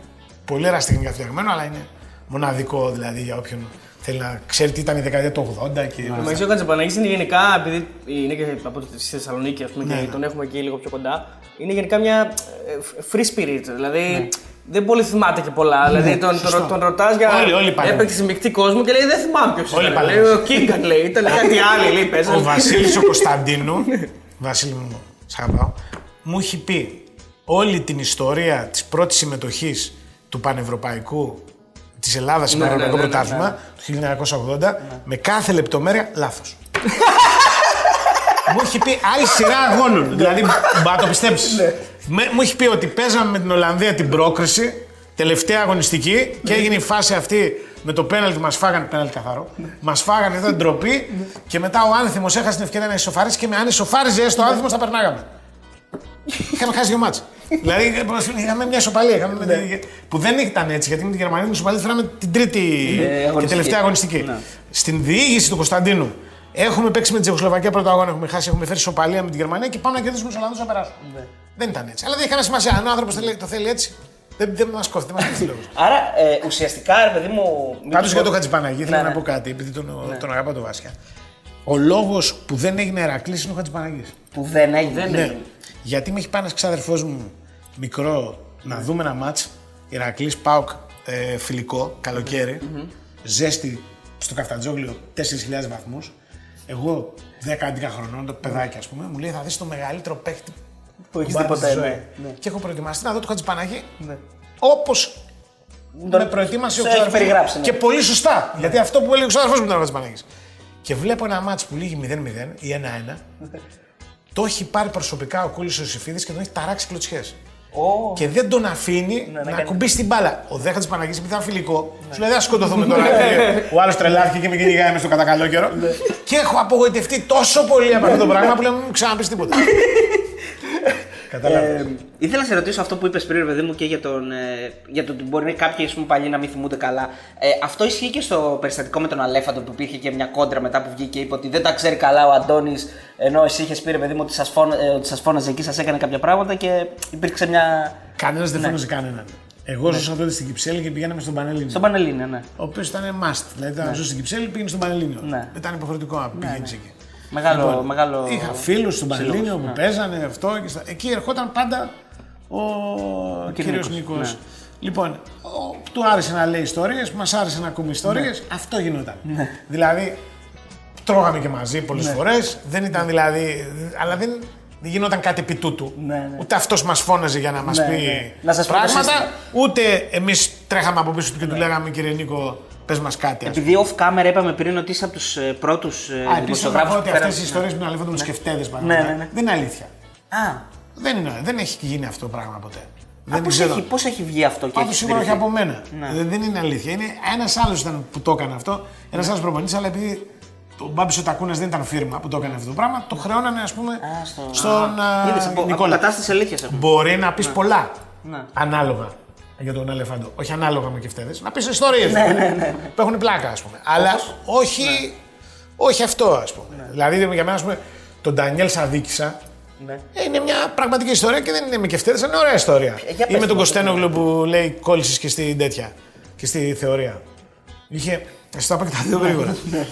πολύ εραστικά φτιαγμένο, αλλά είναι μοναδικό δηλαδή για όποιον θέλει να ξέρει τι ήταν η δεκαετία του 80 και. Ο Μαγισό Κατζαπαναγή είναι γενικά, επειδή είναι και από τη στη Θεσσαλονίκη ας πούμε, Ναι, και ναι. τον έχουμε εκεί λίγο πιο κοντά, είναι γενικά μια ε, free spirit. Δηλαδή Ναι. δεν πολύ θυμάται και πολλά. δηλαδή τον, σωστό. τον, τον ρωτάς για. Όλοι- όλοι παλεύουν. έπαιξε σε μεικτή κόσμο και λέει Δεν θυμάμαι ποιος Όλοι ήταν. Λέει, παλεύουν. ο Κίγκαν λέει, ήταν κάτι άλλο. Λέει, Ο παίζανε. Βασίλης ο Κωνσταντίνου, Βασίλη μου, σ' αγαπάω, μου έχει πει όλη την ιστορία της πρώτης συμμετοχής του Πανευρωπαϊκού της Ελλάδας στο Ναι, ναι, Πανευρωπαϊκό ναι, ναι, Πρωτάθλημα του 1980 με κάθε λεπτομέρεια λάθος. μου έχει πει άλλη σειρά αγώνων. δηλαδή, μπα να το πιστέψεις. μου έχει πει ότι παίζαμε με την Ολλανδία την πρόκριση, τελευταία αγωνιστική και έγινε η φάση αυτή με το πέναλτι μας φάγανε. Πέναλτι καθαρό. Μας φάγανε, ήταν ντροπή και μετά ο άνθιμο έχασε την ευκαιρία να ισοφαρίσει και με αν ισοφάριζε έστω ο άνθιμο θα περνάγαμε. Είχαμε χάσει δύο μάτς. δηλαδή είχαμε μια ισοπαλία. Είχαμε με την- Που δεν ήταν έτσι γιατί με την Γερμανία την ισοπαλία φέραμε την τρίτη και αγωνιστική. τελευταία αγωνιστική. Ναι. Στην διήγηση του Κωνσταντίνου έχουμε παίξει με την Τσεχοσλοβακία πρώτο αγώνα, έχουμε χάσει, έχουμε φέρει ισοπαλία με την Γερμανία και πάμε να κερδίσουμε τους Ολλανδούς να περάσουμε. Δεν ήταν έτσι. Αλλά δεν έχει κανένα σημασία. Αν ο άνθρωπος το θέλει έτσι, Δεν, δεν μας κόφτει, δεν μας κόφτει λόγος. Άρα ε, ουσιαστικά, ρε παιδί μου. μήπως Πάντω για μπο- τον Χατζηπαναγή θέλω Ναι, να ναι. πω κάτι, επειδή τον, τον αγαπάω τον Βάσια. Ο λόγος που δεν έγινε Ερακλής είναι ο Χατζηπαναγή. Που δεν έγινε. Ναι. Γιατί με έχει πάει ένας ξάδερφός μου μικρό να δούμε ένα μάτς. Ηρακλή Πάοκ ε, φιλικό, καλοκαίρι, ζέστη στο Καφτατζόγλιο 4.000 βαθμούς. Εγώ 10-11 χρονών, το παιδάκι ας πούμε, μου λέει θα δεις το μεγαλύτερο παίχτη Που έχεις που δει πάρει στη ποτέ, ζωή. ναι, ναι. Και έχω προετοιμαστεί να δω το Χατζηπαναγή όπως Τον- με προετοίμασε ο σε έχει ξάδερφός μου. περιγράψει, ναι. Και πολύ σωστά. Γιατί αυτό που έλεγε ο ξάδερφός μου ήταν ο Χατζηπαναγή. Και βλέπω ένα μάτς που λύγει 0-0 ή 1-1. το έχει πάρει προσωπικά ο Κούλης ο Σιφίδης και τον έχει ταράξει κλωτσιές. Ω, Και δεν τον αφήνει να να, κάνει- κουμπίσει την μπάλα. Ο Δέχα της Παναγίας, επειδή ήταν φιλικό, σου λέει: Δεν θα σκοτωθούμε τώρα. Και ο άλλος τρελάθηκε και με κυνηγάει μες στο κατακαλό καιρό. και έχω απογοητευτεί τόσο πολύ από αυτό το πράγμα που λέω: Μην μου ξαναπείς τίποτα. Κατάλαβε. Ε, ήθελα να σε ρωτήσω αυτό που είπες πριν, ρε παιδί μου, και για, τον, ε, για το ότι μπορεί κάποιοι ας πούμε, παλιοί να μην θυμούνται καλά. Ε, αυτό ισχύει και στο περιστατικό με τον Αλέφαντο που υπήρχε και μια κόντρα μετά που βγήκε και είπε ότι δεν τα ξέρει καλά ο Αντώνης, ενώ εσύ είχες πει, ρε παιδί μου, ότι σας φώνα, ε, ότι σας φώναζε εκεί, σας έκανε κάποια πράγματα και υπήρξε μια. Κανένας δεν φώναζε κανέναν. Εγώ ζούσα τότε στην Κυψέλη και πηγαίναμε στον Πανελλήνιο. Στον Πανελλήνιο, ναι. Ο οποίος ήταν must. Δηλαδή, όταν ζούσε στην Κυψέλη πήγαινε στον Πανελλήνιο. Ναι. Ήταν υποχρεωτικό να πηγαίνεις εκεί. Μεγάλο, μεγάλο... Είχα φίλους στον σύλλογος, Πανελλήνιο που ναι. παίζανε αυτό. Και στα... Εκεί ερχόταν πάντα ο, κύριος Νίκος, Νίκος. ναι. Λοιπόν, ο... του άρεσε να λέει ιστορίες, μας άρεσε να ακούμε ιστορίες. Αυτό γινόταν. Δηλαδή, τρώγαμε και μαζί πολλές φορές. Δεν ήταν δηλαδή. Αλλά δεν, δεν γινόταν κάτι επί τούτου. Ναι, ναι. Ούτε αυτός μας φώναζε για να μας Ναι, πει ναι. Να σας πω το πράγματα, σύστημα. ούτε εμείς τρέχαμε από πίσω του και του λέγαμε κύριε Νίκο, πες μας κάτι. ας πούμε. Επειδή off camera είπαμε πριν ότι είσαι από τους ε, πρώτους Α, επίσης θέλω να πω ότι αυτές οι ιστορίες με τον Αλέφαντο με του σκεφτέδες Ναι, ναι, ναι. δεν είναι αλήθεια. Α, Δεν, είναι, δεν έχει γίνει αυτό το πράγμα ποτέ. δεν Δεν πώς, ξέρω. έχει, πώς έχει βγει αυτό και Πάντως έχει σίγουρα όχι συντηρηθεί; από μένα. Ναι. Δεν, δεν είναι αλήθεια. Είναι ένας άλλος ήταν που το έκανε αυτό, ένας άλλος προπονητής, αλλά επειδή ο Μπάμπης ο Τακούνα δεν ήταν φίρμα που το έκανε αυτό το πράγμα, το χρεώνανε ας πούμε Α, στο- στον α, Είδες, από, από Νικόλα. κατάσταση αλήθειας έχουμε. Μπορεί να πεις πολλά Ναι. ανάλογα για τον Αλεφάντο. Όχι ανάλογα με κεφτέδες. Να πεις ιστορίες Ναι, που έχουν πλάκα, ας πούμε. Αλλά όχι, Ναι. όχι αυτό, ας πούμε. Δηλαδή για μένα, ας πούμε, τον Ντανιέλ Σαδίκησα Ναι. ε, είναι μια πραγματική ιστορία και δεν είναι με κεφτέδες, είναι ωραία ιστορία. Ε, για Ή πες με τον μας, Κωστένογλου που λέει κόλλησες και στη τέτοια και στη θεωρία. Είχε. Εσύ τα είπα και τα δύο γρήγορα.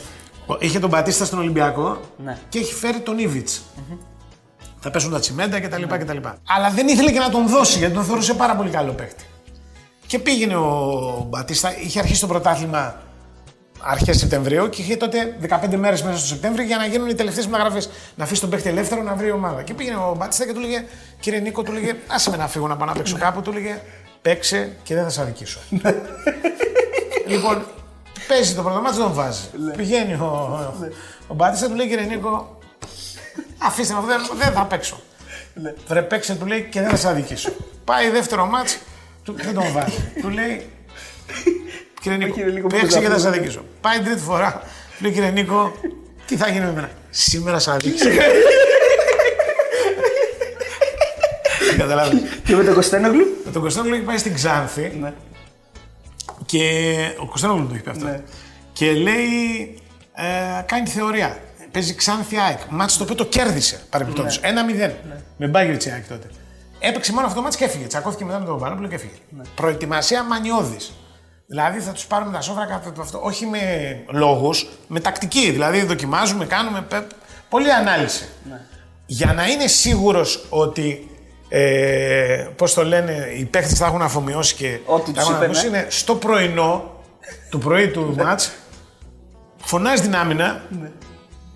Ο- Είχε τον Μπατίστα στον Ολυμπιακό Ναι. και έχει φέρει τον ιβιτς Θα πέσουν τα τσιμέντα κτλ. κτλ. Αλλά δεν ήθελε και να τον δώσει γιατί τον θεωρούσε πάρα πολύ καλό παίκτη. Και πήγαινε ο Μπατίστα, είχε αρχίσει το πρωτάθλημα αρχές Σεπτεμβρίου και είχε τότε 15 μέρες μέσα στο Σεπτέμβριο για να γίνουν οι τελευταίες μεταγραφές. Να αφήσει τον παίκτη ελεύθερο να βρει ομάδα. Και πήγαινε ο Μπατίστα και του λέγε, Κύριε Νίκο, του λέγε, Άσε με να φύγω να πάω να παίξω κάπου. Του λέγε, Παίξε και δεν θα σε αδικήσω. λοιπόν, παίζει το πρώτο μάτι, δεν τον βάζει. Πηγαίνει ο, ο, ο Μπατίστα, του λέει, Κύριε Νίκο, Αφήστε με, δεν, δεν θα παίξω. Βρε παίξε, του λέει και δεν θα σε αδικήσω. Πάει δεύτερο μάτς, του, δεν τον βάζει. του λέει, κύριε Νίκο, κύριε Νίκο, παίξε πώς και θα θα σε αδικήσω. Πάει τρίτη φορά, του λέει κύριε Νίκο, τι θα γίνει με μένα. Σήμερα σε αδίκησα. Καταλάβεις. Και με τον Κωστένογλου. Με τον Κωνσταντίνο έχει πάει στην Ξάνθη Ναι. και ο Κωνσταντίνο το έχει πει αυτό. Και λέει, ε, κάνει τη θεωρία. Παίζει Ξάνθη ΑΕΚ. Μάτς το οποίο το κέρδισε παρεμπιπτόντως. 1-0. Με μπάγκερτ η ΑΕΚ τότε. Έπαιξε μόνο αυτό το μάτς και έφυγε. Τσακώθηκε μετά με τον Βανόπουλο και έφυγε. Προετοιμασία μανιώδης. Δηλαδή θα τους πάρουμε τα σόφρα κατά το αυτό. Όχι με λόγους, με τακτική. Δηλαδή δοκιμάζουμε, κάνουμε. πε- Πολλή ανάλυση. Για να είναι σίγουρος ότι. Ε, Πώς το λένε, οι παίχτες θα έχουν αφομοιώσει και. Ό,τι τα τους έχουν είπε, αφομοιώσει, ναι. είναι στο πρωινό του πρωί του μάτς φωνάζει την άμυνα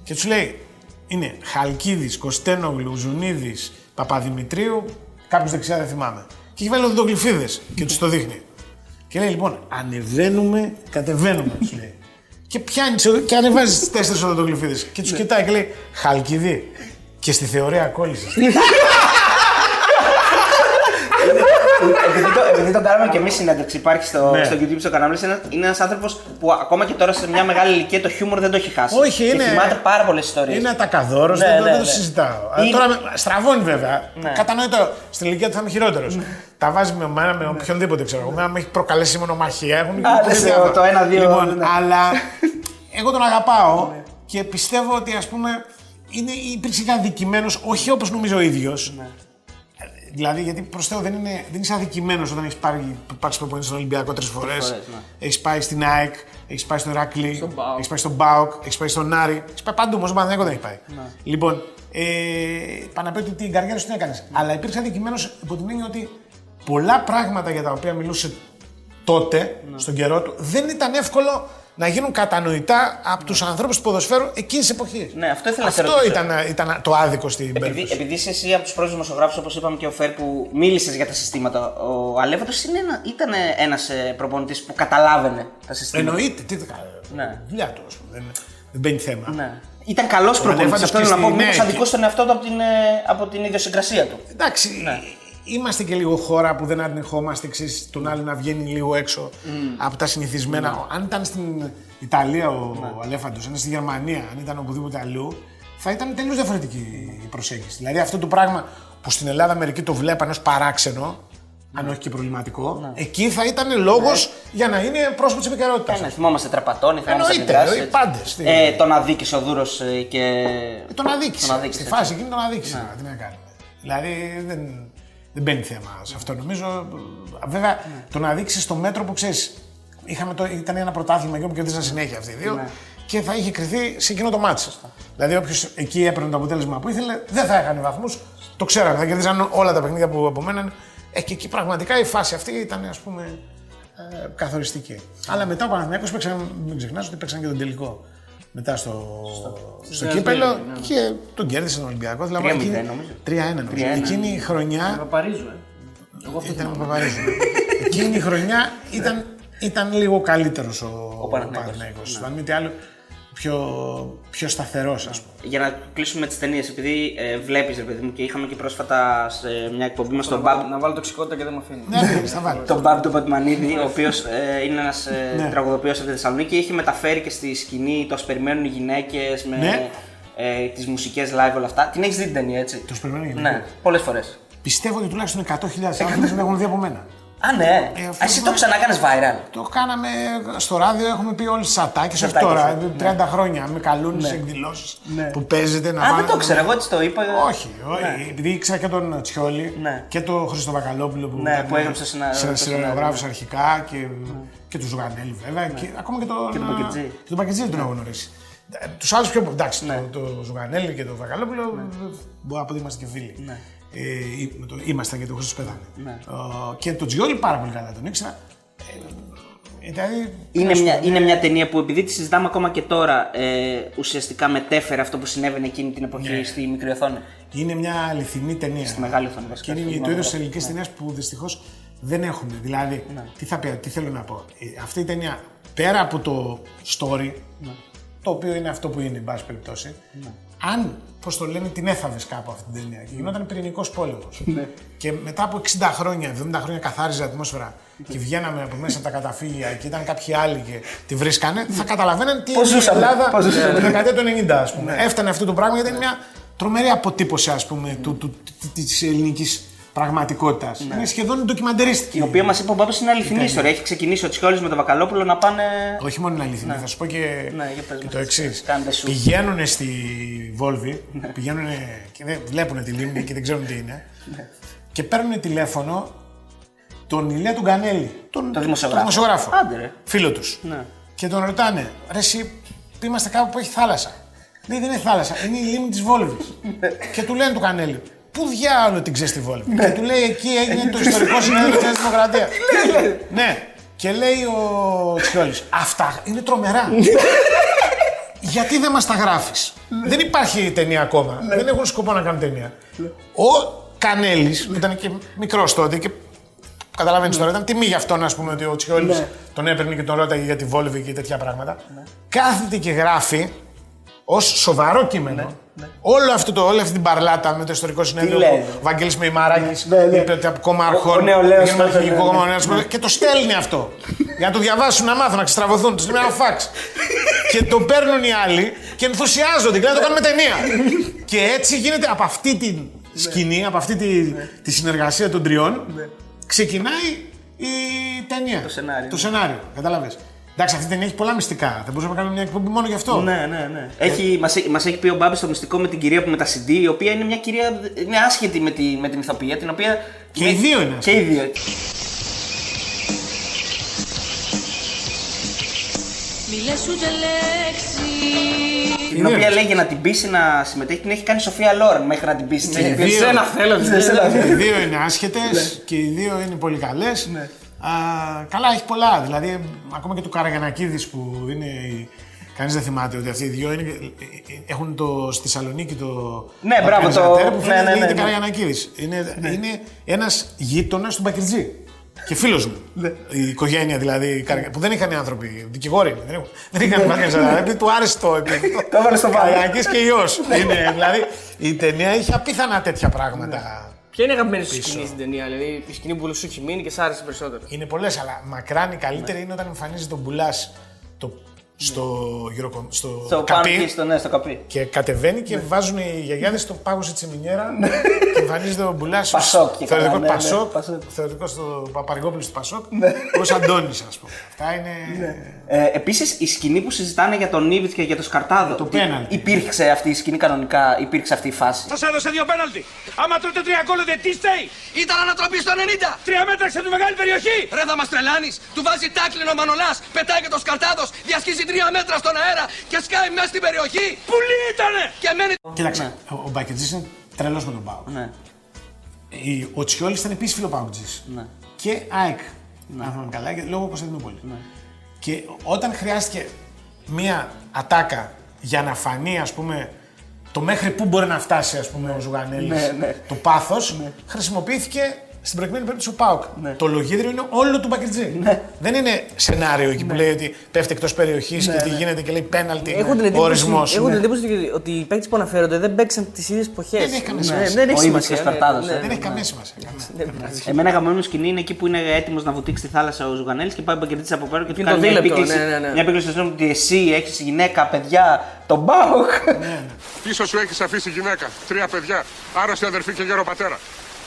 και τους λέει είναι Χαλκίδης, Κωστένογλου, Ζουνίδης, Παπαδημητρίου, κάποιος δεξιά δεν θυμάμαι. Και έχει βάλει οδοντογλυφίδες και τους το δείχνει. Και λέει λοιπόν, ανεβαίνουμε, κατεβαίνουμε, τους λέει. Και πιάνει τις- και ανεβάζει τις τέσσερις οδοντογλυφίδε. Και τους κοιτάει και λέει, Χαλκιδί. Και στη θεωρία κόλλησες. επειδή, το, επειδή τον κάναμε και εμείς συνέντευξη, υπάρχει στο, Ναι. στο YouTube στο κανάλι. Είναι, είναι ένας άνθρωπος που ακόμα και τώρα σε μια μεγάλη ηλικία το χιούμορ δεν το έχει χάσει. Όχι, είναι- Και θυμάται πάρα πολλές ιστορίες. Είναι ατακαδόρος, Ναι, δεν, ναι, δεν το ναι. συζητάω. Είναι- Τώρα με- στραβώνει βέβαια. Ναι. Κατανοητό. Στην ηλικία του θα είμαι χειρότερος. Τα βάζει με μένα, με οποιονδήποτε ξέρω εγώ. Εμένα με έχει προκαλέσει μονομαχία. Έχουν Α, γίνει λες, διάφορα. το ένα-δύο, Λοιπόν, ναι. αλλά εγώ τον αγαπάω και πιστεύω ότι ας πούμε είναι, υπήρξε και αδικημένο, όχι όπως νομίζω ο ίδιος. Δηλαδή, γιατί προς Θεού δεν, είναι, δεν είσαι αδικημένος όταν έχεις πάρει πάρεις προπονητής στον Ολυμπιακό τρεις φορές. φορές, ναι. Έχεις πάει στην ΑΕΚ, έχεις πάει στο Ηράκλειο, Στον ΠΑΟΚ. έχεις πάει στον Μπάουκ, έχεις πάει στον Άρη. Έχεις πάει παντού, όμως ο Παναθηναϊκό δεν έχει πάει. Λοιπόν, ε, πάνω απ' ότι την καριέρα σου την έκανες; Αλλά υπήρξε αδικημένος υπό την έννοια ότι πολλά πράγματα για τα οποία μιλούσε τότε, στον καιρό του, δεν ήταν εύκολο να γίνουν κατανοητά από τους ανθρώπους του ποδοσφαίρου εκείνης της εποχής. Ναι, αυτό ήθελα να σε Αυτό ρωτήσω. ήταν, ήταν το άδικο στην Επειδή, περίπτωση. επειδή είσαι εσύ από τους πρώτους δημοσιογράφους, όπως είπαμε και ο Φερ, που μίλησες για τα συστήματα, ο Αλέφαντο ένα, ήταν ένας προπονητής που καταλάβαινε τα συστήματα. Εννοείται, τι θα κάνει. Ναι. Δουλειά του, ας πούμε. Δεν, δεν μπαίνει θέμα. Ναι. Ήταν καλός προπονητής. Αλέφαντος Αυτό και θέλω να πω. στη- Μήπως ναι, αδικό στον εαυτό του από την, ε, από την ιδιοσυγκρασία του. Εντάξει, Ναι. Είμαστε και λίγο χώρα που δεν ανεχόμαστε εξής, τον άλλο να βγαίνει λίγο έξω από τα συνηθισμένα. Αν ήταν στην Ιταλία ο, Ναι. ο Αλέφαντος, αν ήταν στη Γερμανία, αν ήταν οπουδήποτε αλλού, θα ήταν τελείως διαφορετική η προσέγγιση. Δηλαδή αυτό το πράγμα που στην Ελλάδα μερικοί το βλέπανε ως παράξενο, αν όχι και προβληματικό, εκεί θα ήταν λόγος για να είναι πρόσωπος της επικαιρότητας. Ναι, θυμόμαστε τραπατώνει, θυμόμαστε Εννοείται, αντιδράσεις, οι έτσι. πάντες. Ε, τον αδίκησε ο Δούρος και. Τον αδίκησε. Τον αδίκησε, Στη έτσι. φάση εκείνη τον αδίκησε. Τι να κάνουμε. Δηλαδή δεν, δεν μπαίνει θέμα σε αυτό. Νομίζω. Βέβαια, τον αδίκησε στο μέτρο που ξέρεις. Είχαμε το, ήταν ένα πρωτάθλημα εκεί που κερδίζαν συνέχεια αυτοί οι δύο και θα είχε κρυθεί σε εκείνο το μάτσο. Δηλαδή, όποιος εκεί έπαιρνε το αποτέλεσμα που ήθελε, δεν θα έχανε βαθμούς. Το ξέραμε, θα κερδίζαν όλα τα παιχνίδια που απομέναν. Ε, και εκεί πραγματικά η φάση αυτή ήταν, ας πούμε, ε, καθοριστική. Αλλά μετά ο Παναθηναϊκός παίξαν, μην ξεχνάς ότι παίξαν και τον τελικό. Μετά στο, στο, κύπελο και τον κέρδισε τον Ολυμπιακός. Δηλαδή, 3-0 εκείνη- νομίζω. 3-1 νομίζω. 3-1. Εκείνη η χρονιά Παπαρίζου, ε. Εγώ αυτό ήταν θυμάμαι. με Παπαρίζου. Εκείνη η χρονιά ήταν, ήταν λίγο καλύτερος ο, ο Παναθηναϊκός. Παναθηναϊκός. Αν μη τι άλλο, πιο, πιο σταθερός, ας πούμε. Για να κλείσουμε τις ταινίες, επειδή ε, βλέπεις, ρε παιδί μου, και είχαμε και πρόσφατα σε μια εκπομπή μας στον Μπαμπ. Να βάλω τοξικότητα και δεν με αφήνει. Ναι, ναι, θα βάλει. Τον Μπαμπ του Πατμανίδη, ο οποίος ε, είναι ένας ε, Ναι. τραγουδοποιός από τη Θεσσαλονίκη, έχει μεταφέρει και στη σκηνή το «Ας περιμένουν οι γυναίκες με Ναι. ε, τις μουσικές live όλα αυτά. Την έχεις δει την ταινία, έτσι; Το «Ας περιμένουν οι γυναίκες». Ναι, πολλές φορές. Πιστεύω ότι τουλάχιστον 100.000 άνθρωποι δεν έχουν δει από μένα. Α, ναι. Ε, Α, αυτός εσύ το- το ξανακάνε viral. Το κάναμε στο ράδιο, έχουμε πει όλε τι ατάκε. Όχι Ατάκες, τώρα, ναι. 30 χρόνια. Με καλούν σε εκδηλώσεις που παίζετε να Α, δεν πάνε- το ξέρω, εγώ έτσι το είπα. Όχι, όχι. επειδή ήξερα και τον Τσιόλη Ναι. και τον Χριστοβακαλόπουλο που, Ναι, ήταν που έγραψε συνα- σε- το σεναριογράφους σενάριο, αρχικά και, και τους Ζουγανέλη βέβαια. Και ακόμα και τον, Και τον Μπακετζή. και τον Μπακετζή δεν τον έχω γνωρίσει. Τους άλλους πιο. Εντάξει, το, το Ζουγανέλη και τον Βακαλόπουλο μπορεί να πω ότι είμαστε και φίλοι. Ναι. Ε, ή- με το- ήμασταν και το Χρήστο πέθανε. Ναι. Ε, και τον Τζιόλη πάρα πολύ καλά τον ήξερα. Ε, δηλαδή, Είναι να σου μια, πω, είναι μια ταινία που επειδή τη συζητάμε ακόμα και τώρα, ε, ουσιαστικά μετέφερε αυτό που συνέβαινε εκείνη την εποχή Ναι. στη μικρή οθόνη. Είναι μια αληθινή ταινία. Στη μεγάλη οθόνη, βασικά, Και είναι στη το είδος της μεγάλη. ελληνικής ταινίας που δυστυχώς δεν έχουμε. Δηλαδή, Ναι. τι, θα, πει- τι θέλω να πω. Ε, Αυτή η ταινία πέρα από το story, Ναι. το οποίο είναι αυτό που είναι, εν πάση περιπτώσει, αν, πώς το λένε, την έθαβε κάπου αυτή την ταινία και γινόταν πυρηνικός πόλεμος. Ναι. Και μετά από 60 χρόνια, 70 χρόνια καθάριζε η ατμόσφαιρα και βγαίναμε από μέσα από τα καταφύγια και ήταν κάποιοι άλλοι και τη βρίσκανε, θα καταλαβαίναν τι Πώς είναι η ζούσαμε, Ελλάδα πώς ζούσαμε. τη δεκαετία του 90, ας πούμε. Έφτανε αυτό το πράγμα γιατί είναι μια τρομερή αποτύπωση, ας πούμε, του, του, της ελληνικής πραγματικότητας. Είναι σχεδόν ντοκιμαντερίστικη. Η οποία μας είπε ο Μπάμπης είναι αληθινή Ήταν. ιστορία. Έχει ξεκινήσει ο Τσιόλη με τον Βακαλόπουλο να πάνε. Όχι μόνο είναι αληθινή, θα σου πω και, Ναι, για πες και μας. το εξής. Κάντε σου. Πηγαίνουν στη Βόλβη, πηγαίνουν και δεν βλέπουν τη λίμνη και δεν ξέρουν τι είναι. και παίρνουν τηλέφωνο τον Ηλία του Γκανέλη. Τον, Το δημοσιογράφο. τον δημοσιογράφο. Άντε, ρε. Φίλο τους. Ναι. Και τον ρωτάνε, ρε, εσύ είμαστε κάπου που έχει θάλασσα. Λέει, δεν είναι θάλασσα, είναι η λίμνη της Βόλβης. και του λένε του Κανέλη, Πού διάολο την ξέρεις τη Βόλβη. και του λέει, εκεί έγινε το ιστορικό συνέδριο της Νέας Δημοκρατίας. ναι. Και λέει ο Τσιόλης, Αυτά είναι τρομερά. Γιατί δεν μας τα γράφεις; δεν υπάρχει ταινία ακόμα. δεν έχουν σκοπό να κάνουν ταινία. Ο Κανέλης, που ήταν και μικρός τότε και Καταλαβαίνεις τώρα, ήταν τιμή για αυτόν ας πούμε, ότι ο Τσιόλης τον έπαιρνε και τον ρώταγε για τη Βόλβη και τέτοια πράγματα. Κάθεται και γράφει ως σοβαρό κείμενο όλο αυτό το, όλη αυτή την παρλάτα με το ιστορικό συνέδριο. λέει. που Ο Βαγγέλης Μεϊμαράκης Ναι, ναι. είπε ότι από κόμμα Ο- αρχών. ο νεολαίος πήγαινε με τότε, αρχηγικό ναι, κόμμα, ναι. ο νέος κόμμα, Και το στέλνει αυτό. για να το διαβάσουν, να μάθουν, να ξετραβωθούν. Τους λέει ένα φάξ. και το παίρνουν οι άλλοι και ενθουσιάζονται και λένε να το κάνουμε ταινία. και έτσι γίνεται από αυτή τη σκηνή, από αυτή τη, τη συνεργασία των τριών, ξεκινάει η ταινία. Το σενάριο. Το σενάριο, κατάλαβες. Εντάξει, αυτή η ταινία έχει πολλά μυστικά. Θα μπορούσαμε να κάνουμε μια εκπομπή μόνο γι' αυτό. Ναι, ναι, ναι. Έχει, μας, έχει- μας έχει πει ο Μπάμπης το μυστικό με την κυρία που με τα CD, η οποία είναι μια κυρία είναι άσχετη με, τη, με την ηθοποιία, την οποία. Και οι δύο είναι Και οι δύο. Μη λες ούτε λέξη Την οποία λέει για να την πείσει να συμμετέχει, την έχει κάνει η Σοφία Λόρεν μέχρι να την πείσει. Ναι, Την οι είπε, δύο- «Εσένα θέλω, εσένα Και οι θέλω». δύο είναι άσχετες και οι δύο είναι πολύ καλές. Καλά, έχει πολλά. Δηλαδή, ακόμα και του Καραγιανακίδης που είναι. η- Κανείς δεν θυμάται ότι αυτοί οι δύο είναι, έχουν το, στη Θεσσαλονίκη το. Ναι, μπράβο, το- organizer που ναι, φαίνεται ναι, λέγεται ναι, ναι. Καραγιανακίδης. Είναι, είναι ένας γείτονας του Μπακριτζή. Και φίλος μου. Ναι. Η οικογένεια δηλαδή, Καραγια- που δεν είχαν οι άνθρωποι, δικηγόροι είναι, δεν έχουν- δεν είχαν μάθει επειδή του άρεσε το επίθετο. Το έβαλε στο βάρο. Καραγιανακής και ιός. δηλαδή η ταινία είχε απίθανα τέτοια πράγματα. Ποια είναι η αγαπημένη σου σκηνή στην ταινία, δηλαδή η σκηνή που σου έχει μείνει και σ' άρεσε περισσότερο; Είναι πολλές, αλλά μακράν η καλύτερη είναι όταν εμφανίζεται τον Μπουλάς το, στο, Eurocom- στο, Στο πάνω καπί εκεί, στο, ναι, στο καπί. και κατεβαίνει και βάζουν οι γιαγιάδες το πάγο σε τσιμινιέρα και εμφανίζεται ο Μπουλάς. Πασόκ και Θεωρητικό καλά, ναι, ναι, Πασόκ. Πασόκ. Θεωρητικό στο Παπαργόπουλο του Πασόκ. Ω Αντώνης, ας πούμε. Αυτά είναι. Ε, Επίσης, η σκηνή που συζητάνε για τον Νίβιτ και για το Σκαρτάδο. Το τι- πέναλτι. Υπήρξε αυτή η σκηνή κανονικά, υπήρξε αυτή η φάση; Σας έδωσε δύο πέναλτι. Άμα τρώτε τρία γκολ δεν τι στέει. Ήταν ανατροπή στο 90. Τρία μέτρα σε τη μεγάλη περιοχή. Ρε θα μας τρελάνεις. Του βάζει τάκλινο Μανολάς. Πετάει και το σκαρτάδος. Διασχίζει τρία μέτρα στον αέρα και σκάει μέσα στην περιοχή. Πουλί ήτανε. Και μένει... Κοίταξε, ο, ο Μπακετζή είναι τρελός με τον Πάο. Ναι. Ο Τσιόλης ήταν επίσης φιλοπάουτζη. Ναι. Και ΑΕΚ. Αν θυμάμαι καλά, και- λόγω Κωνσταντινούπολη. Και όταν χρειάστηκε μία ατάκα για να φανεί, ας πούμε, το μέχρι πού μπορεί να φτάσει, ας πούμε, ο Ζουγανέλης, Ναι, ναι. το πάθος, χρησιμοποιήθηκε στην προηγούμενη περίπτωση ο Πάουκ. Ναι. Το λογίδριο είναι όλο του Μπακριτζή. Δεν είναι σενάριο εκεί που λέει ότι πέφτει εκτός περιοχής και τι γίνεται και λέει πέναλτι. Έχω την ο εντύπωση, ορισμός. έχω την Ναι. εντύπωση ότι- ότι οι παίκτες που αναφέρονται δεν παίξαν τις ίδιες εποχές. Δεν έχει καμία Ναι, σημασία. δεν έχει Ο Ήβιτς σημασία, και ο ναι, Σπαρτάδος, ναι, ε. ναι. Δεν έχει καμία σημασία. καμία. Εμένα αγαπημένο σκηνή είναι εκεί που είναι έτοιμος να βουτήξει στη θάλασσα ο Ζουγανέλης και πάει ο Μπαγκερτή από πέρα και του είναι κάνει το μια δίλεπτο, επίκληση. ναι, ναι, ναι. Μια επίκληση στον ότι εσύ έχεις γυναίκα, παιδιά, τον Μπάουκ. Πίσω σου έχεις αφήσει γυναίκα, τρία παιδιά, άρρωστη αδερφή και γέρο πατέρα.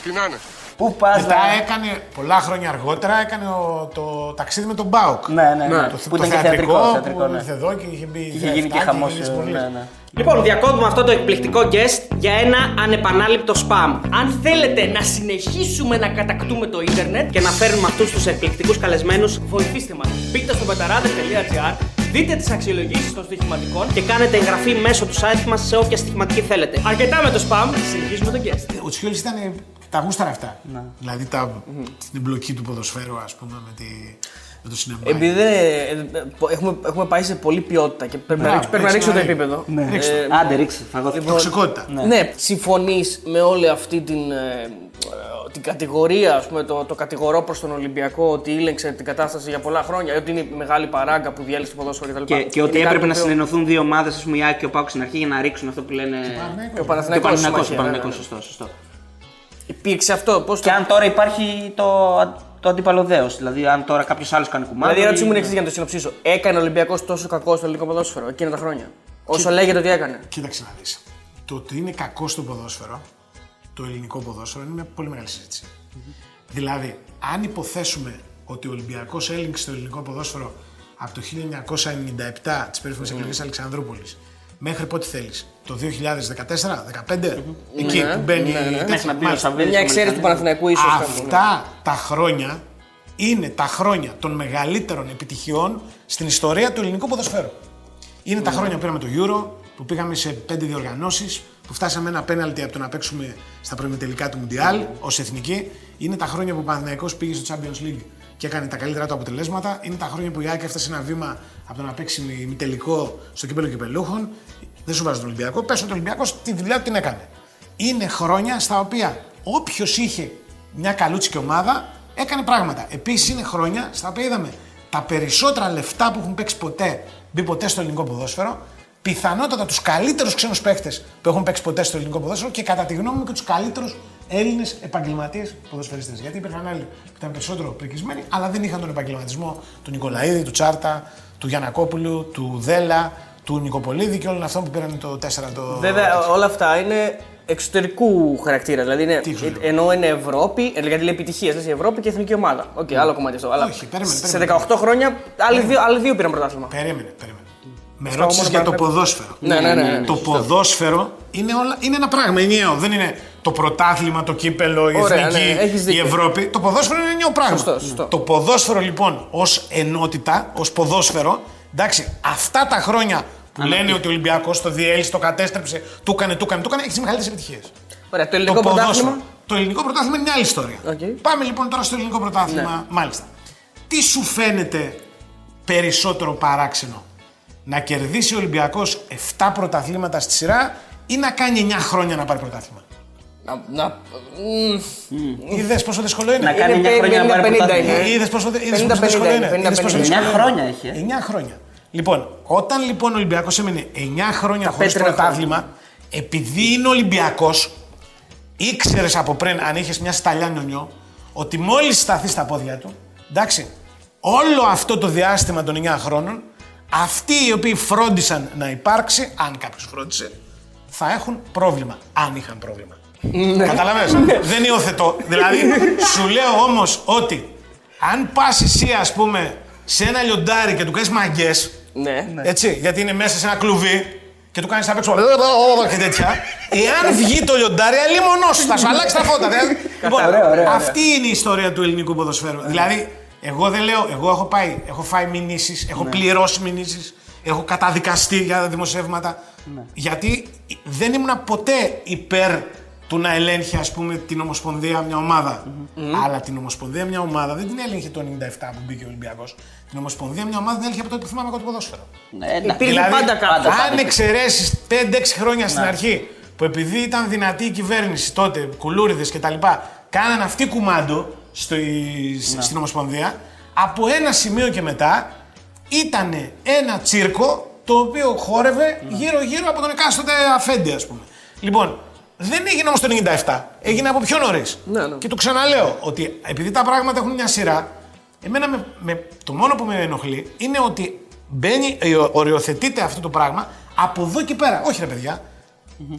Τι να είναι. Πού πας. Μετά έκανε, πολλά χρόνια αργότερα, έκανε ο- το ταξίδι με τον Μπάουκ. Ναι, ναι, ναι. Το, Που το ήταν και θεατρικό, θεατρικό, θεατρικό, που ναι. ήρθε εδώ και είχε μπει Είχε γίνει και αυτά χαμός. είχε γίνει πολύ. Ναι, ναι. Λοιπόν, διακόπτουμε αυτό το εκπληκτικό guest για ένα ανεπανάληπτο spam. Αν θέλετε να συνεχίσουμε να κατακτούμε το ίντερνετ Και να φέρνουμε αυτούς τους εκπληκτικούς καλεσμένους βοηθήστε μας. Μπείτε στο πεταράδε.gr, δείτε τις αξιολογήσεις των στοιχηματικών και κάνετε εγγραφή μέσω του site μας σε όποια στοιχηματική θέλετε. Αρκετά με το spam, συνεχίζουμε τον guest. Ο Τσιόλης ήταν τα γούσταρα αυτά. Ναι. Δηλαδή τα, την εμπλοκή του ποδοσφαίρου, ας πούμε, με, τη, με το σινεμά. Επειδή δεν, ε, ε, έχουμε, έχουμε πάει σε πολλή ποιότητα και πρέπει, να, Μπράβο, ρίξω- πρέπει να έχεις ρίξω το να επίπεδο. Ναι. Ρίξτε το. Ε, Άντε, ρίξε. Φαγώθηκε. Τοξικότητα. Ναι. Ναι, συμφωνείς με όλη αυτή την, ε, ε, την κατηγορία, ας πούμε, το, το κατηγορώ προς τον Ολυμπιακό ότι ήλεγξε την κατάσταση για πολλά χρόνια, ότι είναι η μεγάλη παράγκα που διέλυσε το ποδόσφαιρο κτλ. Και, και ότι Είναι κάτι έπρεπε να το οποίο- συνενωθούν δύο ομάδες, ας πούμε η Άκη και ο Πάουκ στην αρχή για να ρίξουν αυτό που λένε. Και ο Και ο Παναθηναϊκός Παναθηναϊκός, συμμαχία, ο Παναθηναϊκός, ναι, ναι. σωστό, σωστό. Υπήρξε αυτό, πώς Και αν τώρα υπάρχει το, το αντίπαλο δέος, δηλαδή αν τώρα κάποιος άλλος κάνει κουμάδι. Δηλαδή η ερώτηση μου είναι εξής για να το συνοψίσω. Έκανε ο Ολυμπιακός τόσο κακό στο ελληνικό ποδόσφαιρο εκείνα τα χρόνια; Όσο λέγεται ότι έκανε. Κοίταξε να δεις. Το ότι είναι κακό στο ποδόσφαιρο, το ελληνικό ποδόσφαιρο, είναι μια πολύ μεγάλη συζήτηση. Δηλαδή, αν υποθέσουμε ότι ο Ολυμπιακός έλεγξε το ελληνικό ποδόσφαιρο από το 1997, τι περίφημε εκλογέ Αλεξανδρούπολης, μέχρι πότε θέλεις, το 2014, 2015, εκεί Ναι, που μπαίνει. ναι, ναι. τέτοια. Μέχρι να μπει ο Μάλιστα. Σαββίδης Μια στο εξαίρεση του Μελιτανίδη. Παναθηναϊκού ίσως. Αυτά τα χρόνια είναι τα χρόνια των μεγαλύτερων επιτυχιών στην ιστορία του ελληνικού ποδοσφαίρου. Είναι τα χρόνια που πήραμε το Euro, που πήγαμε σε πέντε διοργανώσεις, που φτάσαμε ένα πέναλτι από το να παίξουμε στα προημιτελικά του Μουντιάλ ως εθνική. Είναι τα χρόνια που ο Παναθηναϊκός πήγε στο Champions League και έκανε τα καλύτερα του αποτελέσματα. Είναι τα χρόνια που η ΑΕΚ έφτασε ένα βήμα από το να παίξει ημιτελικό στο κύπελο κυπελούχων. Δεν σου βάζω τον Ολυμπιακό. Πέσω τον Ολυμπιακός, τη δουλειά του την έκανε. Είναι χρόνια στα οποία όποιος είχε μια καλούτσικη ομάδα έκανε πράγματα. Επίσης είναι χρόνια στα οποία είδαμε τα περισσότερα λεφτά που έχουν παίξει ποτέ, μπει ποτέ στο ελληνικό ποδόσφαιρο, πιθανότατα τους καλύτερους ξένους παίχτε που έχουν παίξει ποτέ στο ελληνικό ποδόσφαιρο και κατά τη γνώμη μου και τους καλύτερους Έλληνες επαγγελματίες ποδοσφαιριστές. Γιατί υπήρχαν άλλοι που ήταν περισσότερο πρικισμένοι, αλλά δεν είχαν τον επαγγελματισμό του Νικολαίδη, του Τσάρτα, του Γιανακόπουλου, του Δέλα, του Νικοπολίδη και όλων αυτών που πήραν το 4 το. Βέβαια, όλα αυτά είναι εξωτερικού χαρακτήρα. Δηλαδή είναι, ενώ είναι Ευρώπη, ε, γιατί λέει επιτυχία, δηλαδή Ευρώπη και εθνική ομάδα. Οκ, άλλο κομμάτι αυτό. Αλλά Όχι, περίμενε, σε περίμενε. 18 χρόνια άλλοι δύο, άλλοι δύο πήραν πρωτάθλημα. Περίμενε, περίμενε. Με Στάω ρώτησες μόνο για το παραπέρα. ποδόσφαιρο. Ναι, ναι, ναι, ναι. Το ποδόσφαιρο είναι, όλα, είναι ένα πράγμα ενιαίο. Δεν είναι το πρωτάθλημα, το κύπελο, η Ωραία, εθνική, ναι, έχεις η δίκιο. Ευρώπη. Το ποδόσφαιρο είναι ενιαίο πράγμα. Σωστό, σωστό. Το ποδόσφαιρο λοιπόν ως ενότητα, ως ποδόσφαιρο, εντάξει, αυτά τα χρόνια που λένε ότι ο Ολυμπιακός το διέλυσε, το κατέστρεψε, του έκανε, του έκανε, του έκανε, έχεις τις μεγαλύτερες επιτυχίες. Ωραία, το ελληνικό πρωτάθλημα. Το ελληνικό πρωτάθλημα είναι μια άλλη ιστορία. Οκ. Πάμε λοιπόν τώρα στο ελληνικό πρωτάθλημα. Ναι. Μάλιστα. Τι σου φαίνεται περισσότερο παράξενο, να κερδίσει ο Ολυμπιακός 7 πρωταθλήματα στη σειρά ή να κάνει 9 χρόνια να πάρει πρωτάθλημα; Να, να, μ, Είδες πόσο δύσκολο είναι; Να κάνει Είναι 9 χρόνια να πάρει 50-50 πρωτάθλημα. είναι. Είδες πόσο, είδες 50-50 πόσο δύσκολο είναι; είναι, Είδες πόσο 50-50. δύσκολο 9 είναι. χρόνια έχει, ε. 9 χρόνια. Λοιπόν, όταν λοιπόν ο Ολυμπιακός έμενε 9 χρόνια χωρίς πέτρινα πρωτάθλημα, επειδή είναι Ολυμπιακός, ήξερες από πριν, αν είχες μια σταλιά νιονιό, ότι μόλις σταθεί στα πόδια του, εντάξει, όλο αυτό το διάστημα των 9 χρόνων, αυτοί οι οποίοι φρόντισαν να υπάρξει, αν κάποιος φρόντισε, θα έχουν πρόβλημα. Αν είχαν πρόβλημα. Ναι. Καταλαβες. Δεν υιοθετώ. Δηλαδή, σου λέω όμως ότι αν πας εσύ, ας πούμε, σε ένα λιοντάρι και του κάνεις μαγκές, ναι. έτσι, γιατί είναι μέσα σε ένα κλουβί και του κάνεις απ' έξω και τέτοια. Εάν βγει το λιοντάρι, αλλήμονό σου, θα σου αλλάξει τα φώτα. δηλαδή. λοιπόν, Ωραία, ωραία, ωραία. αυτή είναι η ιστορία του ελληνικού ποδοσφαίρου. Δηλαδή, εγώ δεν λέω, εγώ έχω πάει, έχω φάει μηνύσεις, έχω πληρώσει μηνύσεις, έχω καταδικαστεί για δημοσιεύματα. Γιατί δεν ήμουν ποτέ υπέρ του να ελέγχει ας πούμε την Ομοσπονδία μια ομάδα. Αλλά την Ομοσπονδία μια ομάδα δεν την έλεγχε το 97 που μπήκε ο Ολυμπιακός. Την Ομοσπονδία μια ομάδα την έλεγχε από τότε που θυμάμαι εγώ το ποδόσφαιρο. Ναι, εντάξει. Υπήρχε πάντα κάποιος. πάντα, αν πάντα. εξαιρέσεις 5-6 χρόνια στην αρχή που επειδή ήταν δυνατή η κυβέρνηση τότε, κουλούριδες κτλ., κάναν αυτή κουμάντο στο, στην Ομοσπονδία, από ένα σημείο και μετά ήταν ένα τσίρκο το οποίο χόρευε γύρω-γύρω από τον εκάστοτε αφέντη, ας πούμε. Λοιπόν, δεν έγινε όμως το 97, έγινε από πιο νωρίς. Ναι, ναι. Και το ξαναλέω ότι επειδή τα πράγματα έχουν μια σειρά, εμένα με, με- το μόνο που με ενοχλεί είναι ότι μπαίνει, ε, οριοθετείται αυτό το πράγμα από εδώ και πέρα. Όχι, ρε παιδιά.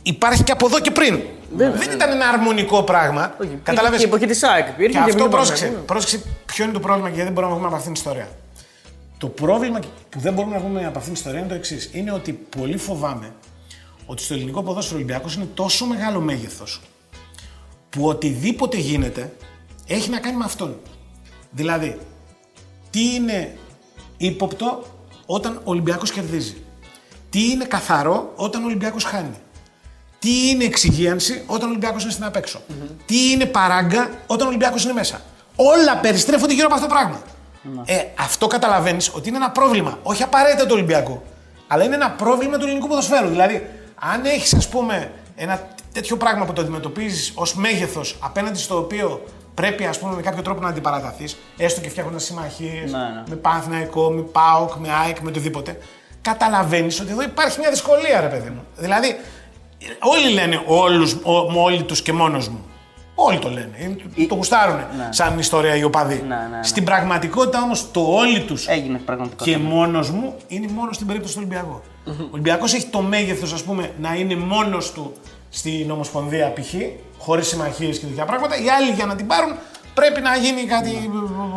Υπάρχει και από εδώ και πριν. δεν ήταν ένα αρμονικό πράγμα. Κατάλαβες; Και η εποχή της ΑΕΚ υπήρχε. Και αυτό πριν πρόσεξε, πάμε. πρόσεξε ποιο είναι το πρόβλημα και γιατί δεν μπορούμε να βγούμε από αυτήν την ιστορία. Το πρόβλημα που δεν μπορούμε να βγούμε από αυτήν την ιστορία είναι το εξής. Είναι ότι πολύ φοβάμαι ότι στο ελληνικό ποδόσφαιρο Ολυμπιακός είναι τόσο μεγάλο μέγεθος που οτιδήποτε γίνεται έχει να κάνει με αυτόν. Δηλαδή, τι είναι ύποπτο όταν ο Ολυμπιακός κερδίζει; Τι είναι καθαρό όταν ο Ολυμπιακός χάνει; Τι είναι εξυγίανση όταν ο Ολυμπιακός είναι στην απέξω. Τι είναι παράγκα όταν ο Ολυμπιακός είναι μέσα; Όλα περιστρέφονται γύρω από αυτό το πράγμα. Ε, αυτό καταλαβαίνεις ότι είναι ένα πρόβλημα. Όχι απαραίτητα του Ολυμπιακού. Αλλά είναι ένα πρόβλημα του ελληνικού ποδοσφαίρου. Δηλαδή, αν έχεις, ας πούμε, ένα τέτοιο πράγμα που το αντιμετωπίζεις ως μέγεθος απέναντι στο οποίο πρέπει, ας πούμε, με κάποιο τρόπο να αντιπαραταθείς, έστω και φτιάχνοντας συμμαχίες Ναι, ναι. με Παναθηναϊκό, με ΠΑΟΚ, με ΑΕΚ, με οτιδήποτε, καταλαβαίνεις ότι εδώ υπάρχει μια δυσκολία, ρε παιδί μου. Δηλαδή, όλοι λένε όλους, ο, όλοι τους και μόνος μου. Όλοι το λένε. Είναι- Το γουστάρουν σαν ιστορία οι οπαδοί. Ναι, ναι, ναι. Στην πραγματικότητα όμως το όλοι τους Έγινε πραγματικό. και μόνος μου είναι μόνο στην περίπτωση του Ολυμπιακού. Ο Ολυμπιακός έχει το μέγεθος, ας πούμε, να είναι μόνος του στην Ομοσπονδία π.χ. χωρίς συμμαχίες και τέτοια πράγματα. Οι άλλοι για να την πάρουν πρέπει να γίνει κάτι.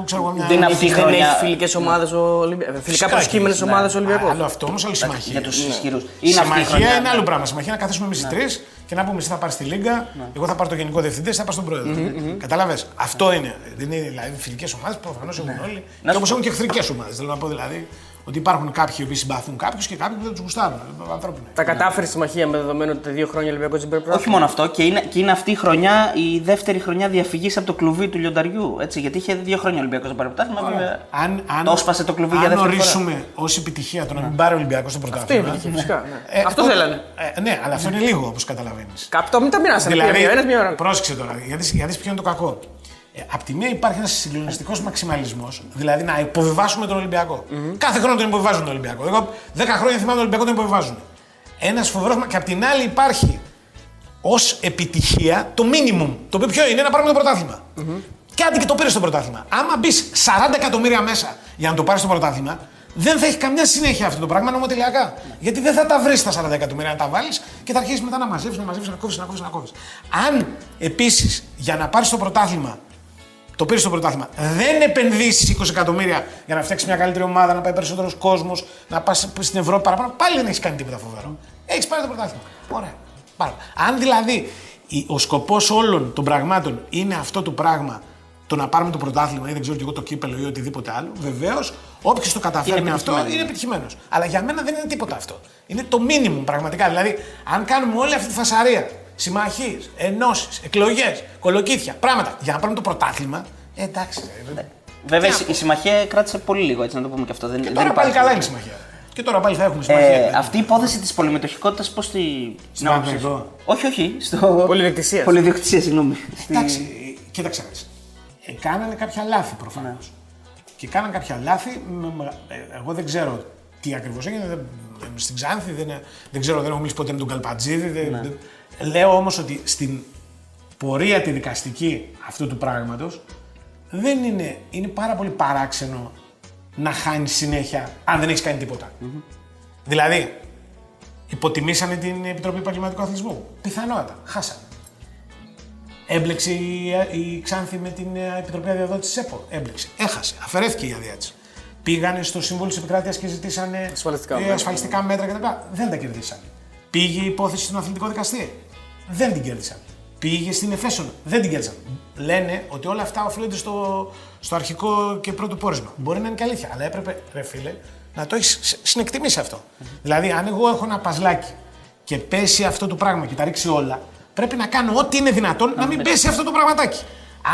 ξέρω εγώ, μια. Δεν είναι αυτή η Δεν χρονιά. έχει φιλικές ομάδες ο Ολυμπιακό. Φιλικά Φυσικά προσκύμενες και- ομάδες ο Ολυμπιακό. Άλλο αυτό όμως, άλλη συμμαχία. Για τους ισχυρούς. Συμμαχία είναι άλλο πράγμα. Συμμαχία να καθίσουμε εμείς οι τρεις και να πούμε εσύ θα πάρεις τη Λίγκα, εγώ θα πάρω το γενικό διευθυντή, εσύ θα πάρεις τον πρόεδρο. Κατάλαβες; Αυτό είναι. Δεν είναι δηλαδή φιλικές ομάδες, προφανώς έχουν όλοι. Να Και σου όπως έχουν και εχθρικές ομάδες. Θέλω να πω δηλαδή ότι υπάρχουν κάποιοι οι οποίοι συμπαθούν κάποιους και κάποιοι που δεν τους γουστάρουν. Ανθρώπινο. Τα κατάφερε συμμαχία με δεδομένο ότι τα δύο χρόνια ο Ολυμπιακός δεν πρέπει Όχι μόνο αυτό, και είναι, και είναι αυτή η χρονιά, η δεύτερη χρονιά διαφυγής από το κλουβί του λιονταριού. Έτσι, γιατί είχε δύο χρόνια ο Ολυμπιακός να πάρει πρωτάθλημα. βέβαια. Αν, αν, Το έσπασε το κλουβί για αν δεύτερη φορά. ορίσουμε ως επιτυχία το να μην πάρει ο Ολυμπιακός στο Αυτό πρωτάθλημα. είναι φυσικά. ναι. ε, Αυτό τότε- θέλανε. ε, ναι, αλλά αυτό είναι λίγο όπως καταλαβαίνεις. Κάπου μην τα μοιράσανε. Δηλαδή, ένας μια ώρα. πρόσεξε τώρα, γιατί, γιατί ποιο είναι το κακό. Ε, απ' τη μία υπάρχει ένας συγκλονιστικός μαξιμαλισμός, δηλαδή να υποβιβάσουμε τον Ολυμπιακό. Κάθε χρόνο τον υποβιβάζουν τον Ολυμπιακό. Εγώ 10 χρόνια θυμάμαι τον Ολυμπιακό τον υποβιβάζουν. Ένας φοβερός. Και απ' την άλλη υπάρχει ως επιτυχία το minimum. Το οποίο ποιο είναι, να πάρουμε το πρωταθλημα Και άντε και το πήρες στο πρωτάθλημα. Άμα μπεις 40 εκατομμύρια μέσα για να το πάρεις στο πρωτάθλημα, Δεν θα έχει καμιά συνέχεια αυτό το πράγμα νομοτελειακά. Γιατί δεν θα τα βρεις τα 40 εκατομμύρια να τα βάλεις και θα αρχίσεις μετά να μαζεύει, να μαζεύει, να κόβεις, να κόβεις, να κόβεις. Αν επίσης για να πάρεις το πρωτάθλημα, το πήρε το πρωτάθλημα, δεν επενδύσεις 20 εκατομμύρια για να φτιάξεις μια καλύτερη ομάδα, να πάει περισσότερος κόσμος, να πας στην Ευρώπη παραπάνω, πάλι δεν έχεις κάνει τίποτα φοβερό. Έχεις πάρει το πρωτάθλημα. Ωραία. Πάρα. Αν δηλαδή η- ο σκοπός όλων των πραγμάτων είναι αυτό το πράγμα, το να πάρουμε το πρωτάθλημα ή δεν ξέρω κι εγώ το κύπελο ή οτιδήποτε άλλο, βεβαίως όποιος το καταφέρνει Είναι αυτό επιτυχημένος. είναι επιτυχημένος. Αλλά για μένα δεν είναι τίποτα αυτό. Είναι το μίνιμουμ πραγματικά. Δηλαδή, αν κάνουμε όλη αυτή τη φασαρία, συμμαχίες, ενώσεις, εκλογές, κολοκύθια, πράγματα για να πάρουμε το πρωτάθλημα, ε, εντάξει. ρε, Βέβαια Τι η συμμαχία κράτησε πολύ λίγο, έτσι να το πούμε και αυτό. Δεν, Και δεν τώρα πάλι υπάρχει. καλά είναι η συμμαχία. Και τώρα πάλι θα έχουμε συμμαχία. Ε, δηλαδή. αυτή η υπόθεση της πολυμετοχικότητα πώς τη. Στην να άποψη Παναθηναϊκό. σου. Όχι, όχι. Στο... Πολυδιοκτησίας. Πολυδιοκτησία, συγγνώμη. Εντάξει, ε, κοίταξε να δεις. Ε, κάνανε κάποια λάθη προφανώς. Και κάνανε κάποια λάθη. με- με- ε, εγώ δεν ξέρω τι ακριβώς έγινε. Δεν, δεν- στην Ξάνθη δεν, δεν ξέρω, δεν έχω μιλήσει ποτέ με τον Καλπατζίδη. Δεν, δεν- λέω όμως ότι στην πορεία τη δικαστική αυτού του πράγματος δεν είναι, είναι πάρα πολύ παράξενο να χάνεις συνέχεια αν δεν έχεις κάνει τίποτα. Δηλαδή, υποτιμήσανε την Επιτροπή Επαγγελματικού Αθλητισμού. Πιθανότατα. Χάσανε. Έμπλεξε η, η Ξάνθη με την ε, Επιτροπή Αδειοδότησης ΕΠΟ. Έμπλεξε. Έχασε. Αφαιρέθηκε η αδειά της. Πήγανε στο Συμβούλιο της Επικράτειας και ζητήσανε Ασφαλιστικά ε, μέτρα. ασφαλιστικά μέτρα κτλ. Δεν τα κερδίσανε. Πήγε η υπόθεση στον αθλητικό δικαστήριο. Δεν την κέρδισαν. Πήγε στην Εφέσον. Δεν την κέρδισαν. Λένε ότι όλα αυτά οφείλονται στο, στο αρχικό και πρώτο πόρισμα. Μπορεί να είναι και αλήθεια, αλλά έπρεπε, ρε φίλε, να το έχεις συνεκτιμήσει αυτό. Δηλαδή, αν εγώ έχω ένα παζλάκι και πέσει αυτό το πράγμα και τα ρίξει όλα, πρέπει να κάνω ό,τι είναι δυνατόν να μην πέσει αυτό το πραγματάκι.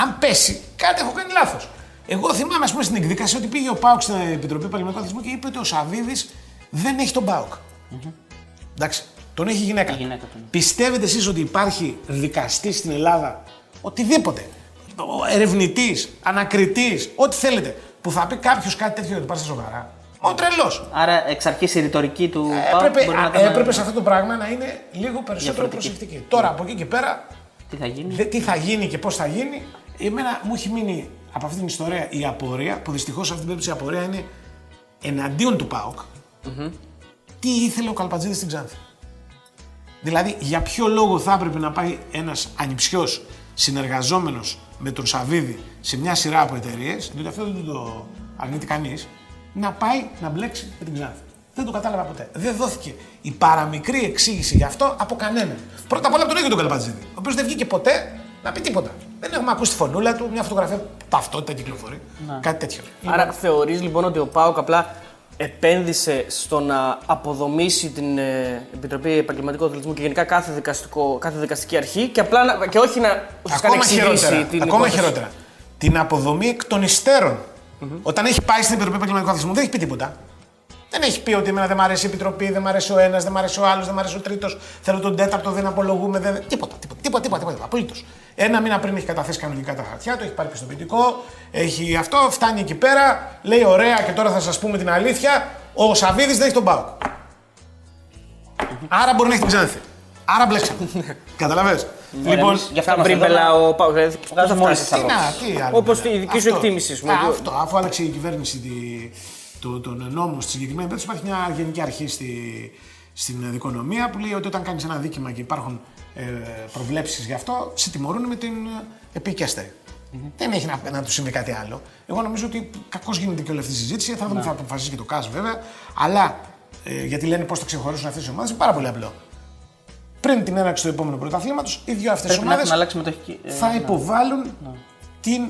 Αν πέσει, κάτι έχω κάνει λάθος. Εγώ θυμάμαι, ας πούμε, στην εκδίκαση ότι πήγε ο Πάουκ στην Επιτροπή Επαγγελματικού Αθλητισμού και είπε ότι ο Σαββίδης δεν έχει τον Πάουκ. Εντάξει, τον έχει γυναίκα. γυναίκα του. Πιστεύετε εσείς ότι υπάρχει δικαστής στην Ελλάδα, οτιδήποτε, ερευνητής, ανακριτής, ό,τι θέλετε, που θα πει κάποιος κάτι τέτοιο για το πάρει στα σοβαρά. Ο τρελός. Άρα εξ αρχής η ρητορική του ΠΑΟΚ Έπρεπε, μπορεί να α, ήταν- έπρεπε σε αυτό το πράγμα να είναι λίγο περισσότερο Διαφορετική. προσεκτική. Τώρα από εκεί και πέρα, Τι θα γίνει; δε- τι θα γίνει και πώς θα γίνει, εμένα μου έχει μείνει από αυτή την ιστορία η απορία, που δυστυχώς σε αυτή την περίπτωση η απορία είναι εναντίον του ΠΑΟΚ. Τι ήθελε ο Καλπατζίδη στην Ξάνθη; Δηλαδή, για ποιο λόγο θα έπρεπε να πάει ένας ανιψιός συνεργαζόμενος με τον Σαββίδη σε μια σειρά από εταιρείες, διότι αυτό δεν το αρνείται κανείς, να πάει να μπλέξει με την Ξάνθη. Δεν το κατάλαβα ποτέ. Δεν δόθηκε η παραμικρή εξήγηση γι' αυτό από κανέναν. Πρώτα απ' όλα από τον ίδιο τον Καλπατζίδη, ο οποίος δεν βγήκε ποτέ να πει τίποτα. Δεν έχουμε ακούσει τη φωνούλα του, μια φωτογραφία ταυτότητα κυκλοφορεί. Κάτι τέτοιο. Άρα θεωρείς λοιπόν ότι ο ΠΑΟΚ απλά επένδυσε στο να αποδομήσει την ε, Επιτροπή Επαγγελματικού Αθλητισμού και γενικά κάθε, δικαστικό, κάθε δικαστική αρχή και, απλά να, και όχι να ουσιαστικά να Ακόμα εξηγήσει χειρότερα. την Ακόμα υπόθεση. χειρότερα. Την αποδομή εκ των υστέρων. Όταν έχει πάει στην Επιτροπή Επαγγελματικού Αθλητισμού δεν έχει πει τίποτα. Δεν έχεις πει ότι εμένα δεν μ' αρέσει η Επιτροπή, δεν μ' αρέσει ο ένας, δεν μ' αρέσει ο άλλος, δεν μ' αρέσει ο τρίτος. Θέλω τον τέταρτο, δεν απολογούμε. Δεν... Τίποτα, τίποτα, τίποτα, τίποτα, τίποτα απολύτως. Ένα μήνα πριν έχει καταθέσει κανονικά τα χαρτιά του, έχει πάρει πιστοποιητικό, έχει αυτό, φτάνει εκεί πέρα, λέει ωραία και τώρα θα σας πούμε την αλήθεια. Ο Σαββίδης δεν έχει τον Πάοκ. Άρα μπορεί να έχει την Ξάνθη. Άρα μπλέξαμε. Καταλαβες. Λοιπόν, εμείς γι' αυτό Θα μας βρει εδώ μπελά να- ο ΠΑΟΚ. Δηλαδή, πώς θα Βγάζουμε όλες φτάσει. τις τι απόψεις. να, τι άλλο. Όπως δηλαδή. τη δική σου Αυτό. εκτίμησης, ας πούμε. Α, Αυτό, αφού άλλαξε η κυβέρνηση τη, το, τον νόμο στη συγκεκριμένη περίπτωση, υπάρχει μια γενική αρχή στη, στην δικονομία που λέει ότι όταν κάνεις ένα δίκημα και υπάρχουν ε, προβλέψεις γι' αυτό, σε τιμωρούν με την ε, επικέστερη. Δεν έχει να, να του συμβεί κάτι άλλο. Εγώ νομίζω ότι κακώς γίνεται και όλη αυτή η συζήτηση. Θα δούμε τι θα αποφασίσει και το ΚΑΣ βέβαια. Αλλά ε, γιατί λένε πώς θα ξεχωρίσουν αυτές οι ομάδες, είναι πάρα πολύ απλό. Πριν την έναρξη του επόμενου πρωταθλήματος, οι δύο αυτές Πρέπει να ομάδες έχουν αλλάξει μετοχική. ε, θα ναι. υποβάλουν την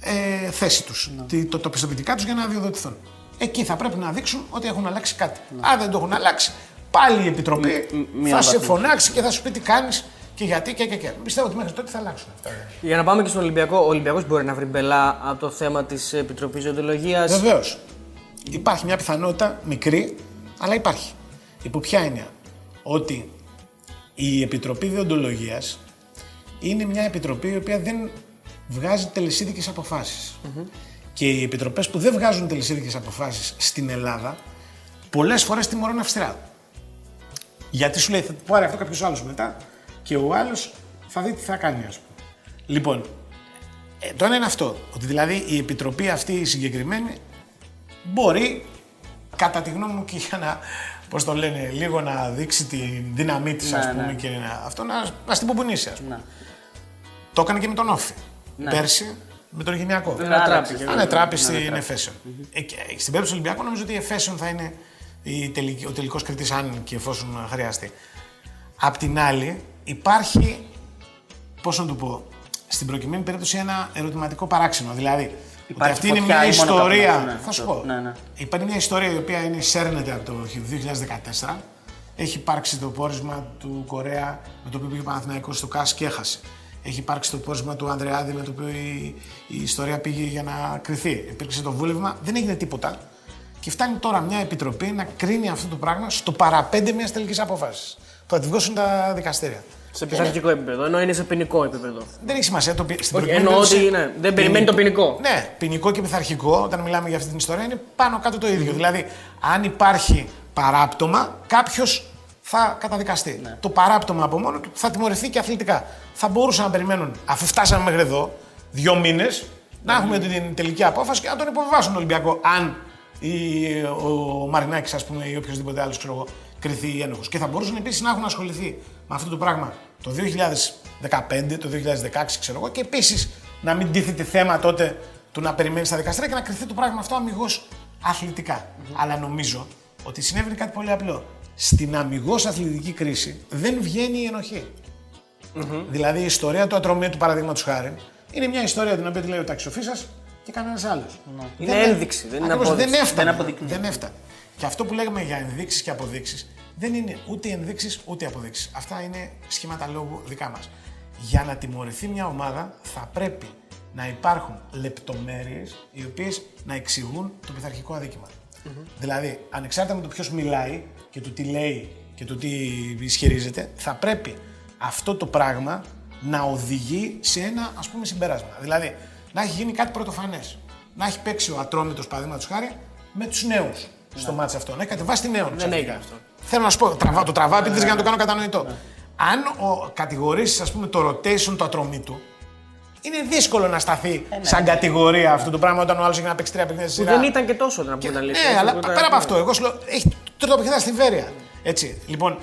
ε, θέση τους, το, το πιστοποιητικά τους για να αδειοδοτηθούν. Εκεί θα πρέπει να δείξουν ότι έχουν αλλάξει κάτι. Αν δεν το έχουν αλλάξει, πάλι η Επιτροπή μία θα σε βαθμίδα. φωνάξει και θα σου πει τι κάνεις και γιατί και, και, και. Πιστεύω ότι μέχρι τότε θα αλλάξουν αυτά. Για να πάμε και στον Ολυμπιακό, ο Ολυμπιακός μπορεί να βρει μπελά από το θέμα της Επιτροπής Ζωντολογία. Βεβαίως. Υπάρχει μια πιθανότητα μικρή, αλλά υπάρχει. Υπό ποια έννοια. Ότι η Επιτροπή Διοντολογίας είναι μια επιτροπή η οποία δεν βγάζει τελεσίδικες αποφάσεις. Και οι επιτροπές που δεν βγάζουν τελεσίδικες αποφάσεις στην Ελλάδα πολλές φορές τιμωρούν αυστηρά. Γιατί σου λέει θα πάρει αυτό κάποιος άλλος μετά και ο άλλος θα δει τι θα κάνει, ας πούμε. Λοιπόν, ε, το ένα είναι αυτό. Ότι δηλαδή η επιτροπή αυτή η συγκεκριμένη μπορεί κατά τη γνώμη μου και για να, πώς το λένε, λίγο να δείξει τη δύναμή της, Ναι, ας πούμε, ναι. και να, αυτό να, να στην πουμπουνίσει, ας πούμε. Ναι. Το έκανε και με τον Όφη. Ναι. Πέρσι με τον Γενιακό. Ανατράπη. Ανατράπη στην Εφέσεων. Ε, και Στην περίπτωση του Ολυμπιακού νομίζω ότι η Εφέσεων θα είναι η τελική, ο τελικός κριτής αν και εφόσον χρειαστεί. Απ' την άλλη υπάρχει, πώς να το πω, στην προκειμένη περίπτωση ένα ερωτηματικό παράξενο. Δηλαδή, ότι Υπάρχει αυτή είναι φωτιά μια ή μόνο ιστορία. καπνός, ναι. θα σου πω. Ναι, ναι. Υπάρχει μια ιστορία η οποία είναι σέρνεται από το 2014. Έχει υπάρξει το πόρισμα του Κορέα με το οποίο πήγε ο Παναθηναϊκός στο ΚΑΣ και έχασε. Έχει υπάρξει το πόρισμα του Ανδρεάδη με το οποίο η, η ιστορία πήγε για να κρυθεί. Υπήρξε το βούλευμα, δεν έγινε τίποτα. Και φτάνει τώρα μια επιτροπή να κρίνει αυτό το πράγμα στο παραπέντε μιας τελικής απόφασης. Που θα τη βγώσουν τα δικαστήρια. Σε πειθαρχικό επίπεδο, ενώ είναι σε ποινικό επίπεδο. Δεν έχει σημασία. Το, πι- στην Όχι, προκειμένη εννοώ περίπτωση, ότι, ναι, δεν περιμένει το ποινικό. Ναι, ποινικό και πειθαρχικό, όταν μιλάμε για αυτή την ιστορία, είναι πάνω κάτω το ίδιο. Δηλαδή, αν υπάρχει παράπτωμα, κάποιος θα καταδικαστεί. Ναι. Το παράπτωμα από μόνο του θα τιμωρηθεί και αθλητικά. Θα μπορούσαν να περιμένουν, αφού φτάσαμε μέχρι εδώ, δύο μήνες, να Ναι. έχουμε την τελική απόφαση και να τον υποβιβάσουν τον Ολυμπιακό, αν η, ο Μαρινάκης, ας πούμε, ή οποιοδήποτε άλλος ξέρω εγώ, κρυθεί ένοχος. Και θα μπορούσαν επίσης να έχουν ασχοληθεί με αυτό το πράγμα το 2015, το 2016, ξέρω εγώ, και επίσης να μην τίθεται θέμα τότε του να περιμένεις στα δικαστήρια και να κρυθεί το πράγμα αυτό αμυγός αθλητικά. Αλλά νομίζω ότι συνέβαινε κάτι πολύ απλό. Στην αμυγός αθλητική κρίση δεν βγαίνει η ενοχή. Δηλαδή η ιστορία του ατρωμίου παραδείγματος χάρη είναι μια ιστορία την οποία τη λέει ο ταξιοφύσας και κανένας άλλος. Είναι ένδειξη, δεν είναι Ακριβώς, απόδειξη. Δεν έφτανε. Δεν αποδεικνύει. Δεν έφτανε. Και αυτό που λέγαμε για ενδείξεις και αποδείξεις δεν είναι ούτε ενδείξεις ούτε αποδείξεις. Αυτά είναι σχήματα λόγου δικά μας. Για να τιμωρηθεί μια ομάδα θα πρέπει να υπάρχουν λεπτομέρειες οι οποίες να εξηγούν το πειθαρχικό αδίκημα. Δηλαδή, ανεξάρτητα με το ποιος μιλάει και το τι λέει και το τι ισχυρίζεται, θα πρέπει αυτό το πράγμα να οδηγεί σε ένα ας πούμε συμπέρασμα. Δηλαδή, να έχει γίνει κάτι πρωτοφανές. Να έχει παίξει ο Ατρόμητος, παραδείγματος χάρη, με τους νέους στο μάτσο αυτό. Να έχει κατεβάσει τη νέων. ξαφνικά. έγινε αυτό. Θέλω να σου πω, τραβά, το τραβάω επίτηδε για να το κάνω κατανοητό. Αν ο, κατηγορήσεις, ας πούμε, το rotation του ατρωμίτου, είναι δύσκολο να σταθεί σαν κατηγορία αυτό το πράγμα όταν ο άλλος έχει να παίξει τρία παιχνίδια στη Που σειρά. δεν ήταν και τόσο να πούμε την αλήθεια. Ναι, Έτσι, αλλά οπότε- πέρα από αυτό, εγώ σου λέω, έχει τρίτο παιχνίδι στη Βέρεια. Έτσι. Λοιπόν,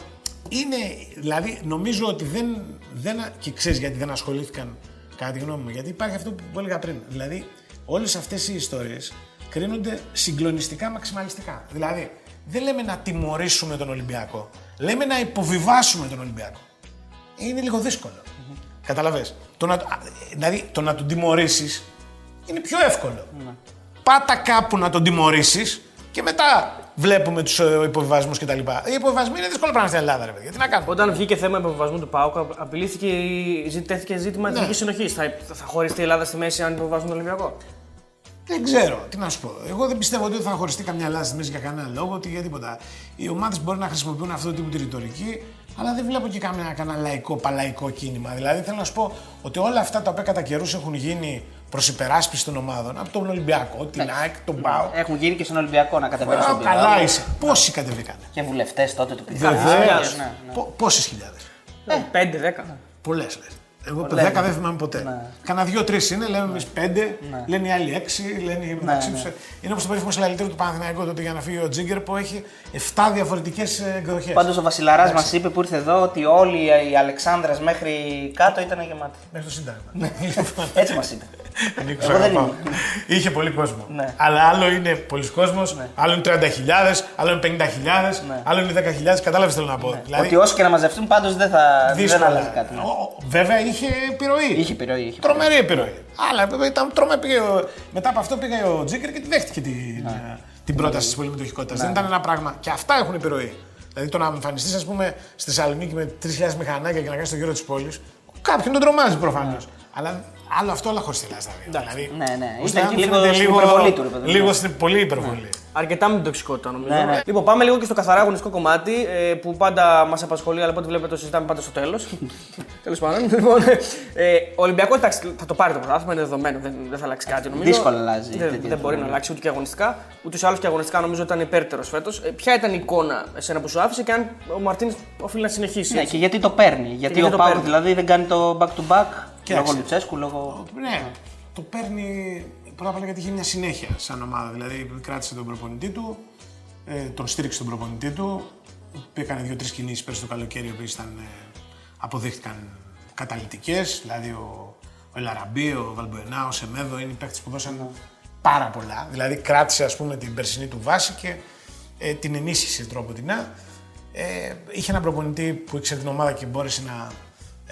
είναι, δηλαδή, νομίζω ότι δεν, δεν. και ξέρεις γιατί δεν ασχολήθηκαν, κατά τη γνώμη μου, γιατί υπάρχει αυτό που έλεγα πριν. Δηλαδή, όλες αυτές οι ιστορίες κρίνονται συγκλονιστικά μαξιμαλιστικά. Δηλαδή, δεν λέμε να τιμωρήσουμε τον Ολυμπιακό. Λέμε να υποβιβάσουμε τον Ολυμπιακό. Είναι λίγο δύσκολο. Καταλαβες. Το να, α, δηλαδή, το να τον τιμωρήσεις είναι πιο εύκολο. Πάτα κάπου να τον τιμωρήσεις και μετά βλέπουμε τους υποβιβασμούς κτλ. Οι υποβιβασμοί είναι δύσκολο πράγμα στην Ελλάδα, ρε παιδιά. Τι να κάνουμε; Όταν βγήκε θέμα υποβιβασμού του ΠΑΟΚ, απειλήθηκε η- ζη- τέθηκε ζήτημα Ναι. εθνικής συνοχής. Θα, θα χωριστεί η Ελλάδα στη μέση αν υποβιβάσουν τον Ολυμπιακό; Δεν ξέρω, τι να σου πω. Εγώ δεν πιστεύω ότι θα χωριστεί καμιά Ελλάδα στη μέση για κανένα λόγο, ότι για τίποτα. Οι ομάδες μπορεί να χρησιμοποιούν αυτό το τύπο τη ρητορική, αλλά δεν βλέπω και κανένα, κανένα λαϊκό, παλαϊκό κίνημα. Δηλαδή θέλω να σου πω ότι όλα αυτά τα οποία κατά καιρούς έχουν γίνει προς υπεράσπιση των ομάδων, από τον Ολυμπιακό, την ΑΕΚ, τον ΠΑΟ. Έχουν γίνει και στον Ολυμπιακό να κατεβαίνουν Α, στον πύργο. Καλά είσαι. Πόσοι κατεβήκανε; Και βουλευτές τότε του πυθού. Βεβαίως. Ναι, ναι. Πόσες χιλιάδες; Ε, 5-10. Πολλές λες. Εγώ Λένε. δέκα δεν θυμάμαι ποτέ. Ναι. Κάνα δύο-τρει είναι, λέμε εμείς πέντε, λένε οι άλλοι έξι, λένε οι μεταξύ ναι. τους. Είναι όπως το περίφημο συλλαλητήριο του Παναθηναϊκού τότε για να φύγει ο Τζίγκερ που έχει 7 διαφορετικές εκδοχές. Πάντως ο Βασιλαράς μας είπε που ήρθε εδώ ότι όλοι οι Αλεξάνδρε μέχρι κάτω ήταν γεμάτοι. Μέχρι το Σύνταγμα. Λοιπόν, Έτσι μας είπε. Νίκος, Εγώ δεν αγαπάω. ήμουν. Είχε πολύ κόσμο. Ναι. Αλλά άλλο είναι πολλοί κόσμος, άλλο είναι 30.000, άλλο είναι 50.000, Ναι. άλλο είναι 10.000. Κατάλαβες τι θέλω να πω. Δηλαδή, Ότι όσοι και να μαζευτούν πάντως δεν θα δεν δύσκολα. αλλάζει κάτι. ναι. Ο- ο- Βέβαια είχε επιρροή. Είχε επιρροή. Είχε Τρομερή επιρροή. Αλλά βέβαια ήταν τρομερή. Πήγε ο- Μετά από αυτό πήγε ο Τζίγκερ και τη δέχτηκε την, ε, την πρόταση της πολυμετοχικότητας. Δεν ήταν ένα πράγμα. Και αυτά έχουν επιρροή. Δηλαδή το να εμφανιστείς, ας πούμε, στη Θεσσαλονίκη με 3.000 μηχανάκια και να κάνεις το γύρο της πόλης, κάποιον τον τρομάζει προφανώς. Αλλά άλλο αυτό, αλλά χωρίς τη Ελλάδα. Δηλαδή, Ναι, ναι. ώστε Ήταν αν και λίγο φαίνεται στην υπερβολή του, ρε παιδί μου. Λίγο στην πολύ υπερβολή. Αρκετά με την τοξικότητα νομίζω. Ναι, ναι. Λοιπόν, πάμε λίγο και στο καθαρά αγωνιστικό κομμάτι ε, που πάντα μας απασχολεί, αλλά από ό,τι βλέπετε το συζητάμε πάντα στο τέλος. Τέλος πάντων. Λοιπόν, ε, ο Ολυμπιακός εντάξει, θα το πάρει το πρωτάθλημα, είναι δεδομένο, δεν, δεν θα αλλάξει κάτι νομίζω. Δύσκολα αλλάζει Δεν, τέτοια δεν μπορεί να φαινόμενα. αλλάξει ούτε και αγωνιστικά. Ούτως ή άλλως και αγωνιστικά νομίζω ότι ήταν υπέρτερος φέτος. Ε, ποια ήταν η εικόνα εσένα που σου άφησε και αν ο Μαρτίνη οφείλει να συνεχίσει. Ναι, έτσι; και γιατί το παίρνει; Γιατί γιατί ο το Πάουκ παίρνει; δηλαδή δεν κάνει το back to back; Κοίταξε. Λόγω Λουτσέσκου, λόγω. Ναι, το παίρνει πρώτα απ' όλα γιατί είχε μια συνέχεια σαν ομάδα. Δηλαδή κράτησε τον προπονητή του, ε, τον στήριξε τον προπονητή του. Έκανε δύο-τρεις κινήσεις πέρσι το καλοκαίρι, οι οποίες ήταν, ε, αποδείχτηκαν καταλητικές. Δηλαδή ο, ο Ελαραμπή, ο Βαλμποενά, ο Σεμέδο είναι οι παίχτε που δώσαν πάρα πολλά. Δηλαδή κράτησε ας πούμε, την περσινή του βάση και ε, την ενίσχυσε τρόπο την ε, είχε έναν προπονητή που ήξερε την ομάδα και μπόρεσε να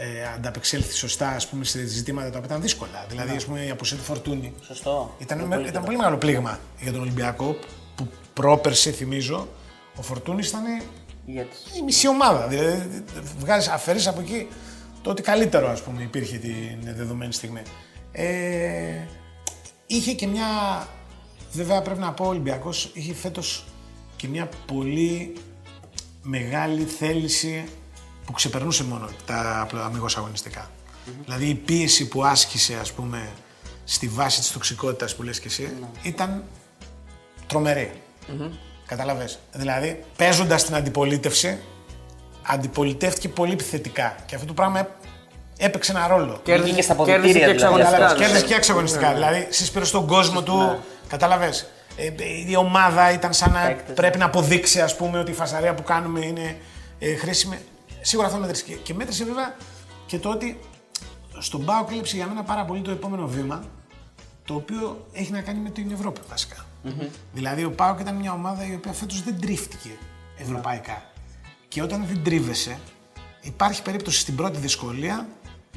ε, ανταπεξέλθει σωστά ας πούμε, σε ζητήματα τα οποία ήταν δύσκολα. Δηλαδή, ας πούμε, η αποσία του Φορτούνη. Σωστό. Ήταν, Είναι με- πολύ ήταν πολύ μεγάλο πλήγμα για τον Ολυμπιακό που πρόπερσε, θυμίζω, ο Φορτούνης ήταν Ηγέτης. η μισή ομάδα. Δηλαδή, βγάζει, αφαιρείς από εκεί το ότι καλύτερο ας πούμε, υπήρχε την δεδομένη στιγμή. Ε, είχε και μια. Βέβαια πρέπει να πω ο Ολυμπιακός είχε φέτος και μια πολύ μεγάλη θέληση που ξεπερνούσε μόνο τα αμυγός αγωνιστικά. Δηλαδή η πίεση που άσκησε ας πούμε στη βάση της τοξικότητας που λες και εσύ ήταν τρομερή. Καταλαβες. Δηλαδή παίζοντας την αντιπολίτευση αντιπολιτεύτηκε πολύ επιθετικά και αυτό το πράγμα έπαιξε ένα ρόλο. Κέρδισε και στα κέρδισε αποδητήρια και δηλαδή. εξαγωνιστικά. Κατάλαβες, Ναι. κέρδισε και εξαγωνιστικά. Δηλαδή, συσπήρωσε στον κόσμο του. Κατάλαβες. Ε, ε, η ομάδα ήταν σαν να Παίκτες, πρέπει να αποδείξει ας πούμε, ότι η φασαρία που κάνουμε είναι ε, χρήσιμη. Σίγουρα αυτό μέτρησε. Και, και μέτρησε βέβαια και το ότι στον ΠΑΟΚ έλειψε για μένα πάρα πολύ το επόμενο βήμα, το οποίο έχει να κάνει με την Ευρώπη βασικά. Δηλαδή, ο ΠΑΟΚ ήταν μια ομάδα η οποία φέτος δεν τρίφτηκε ευρωπαϊκά. Και όταν δεν τρίβεσαι, υπάρχει περίπτωση στην πρώτη δυσκολία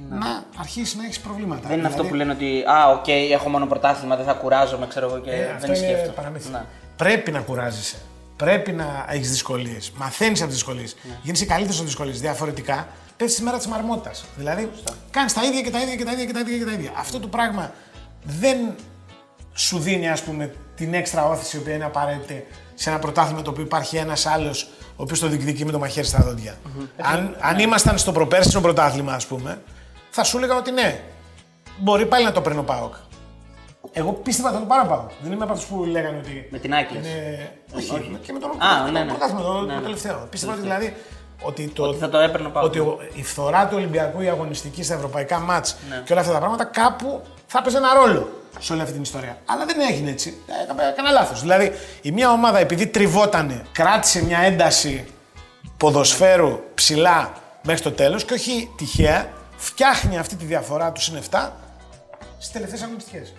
να αρχίσει να έχεις προβλήματα. Δεν είναι αυτό Δηλαδή, που λένε ότι Α, οκ, έχω μόνο πρωτάθλημα, δεν θα κουράζομαι, ξέρω εγώ και ε, αυτό δεν είναι σκέφτομαι. παραμύθι. Ναι. Πρέπει να κουράζεσαι. Πρέπει να έχεις δυσκολίες. Μαθαίνεις από τις δυσκολίες. Ναι. Γίνεσαι καλύτερος από τις δυσκολίες. Διαφορετικά πέφτεις τη μέρα της μαρμότα. Δηλαδή κάνεις τα ίδια και τα ίδια και τα ίδια και τα ίδια και τα ίδια. Αυτό το πράγμα δεν σου δίνει ας πούμε την έξτρα όθηση η οποία είναι απαραίτητη σε ένα πρωτάθλημα το οποίο υπάρχει ένας άλλος ο οποίος το διεκδικεί με το μαχαίρι στα δόντια. Αν, αν ήμασταν στο προπέρσινο πρωτάθλημα, ας πούμε, θα σου έλεγα ότι ναι, μπορεί πάλι να το παίρνει ο Πάοκ. Εγώ πίστευα ότι θα το πάρω πάω. Δεν είμαι από αυτούς που λέγανε ότι. Με την Άκλης. Είναι... Όχι, και με τον Α, ναι, ναι. πρωτάθλημα, το, Ναι, το ναι. τελευταίο. Πίστευα ότι δηλαδή. Ότι, το, Ότι θα το έπαιρνε ο Πάοκ. Ότι ο- η φθορά του Ολυμπιακού, η αγωνιστική στα ευρωπαϊκά μάτς Ναι. και όλα αυτά τα πράγματα κάπου θα έπαιζε ένα ρόλο σε όλη αυτή την ιστορία. Αλλά δεν έγινε έτσι. Ε, Έκανα, έκανα λάθος. Δηλαδή η μία ομάδα επειδή τριβότανε, κράτησε μια ένταση ποδοσφαίρου ψηλά μέχρι το τέλος και όχι τυχαία φτιάχνει αυτή τη διαφορά τους συν 7 στις τελευταίες αγωνιστικές.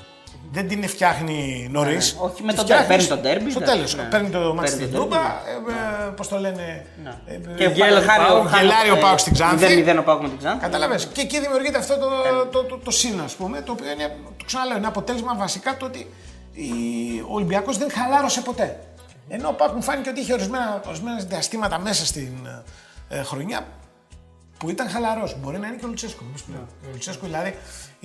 Δεν την φτιάχνει νωρίς. Ναι, ναι. Όχι, με το ντέρ- παίρνει το ντέρμπι, Στο εντάξει, τέλος. ναι. Παίρνει το μάτι Παίρνει στην το ντέρμπι, Τούμπα. Πώς το λένε. ε, ε, Και γέλα- χάρη ο- γελάρει ο ε, Πάοκ στην Ξάνθη. 0-0 ο Πάοκ με την Ξάνθη. Καταλαβες. Και εκεί δημιουργείται αυτό το, το, το, το σύν, ας πούμε, το οποίο είναι, το ξαναλέω, είναι αποτέλεσμα βασικά το ότι η- ο Ολυμπιακός δεν χαλάρωσε ποτέ. Ενώ ο Πάοκ μου φάνηκε ότι είχε ορισμένα, ορισμένα διαστήματα μέσα στην ε, χρονιά που ήταν χαλαρός. Μπορεί να είναι και ο Λουτσέσκο. όπως λέω. Ο Λουτσέσκο δηλαδή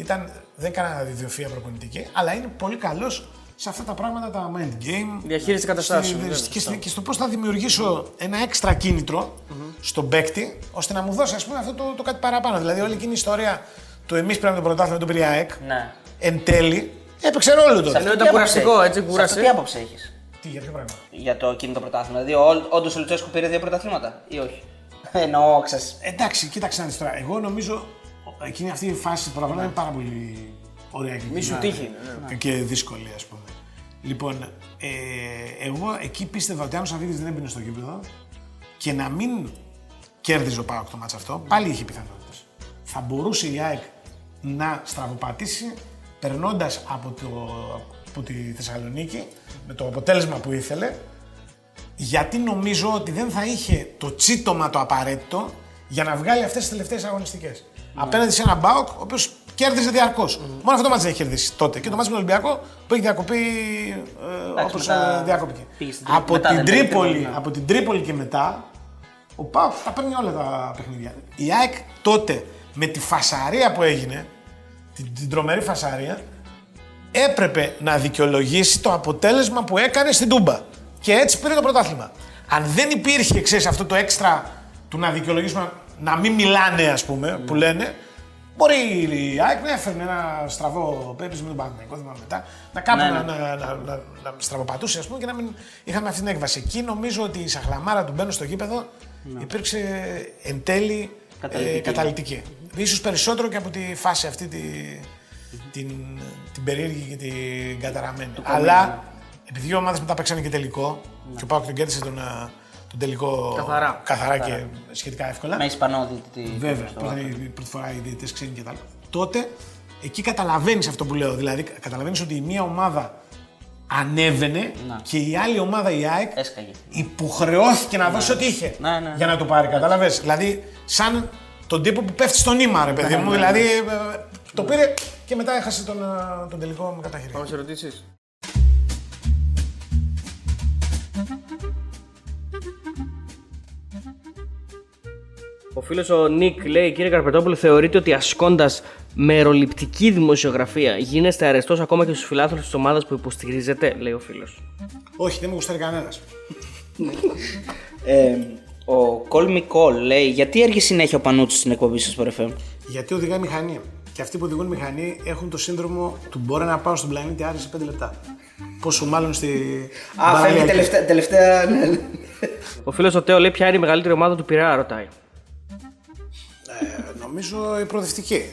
ήταν, δεν έκανα ιδιοφία προπονητική, αλλά είναι πολύ καλός σε αυτά τα πράγματα, τα mind game. Διαχείριση καταστάσεων, στη- βέβαια, και, στη- και στο πώς θα δημιουργήσω ένα έξτρα κίνητρο στον παίκτη, ώστε να μου δώσει ας πούμε, αυτό το, το κάτι παραπάνω. Δηλαδή, όλη εκείνη η ιστορία του εμείς πρέπει το πρωτάθλημα του πήρε η ΑΕΚ, Ναι. εν τέλει έπαιξε ρόλο τότε. Σε αυτό ήταν τι κουραστικό, άποψη έτσι, έχεις; κουραστεί. Σε αυτό τι άποψη έχεις; Τι, για ποιο πράγμα; για το εκείνο το πρωτάθλημα. Δηλαδή, όντως ο Λουτσέσκου πήρε δύο πρωταθλήματα ή όχι; Εννοώ, ξέρεις. Εντάξει, κοίταξε να δεις τώρα. Εγώ νομίζω εκείνη αυτή η φάση του πρωταθλήματο είναι πάρα πολύ ωραία και, Μη σου κοινά- τύχει, ναι, και δύσκολη, ας πούμε. Λοιπόν, ε, εγώ εκεί πίστευα ότι αν ο Σαββίδης δεν έμπαινε στο γήπεδο και να μην κέρδιζε ο Πάοκ το μάτς αυτό, πάλι είχε πιθανότητες. Θα μπορούσε η ΑΕΚ να στραβοπατήσει περνώντας από, το, από τη Θεσσαλονίκη με το αποτέλεσμα που ήθελε γιατί νομίζω ότι δεν θα είχε το τσίτομα το απαραίτητο για να βγάλει αυτές τις τελευταίες αγωνιστικές. Απέναντι σε έναν Μπάουκ, ο οποίος κέρδιζε διαρκώς. Μόνο αυτό το μάτι δεν έχει κερδίσει τότε. Και το μάτι με τον Ολυμπιακό που έχει διακοπεί ε, όπως μετά διακόπηκε. πήγε στην Τρίπολη. Από Μετά την, δεν πήγε Τρίπολη, τίποτα, ναι. από την Τρίπολη και μετά, ο Πάουκ τα παίρνει όλα τα παιχνίδια. Η ΑΕΚ τότε με τη φασαρία που έγινε, την, την τρομερή φασαρία, έπρεπε να δικαιολογήσει το αποτέλεσμα που έκανε στην Τούμπα. Και έτσι πήρε το πρωτάθλημα. Αν δεν υπήρχε, ξέρεις, αυτό το έξτρα του να δικαιολογήσουμε, να μην μιλάνε, ας πούμε, που λένε, μπορεί η ΑΕΚ να έφερνε ένα στραβό πέπης με τον Παναγενικό, θυμάμαι μετά, να κάπου Ναι, να, ναι. να, να, να, να στραβοπατούσε, ας πούμε, και να μην είχαμε αυτή την έκβαση. Εκεί νομίζω ότι η σαχλαμάρα του μπαίνω στο γήπεδο υπήρξε εν τέλει Καταλυτική. ε, καταλυτική. Ίσως περισσότερο και από τη φάση αυτή τη, την, την περίεργη και την καταραμένη. Αλλά επειδή οι ομάδες μετά παίξανε και τελικό και ο Πάοκ τον κέρδισε τον, α, τον τελικό Καθαρά. καθαρά και Καθαρά. σχετικά εύκολα. Με Ισπανό διαιτητή. Βέβαια, στο που ήταν βάθος. η πρώτη φορά οι διαιτητές ξένοι και τα άλλα. Τότε εκεί καταλαβαίνεις αυτό που λέω. Δηλαδή, καταλαβαίνεις ότι η μία ομάδα ανέβαινε Να. και η άλλη ομάδα, η ΑΕΚ, Έσκαγε. υποχρεώθηκε να δώσει ό,τι είχε Ναι, ναι. για να το πάρει. Κατάλαβε. Δηλαδή, σαν τον τύπο που πέφτει στο νήμα, ρε παιδί Ναι, μου. ναι, Δηλαδή, ε, το πήρε και μετά έχασε τον, ε, τον τελικό με καταχειρή. Πάμε σε ερωτήσεις. Ο φίλος ο Νίκ λέει: Κύριε Καρπετόπουλο, θεωρείτε ότι ασκώντας μεροληπτική δημοσιογραφία γίνεστε αρεστός ακόμα και στους φιλάθλους της ομάδας που υποστηρίζετε, λέει ο φίλος. Όχι, δεν με γουστάρει κανένας. Ε, ο Call Me Call λέει γιατί έρχεται συνέχεια ο Πανούτσος στην εκπομπή σας στο FM. Γιατί οδηγάει μηχανή. Και αυτοί που οδηγούν μηχανή έχουν το σύνδρομο του μπορεί να πάω στον πλανήτη Άρης σε 5 λεπτά. Πόσο μάλλον στη. Α, φεύγει παραλιακή. τελευταία. τελευταία ναι, ναι. Ο φίλος ο Τέο λέει: Ποια είναι η μεγαλύτερη ομάδα του Πειραιά, ρωτάει. Ε, νομίζω η προοδευτική.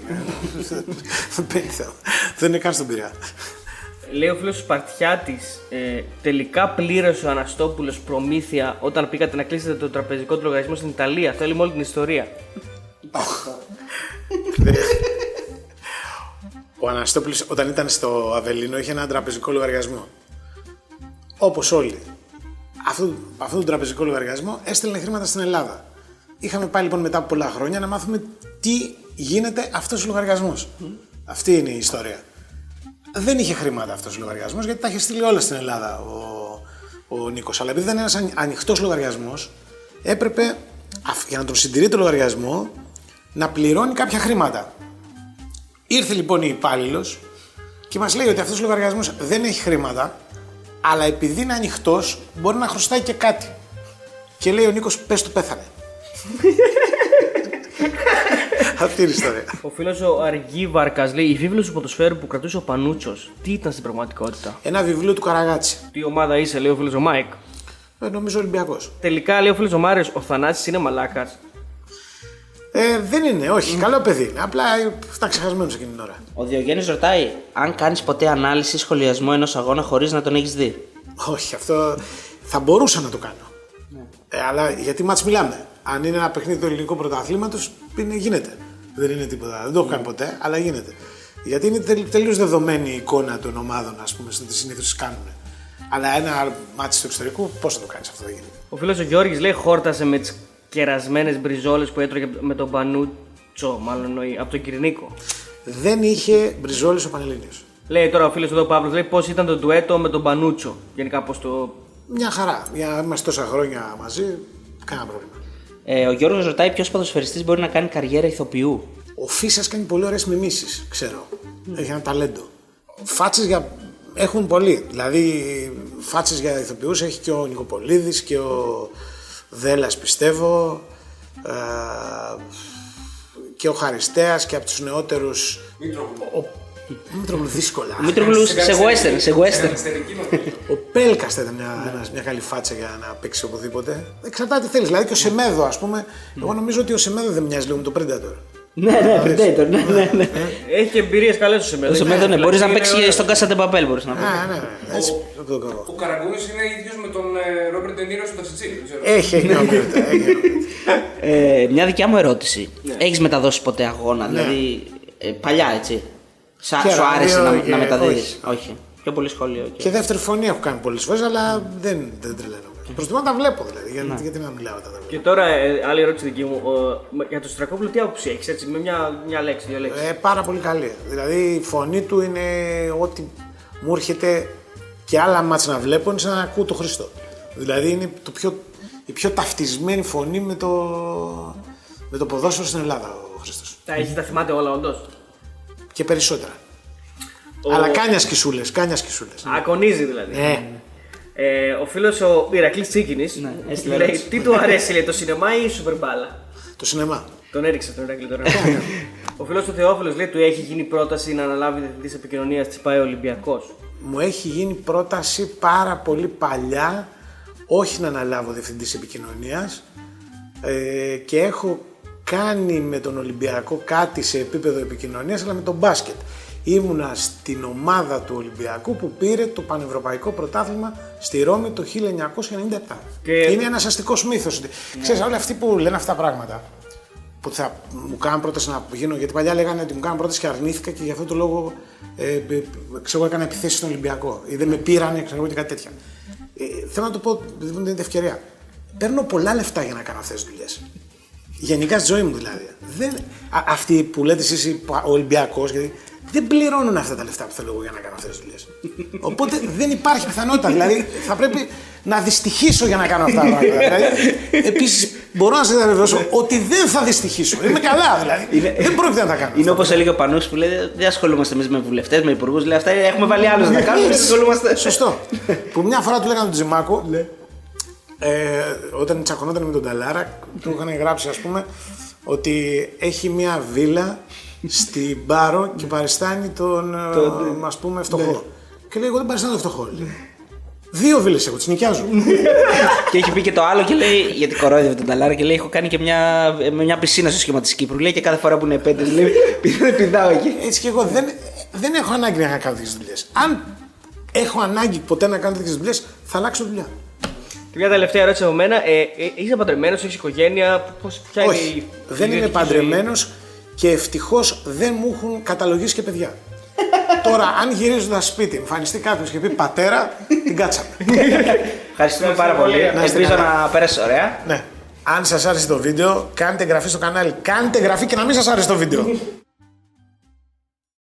δεν είναι καν στον Πειραιά. Λέει ο φίλος Σπαρτιάτη, ε, τελικά πλήρωσε ο Αναστόπουλος προμήθεια όταν πήγατε να κλείσετε το τραπεζικό του λογαριασμό στην Ιταλία. Θέλει με όλη την ιστορία. Ο Αναστόπουλος όταν ήταν στο Αβελίνο είχε ένα τραπεζικό λογαριασμό. Όπως όλοι. Αυτό, αυτό τον τραπεζικό λογαριασμό έστελνε χρήματα στην Ελλάδα. Είχαμε πάει λοιπόν μετά από πολλά χρόνια να μάθουμε τι γίνεται αυτός ο λογαριασμός. Αυτή είναι η ιστορία. Δεν είχε χρήματα αυτός ο λογαριασμός γιατί τα είχε στείλει όλα στην Ελλάδα ο, ο Νίκος. Αλλά επειδή δεν είναι ένας ανοιχτός λογαριασμός, έπρεπε αφ- για να τον συντηρεί το λογαριασμό να πληρώνει κάποια χρήματα. Ήρθε λοιπόν η υπάλληλος και μας λέει ότι αυτός ο λογαριασμός δεν έχει χρήματα, αλλά επειδή είναι ανοιχτός, μπορεί να χρωστάει και κάτι. Και λέει ο Νίκος, πες του πέθανε. Αυτή είναι η ιστορία. Ο φίλος ο Αργίβαρκα λέει: Η βίβλος του ποδοσφαίρου που κρατούσε ο Πανούτσος, τι ήταν στην πραγματικότητα; Ένα βιβλίο του Καραγάτση. Τι ομάδα είσαι, λέει ο φίλος ο Μάικ. Ε, νομίζω Ολυμπιακός. Τελικά λέει ο φίλος ο Μάριος: Ο Θανάσης είναι μαλάκας. Ε, δεν είναι, όχι. Καλό παιδί είναι. Απλά ήταν ξεχασμένος εκείνη την ώρα. Ο Διογένης ρωτάει αν κάνεις ποτέ ανάλυση ή σχολιασμό ενός αγώνα χωρίς να τον έχεις δει; Όχι, αυτό θα μπορούσα να το κάνω. Ε, αλλά γιατί μάτς μιλάμε; Αν είναι ένα παιχνίδι του ελληνικού πρωταθλήματος, γίνεται. Δεν είναι τίποτα. Δεν το έχω κάνει ποτέ, αλλά γίνεται. Γιατί είναι τελείως δεδομένη η εικόνα των ομάδων, ας πούμε, στο τις συνήθως κάνουν. Αλλά ένα μάτι του εξωτερικού, πώς θα το κάνεις αυτό, δεν γίνεται. Ο φίλος ο Γιώργης λέει: Χόρτασε με τις κερασμένες μπριζόλες που έτρωγε με τον Πανούτσο, μάλλον εννοεί, από τον Κυρνίκο. Δεν είχε μπριζόλες ο Πανελλήνιος. Λέει τώρα ο φίλος εδώ Παύλος: Λέει πώς ήταν το ντουέτο με τον Πανούτσο. Γενικά πώς το. Μια χαρά. Για να είμαστε τόσα χρόνια μαζί, κανένα πρόβλημα. Ε, ο Γιώργος ρωτάει ποιος ποδοσφαιριστής μπορεί να κάνει καριέρα ηθοποιού. Ο Φίσας κάνει πολύ ωραίες μιμήσεις, ξέρω. Έχει ένα ταλέντο. Φάτσες για. Έχουν πολλοί. Δηλαδή, φάτσες για ηθοποιούς έχει και ο Νικοπολίδης και ο Δέλλα, πιστεύω. Ε, και ο Χαριστέας και από τους νεότερους ο Μήτρογλου δύσκολα. Ο Μήτρογλου σε western, σε western. Ο Πέλκα θα ήταν μια, ένας- μια καλή φάτσα για να παίξει οπουδήποτε. Εξαρτάται τι θέλεις. Δηλαδή και ο Σεμέδο, ας πούμε. Εγώ νομίζω ότι ο Σεμέδο δεν μοιάζει λίγο με τον Predator. Ναι, ναι, Predator, ναι, ναι, ναι. Έχει και εμπειρίες καλές ο Σεμέδο. Ο Σεμέδο, ναι, μπορείς να παίξει στον Κάσα Παπέλ, μπορείς να πει. Ναι, ναι, ναι. Έτσι, το κάνω. Ο Καραγκούνης είναι ίδιος με τον ε, Ρόμπερτ Ντενίρο στο Ταξιτσίλη. δεν ξέρω. Έχει, έχει νεότητα, έχει νεότητα. Ε, μια δικιά μου ερώτηση. Έχεις μεταδώσει ποτέ αγώνα, δηλαδή ε, παλιά έτσι. Σα, Και σου άρεσε ράδιο να, και- να μεταδίδεις; όχι. όχι. Πιο πολύ σχόλιο. οκ. Και δεύτερη φωνή έχω κάνει πολλές φορές, αλλά δεν, δεν τρελαίνω. Προτιμώ να τα βλέπω δηλαδή. Γιατί, γιατί να μιλάω όταν τα βλέπω. Και τώρα, ε, άλλη ερώτηση δική μου. Ο- για τον Σωτηρακόπουλο, τι άποψη έχεις, έτσι, με μια, μια λέξη, δύο λέξεις; Ε, πάρα πολύ καλή. Δηλαδή η φωνή του είναι ό,τι μου έρχεται και άλλα ματς να βλέπω είναι σαν να ακούω τον Χρήστο. Δηλαδή είναι το πιο, η πιο ταυτισμένη φωνή με το, με το ποδόσφαιρο στην Ελλάδα ο Χριστός. Τα έχεις, τα θυμάται όλα, όντως; Και περισσότερα. Ο- Αλλά κάνει ασκησούλες, κάνει ασκησούλες. Ακονίζει δηλαδή. Ναι. Ε, ο φίλος ο Ηρακλής Τσίκινης έστειλε λέει: ερώτηση. Τι του αρέσει, λέει, το σινεμά ή η σούπερ μπάλα. Το σινεμά. Τον έριξε τον Ηρακλή τώρα. ο φίλος του Θεόφιλος λέει: Του έχει γίνει πρόταση να αναλάβει διευθυντή επικοινωνίας της ΠΑΕ Ολυμπιακός. Μου έχει γίνει πρόταση πάρα πολύ παλιά όχι να αναλάβω διευθυντής επικοινωνίας ε, και έχω κάνει με τον Ολυμπιακό κάτι σε επίπεδο επικοινωνίας αλλά με τον μπάσκετ. ήμουνα στην ομάδα του Ολυμπιακού που πήρε το πανευρωπαϊκό πρωτάθλημα στη Ρώμη το 1997. Και- Είναι ένας αστικός μύθος. Ξέρεις, όλοι αυτοί που λένε αυτά τα πράγματα που θα μου κάνουν πρόταση να γίνω, γιατί παλιά λέγανε ότι μου κάνουν πρόταση και αρνήθηκα και γι' αυτό το λόγο ε, ε, ξέρω, εγώ, έκανα επιθέσεις στον Ολυμπιακό ή δεν με πήρανε ξέρω, εγώ, και κάτι τέτοια. Ε, θέλω να το πω, δεν μου δίνετε ευκαιρία. Παίρνω πολλά λεφτά για να κάνω αυτές τις δουλειές. Γενικά στη ζωή μου δηλαδή. Δεν, α, αυτοί που λέτε εσείς ο Ολυμπιακός, γιατί δεν πληρώνουν αυτά τα λεφτά που θέλω εγώ για να κάνω αυτές τις δουλειές. Οπότε δεν υπάρχει πιθανότητα. Δηλαδή θα πρέπει να δυστυχήσω για να κάνω αυτά τα πράγματα. δηλαδή, Επίσης μπορώ να σας διαβεβαιώσω ότι δεν θα δυστυχήσω. Είμαι καλά δηλαδή. δεν πρόκειται να τα κάνω. Είναι όπως έλεγε ο Πανούση που λέει: Δεν ασχολούμαστε εμείς με βουλευτές, με υπουργούς. Λέει αυτά έχουμε βάλει άλλους να κάνουμε. Δεν ασχολούμαστε. Σωστό. που μια φορά του λέγανε τον Τζιμάκο, ε, όταν τσακωνόταν με τον Ταλάρα, του είχαν γράψει, ας πούμε, ότι έχει μια βίλα στην Πάρο και παριστάνει τον, ε, ας πούμε, φτωχό. Και λέει, εγώ δεν παριστάνω τον φτωχό. λέει. Δύο βίλες έχω, τις νοικιάζω. και έχει πει και το άλλο και λέει: Γιατί κορόιδευε τον Ταλάρα και λέει: Έχω κάνει και μια, με μια πισίνα στο σχήμα της Κύπρου. Λέει και κάθε φορά που είναι επέντε, λέει: Πηγαίνω πηδάω εκεί. Έτσι και εγώ δεν, δεν έχω ανάγκη να κάνω τέτοιες δουλειές. Αν έχω ανάγκη ποτέ να κάνω τέτοιες δουλειές, θα αλλάξω δουλειά. Και μια τελευταία ερώτηση από μένα. Ε, ε, είσαι παντρεμένος, έχεις οικογένεια. Πώς, ποια είναι Όχι, η δεν είμαι ιδιωτική παντρεμένος και ευτυχώς δεν μου έχουν καταλογίσει και παιδιά. Τώρα, αν γυρίζοντα σπίτι, εμφανιστεί κάποιος και πει πατέρα, την κάτσαμε. Ευχαριστούμε πάρα πολύ. Να είστε Ελπίζω καλά. να πέρασες ωραία. Ναι. Αν σας άρεσε το βίντεο, κάντε εγγραφή στο κανάλι. Κάντε εγγραφή και να μην σας άρεσε το βίντεο.